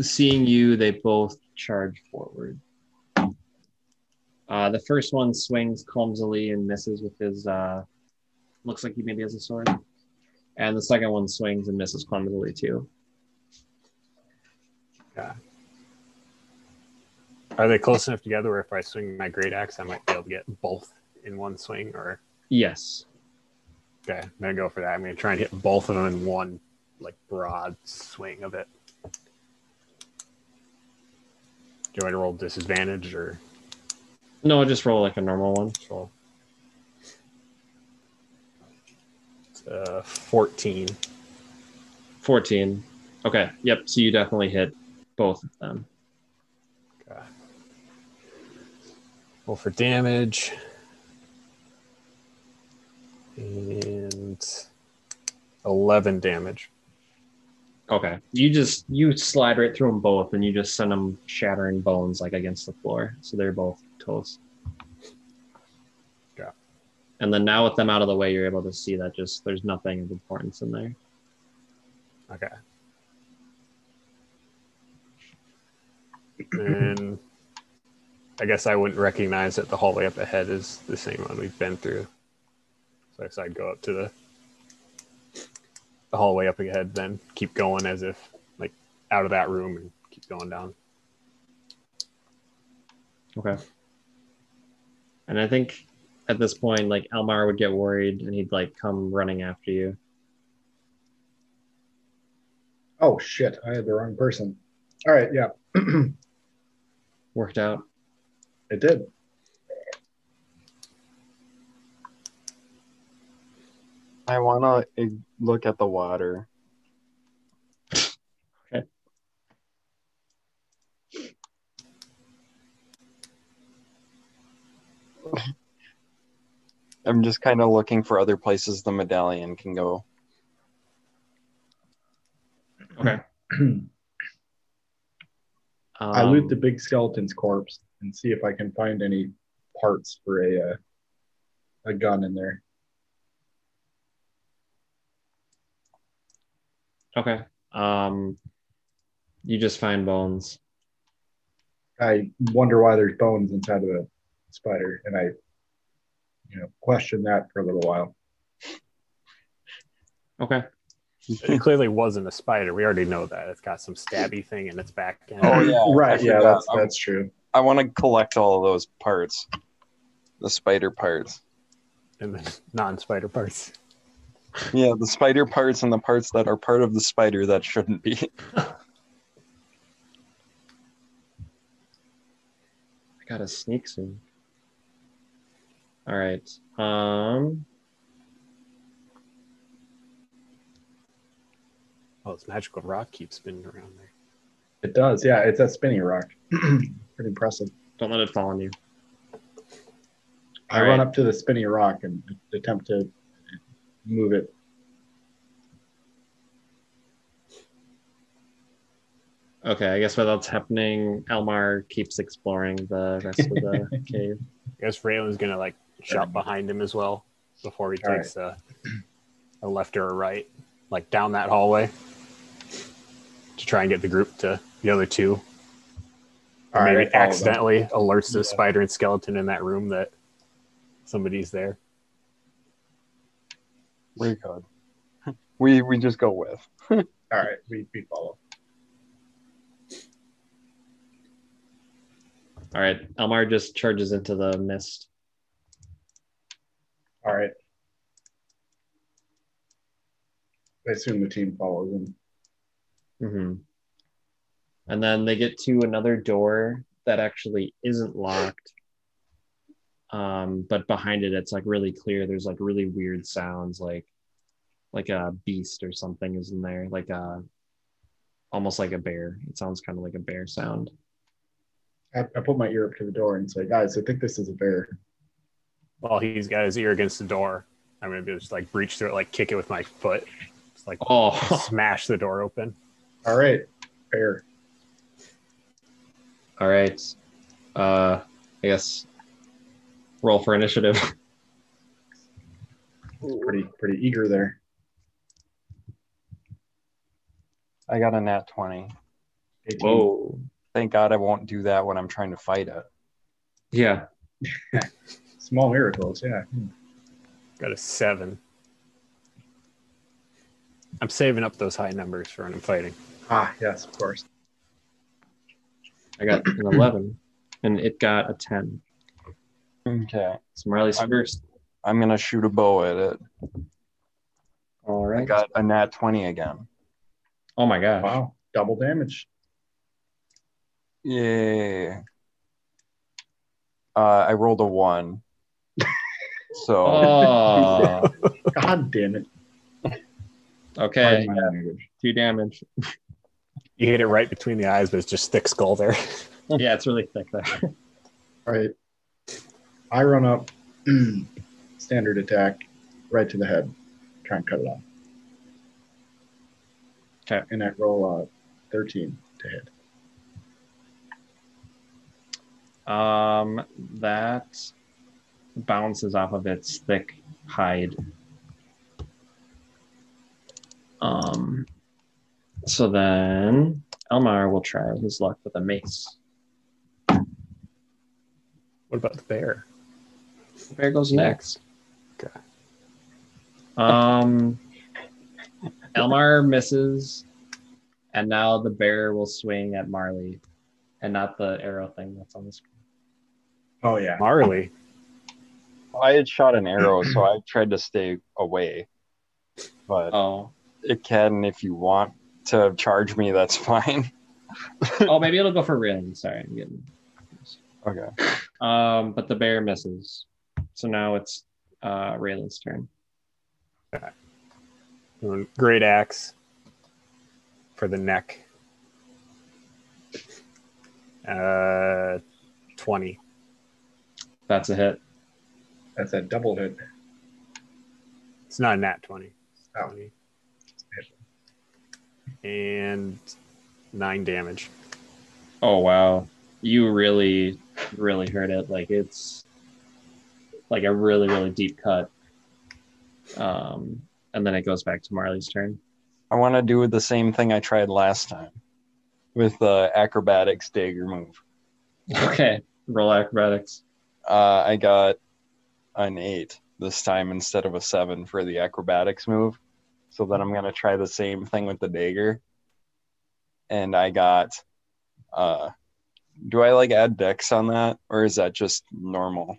seeing you, they both charge forward. Uh, the first one swings clumsily and misses with his. Uh, looks like he maybe has a sword. And the second one swings and misses clumsily too. Yeah. Are they close enough together where if I swing my great axe, I might be able to get both in one swing? Or Yes. Okay, I'm gonna go for that. I'm gonna try and hit both of them in one like broad swing of it. Do I roll disadvantage or No, I just roll like a normal one. roll? Uh, 14. 14. Okay. Yep. So you definitely hit both of them. Okay. Roll for damage. And 11 damage. Okay. You just you slide right through them both, and you just send them shattering bones like against the floor. So they're both toast. Okay. And then now with them out of the way, you're able to see that just there's nothing of importance in there. Okay. And I guess I wouldn't recognize that the hallway up ahead is the same one we've been through. So I guess I'd go up to the the hallway up ahead, then keep going as if like out of that room and keep going down. Okay. And I think at this point, like Elmar would get worried and he'd like come running after you. Oh shit! I had the wrong person. All right, yeah, Worked out. it did. I want to eh, look at the water. I'm just kind of looking for other places the medallion can go. Okay. I loot Um, the big skeleton's corpse and see if I can find any parts for a uh, a gun in there. Okay. Um, you just find bones. I wonder why there's bones inside of a spider, and I, you know, question that for a little while. Okay. It clearly wasn't a spider. We already know that. It's got some stabby thing in its back end. Oh, yeah. right. Yeah, uh, that's I'm- that's true. I want to collect all of those parts, the spider parts. And then non-spider parts. Yeah, the spider parts and the parts that are part of the spider that shouldn't be. I got a sneak soon. All right. Um, Oh, this magical rock keeps spinning around there. It does. Yeah, it's a spinning rock. Pretty impressive. don't let it fall on you. I All run right. up to the spinning rock and attempt to move it. Okay, I guess while that's happening, Elmar keeps exploring the rest of the cave. I guess Raylan's gonna like shot behind him as well before he All takes a, a left or a right, like down that hallway, to try and get the group to the other two. All Or right, maybe I follow them. accidentally alerts the Yeah. spider and skeleton in that room that somebody's there. We could. We we just go with. All right, we, we follow. All right, Elmar just charges into the mist. All right. I assume the team follows him. hmm And then they get to another door that actually isn't locked. Um, but behind it, it's like really clear. There's like really weird sounds, like like a beast or something is in there, like a almost like a bear. It sounds kind of like a bear sound. I, I put my ear up to the door and say, guys, I think this is a bear. While he's got his ear against the door, I'm gonna be just like breach through it, like kick it with my foot, just like Oh, smash the door open. All right, bear. all right. Uh, I guess roll for initiative. Pretty pretty eager there. I got a nat 20. 18. Whoa. Thank God I won't do that when I'm trying to fight it. Yeah. Small miracles, yeah. Got a seven. I'm saving up those high numbers for when I'm fighting. Ah, yes, of course. I got an 11 and it got a 10. Okay. So Marley's I'm- first. I'm gonna shoot a bow at it. All right. I got a nat 20 again. oh my gosh. Wow, double damage. Yay. Uh, I rolled a one. So Oh. God damn it. okay. Pardon my language. Two damage. You hit it right between the eyes, but it's just thick skull there. Yeah, it's really thick there. All right. I run up, standard attack, right to the head. Try and cut it off. Okay. And I roll uh, 13 to hit. Um, that bounces off of its thick hide. Um, so then Elmar will try his luck with a mace. What about the bear? The Bear goes next. Okay. Um, Elmar misses, and now the bear will swing at Marley, and not the arrow thing that's on the screen. Oh, yeah. Marley. I had shot an arrow, so I tried to stay away. But Oh, it can, if you want to charge me, that's fine. oh, maybe it'll go for Rin. Sorry, I'm getting. Okay. Um, but the bear misses, so now it's uh Raylan's turn. Great axe for the neck. Uh, 20. That's a hit. That's a double hit. It's not a nat 20. It's Oh. 20. And nine damage. Oh wow, you really, really hurt it. Like it's like a really, really deep cut. Um, and then it goes back to Marley's turn. I want to do the same thing I tried last time with the acrobatics dagger move. Okay, roll acrobatics. Uh, I got an eight this time instead of a seven for the acrobatics move. So then I'm gonna try the same thing with the dagger. And I got uh do I like add dex on that or is that just normal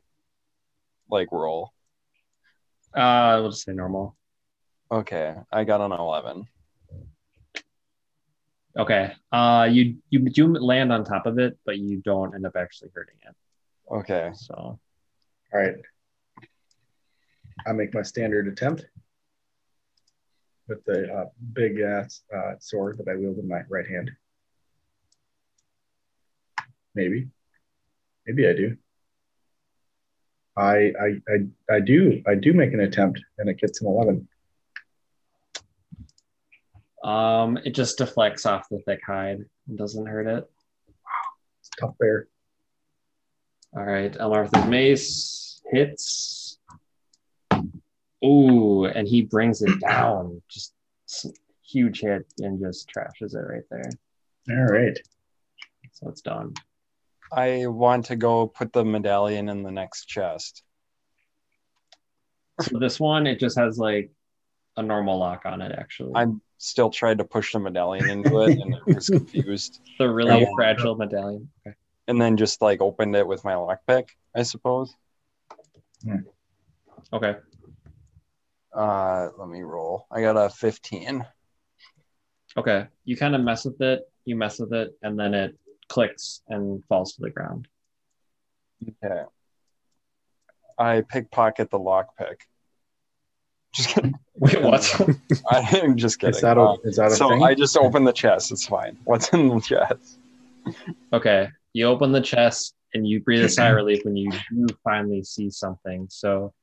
like roll? Uh, we'll just say normal. Okay, I got an eleven. Okay. Uh, you you do land on top of it, but you don't end up actually hurting it. Okay. So All right. I make my standard attempt with the uh, big ass uh, sword that I wield in my right hand. Maybe. Maybe I do. I, I I I do I do make an attempt and it gets an eleven. um, it just deflects off the thick hide. It doesn't hurt it. It's a tough bear. All right, Elmar's mace hits. Ooh, and he brings it down. Just huge hit and just trashes it right there. All right. So it's done. I want to go put the medallion in the next chest. So this one, it just has like a normal lock on it. Actually, I'm still tried to push the medallion into it and it was confused. the really Oh. fragile medallion. Okay. And then just like opened it with my lockpick, I suppose. Hmm. Okay. Uh let me roll. I got a 15. Okay. You kind of mess with it. You mess with it, and then it clicks and falls to the ground. Okay. I pickpocket the lockpick. Just kidding. Wait, what? I'm just kidding. Is that a Uh, is that a so thing? I just opened the chest. It's fine. What's in the chest? okay. You open the chest and you breathe a sigh of relief when you do finally see something. So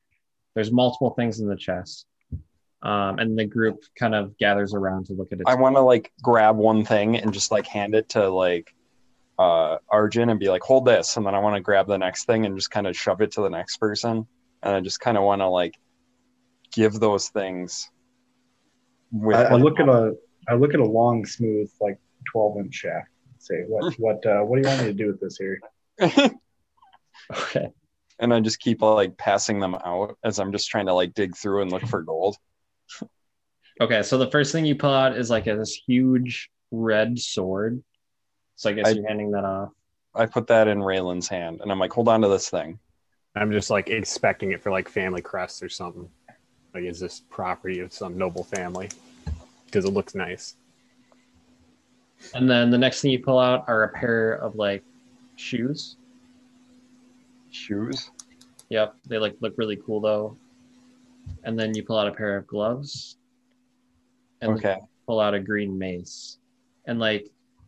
there's multiple things in the chest. Um, and the group kind of gathers around to look at it. I want to like grab one thing and just like hand it to like uh Arjun and be like, hold this, and then I want to grab the next thing and just kind of shove it to the next person, and I just kind of want to like give those things. With I, I look at a I look at a long, smooth, like twelve inch shaft. Say what what uh, what do you want me to do with this here? okay. And I just keep like passing them out as I'm just trying to like dig through and look for gold. Okay. So the first thing you pull out is like a, this huge red sword. So I guess I- you're handing that off. I put that in Raylan's hand, and I'm like, hold on to this thing. I'm just like expecting it for like family crest or something. like is this property of some noble family because it looks nice. And then the next thing you pull out are a pair of like shoes. Shoes. Yep, they like look really cool though. And then you pull out a pair of gloves. And Okay. pull out a green mace. And like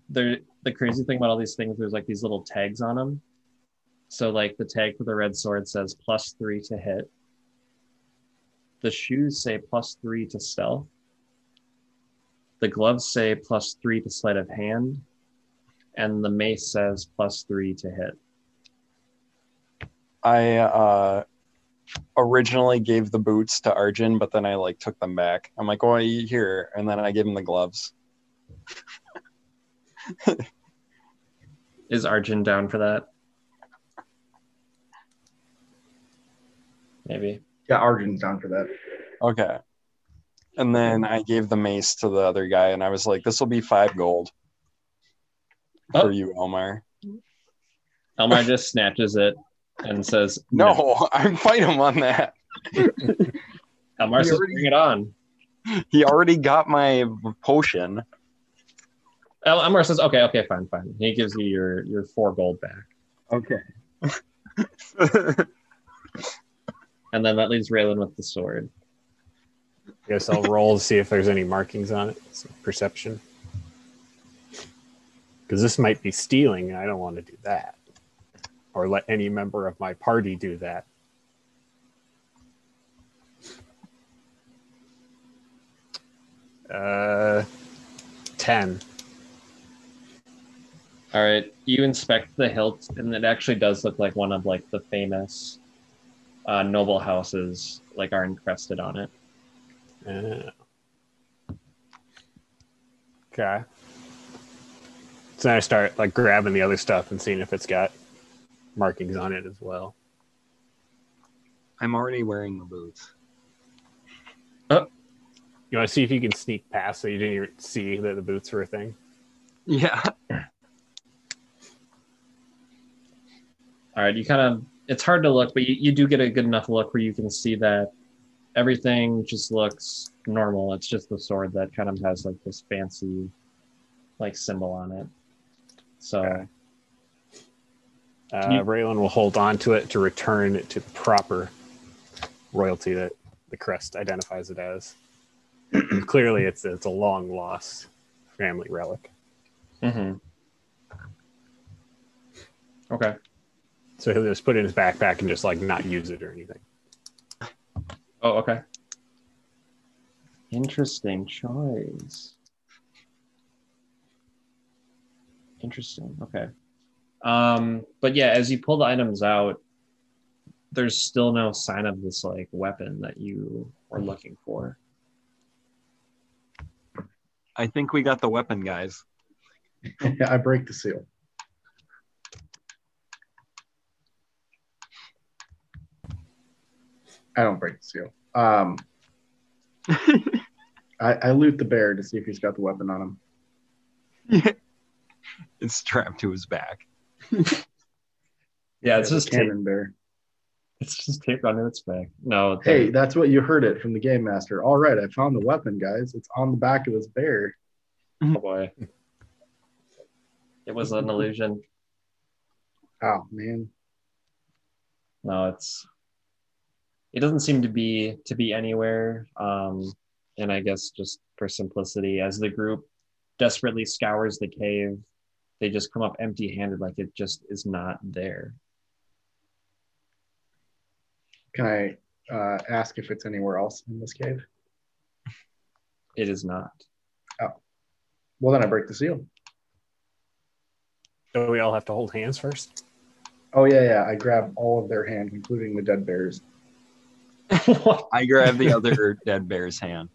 they're the crazy thing about all these things, there's like these little tags on them. So like the tag for the red sword says plus three to hit. The shoes say plus three to stealth. The gloves say plus three to sleight of hand. And the mace says plus three to hit. I uh, originally gave the boots to Arjun, but then I like took them back. I'm like, "Oh, here," and then I gave him the gloves. Is Arjun down for that? Maybe. Yeah, Arjun's down for that. Okay. And then I gave the mace to the other guy, and I was like, "This will be five gold Oh. for you, Omar." Elmar just snatches it and says, No, I'm fighting him on that. Elmar says, already- bring it on. He already got my potion. El- Elmar says, okay, okay, fine, fine. He gives you your, your four gold back. Okay. And then that leaves Raylan with the sword. Guess I'll roll to see if there's any markings on it. Some perception. Because this might be stealing, and I don't want to do that. Or let any member of my party do that. Uh, 10. All right. You inspect the hilt, and it actually does look like one of like the famous uh, noble houses, like are encrusted on it. Uh, okay. So then I start like grabbing the other stuff and seeing if it's got markings on it as well. I'm already wearing the boots. Oh. You want to see if you can sneak past so you didn't even see that the boots were a thing? Yeah. All right. You kind of, it's hard to look, but you, you do get a good enough look where you can see that everything just looks normal. It's just the sword that kind of has like this fancy like symbol on it. So. Okay. Uh, You- Raylan will hold on to it to return it to the proper royalty that the crest identifies it as. Clearly, it's it's a long lost family relic. hmm Okay. So he'll just put it in his backpack and just like not use it or anything. Oh, okay. Interesting choice. Interesting. Okay. Um, but yeah, as you pull the items out, there's still no sign of this like weapon that you were looking for. I think we got the weapon, guys. I break the seal. I don't break the seal. Um, I, I loot the bear to see if he's got the weapon on him. It's strapped to his back. Yeah, it's just cannon bear. it's just taped onto its back. No, the- Hey, that's what you heard it from the game master. All right, I found the weapon, guys. It's on the back of this bear. oh boy, it was an illusion. Oh man. No, it's it doesn't seem to be to be anywhere. Um, and I guess just for simplicity, as the group desperately scours the cave, they just come up empty-handed, like it just is not there. Can I uh, ask if it's anywhere else in this cave? It is not. Oh. Well, then I break the seal. So we all have to hold hands first. Oh yeah, yeah. I grab all of their hands, including the dead bears. I grab the other dead bear's hand,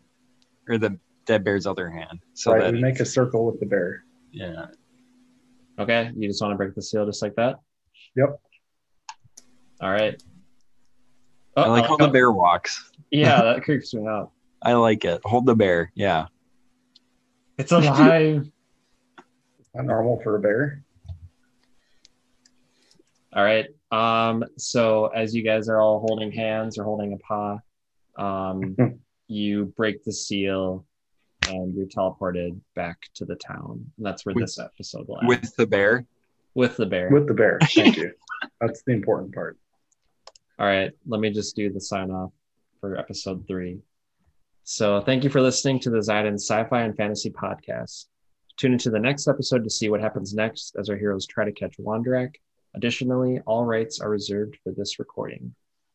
or the dead bear's other hand. So right, that we make a circle with the bear. yeah. Okay, you just want to break the seal just like that? Yep. All right. I like how the bear walks. Yeah, that creeps me out. I like it. Hold the bear. Yeah. It's alive. Not normal for a bear. All right. Um, so as you guys are all holding hands or holding a paw, Um, you break the seal, and you're teleported back to the town. And that's where With- this episode will end With the bear. with the bear. With the bear. Thank you. That's the important part. All right, let me just do the sign off for episode three. So, thank you for listening to the Zidon Sci Fi and Fantasy Podcast. Tune into the next episode to see what happens next as our heroes try to catch Wandrak. Additionally, all rights are reserved for this recording.